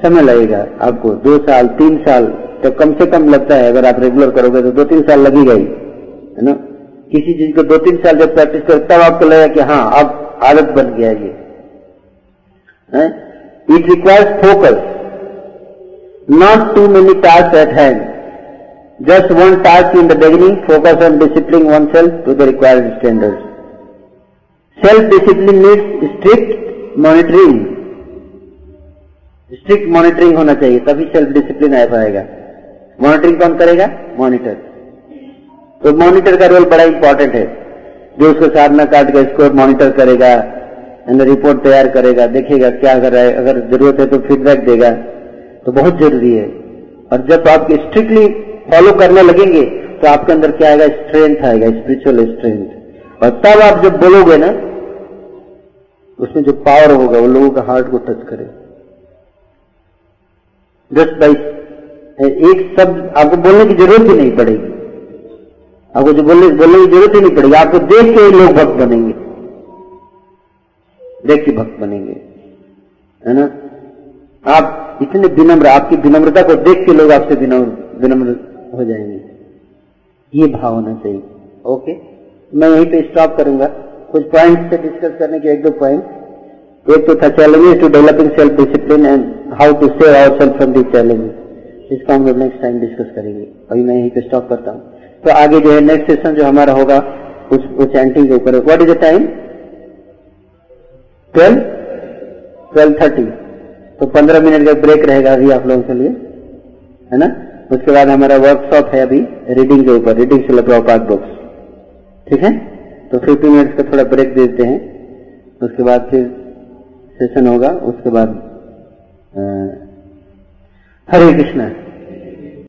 समय लगेगा आपको। दो साल तीन साल तो कम से कम लगता है। अगर आप रेगुलर करोगे तो दो तीन साल लगेगा ही। है ना? किसी चीज़ को दो तीन साल जब प्रैक्टिस करें, तब आपको लगेगा कि हाँ अब आदत बन गया ये। It requires focus not too many task at hand just one task in the beginning focus on discipline oneself to the required standard self discipline needs strict monitoring strict monitoring होना चाहिए, तभी सेल्फ डिसिप्लिन आ पाएगा। Monitoring कौन करेगा? Monitor तो monitor का role बड़ा इंपॉर्टेंट है। जो उसको साधना काट के स्कोर मॉनिटर करेगा रिपोर्ट तैयार करेगा देखेगा क्या कर रहा है। अगर ज़रूरत है तो फीडबैक देगा। तो बहुत ज़रूरी है। और जब आप स्ट्रिक्टली फॉलो करने लगेंगे तो आपके अंदर क्या आएगा? स्ट्रेंथ आएगा स्पिरिचुअल स्ट्रेंथ और तब आप जब बोलोगे ना, उसमें जो पावर होगा, वो लोगों का हार्ट को टच करे। जस्ट बाई एक शब्द आपको बोलने की ज़रूरत ही नहीं पड़ेगी। आपको जो बोलने बोलने की ज़रूरत ही नहीं पड़ेगी, आपको देख के लोग भक्त बनेंगे। देख के भक्त बनेंगे। है ना? आप इतने विनम्र, आपकी विनम्रता को देख के लोग आपसे विनम्र विनम्र हो जाएँगे। ये भाव होना चाहिए। ओके? मैं यहीं पे स्टॉप करूँगा। कुछ पॉइंट से डिस्कस करने के एक दो पॉइंट एक तो था challenges to developing self discipline and how to save our self from this challenges इसका हम लोग नेक्स्ट टाइम डिस्कस करेंगे। अभी मैं यहीं पे स्टॉप करता हूँ। तो आगे जो है नेक्स्ट सेशन जो हमारा होगा, उस वो चैंटिंग के ऊपर। What is the time twelve twelve thirty तो पंद्रह मिनट का ब्रेक रहेगा अभी आप लोगों के लिए, है ना? उसके बाद हमारा वर्कशॉप है अभी रीडिंग के ऊपर रीडिंग से पार्ट बुक्स ठीक है? तो फिफ्टी मिनट्स का थोड़ा ब्रेक देते हैं। उसके बाद फिर सेशन होगा, उसके बाद हरे कृष्णा।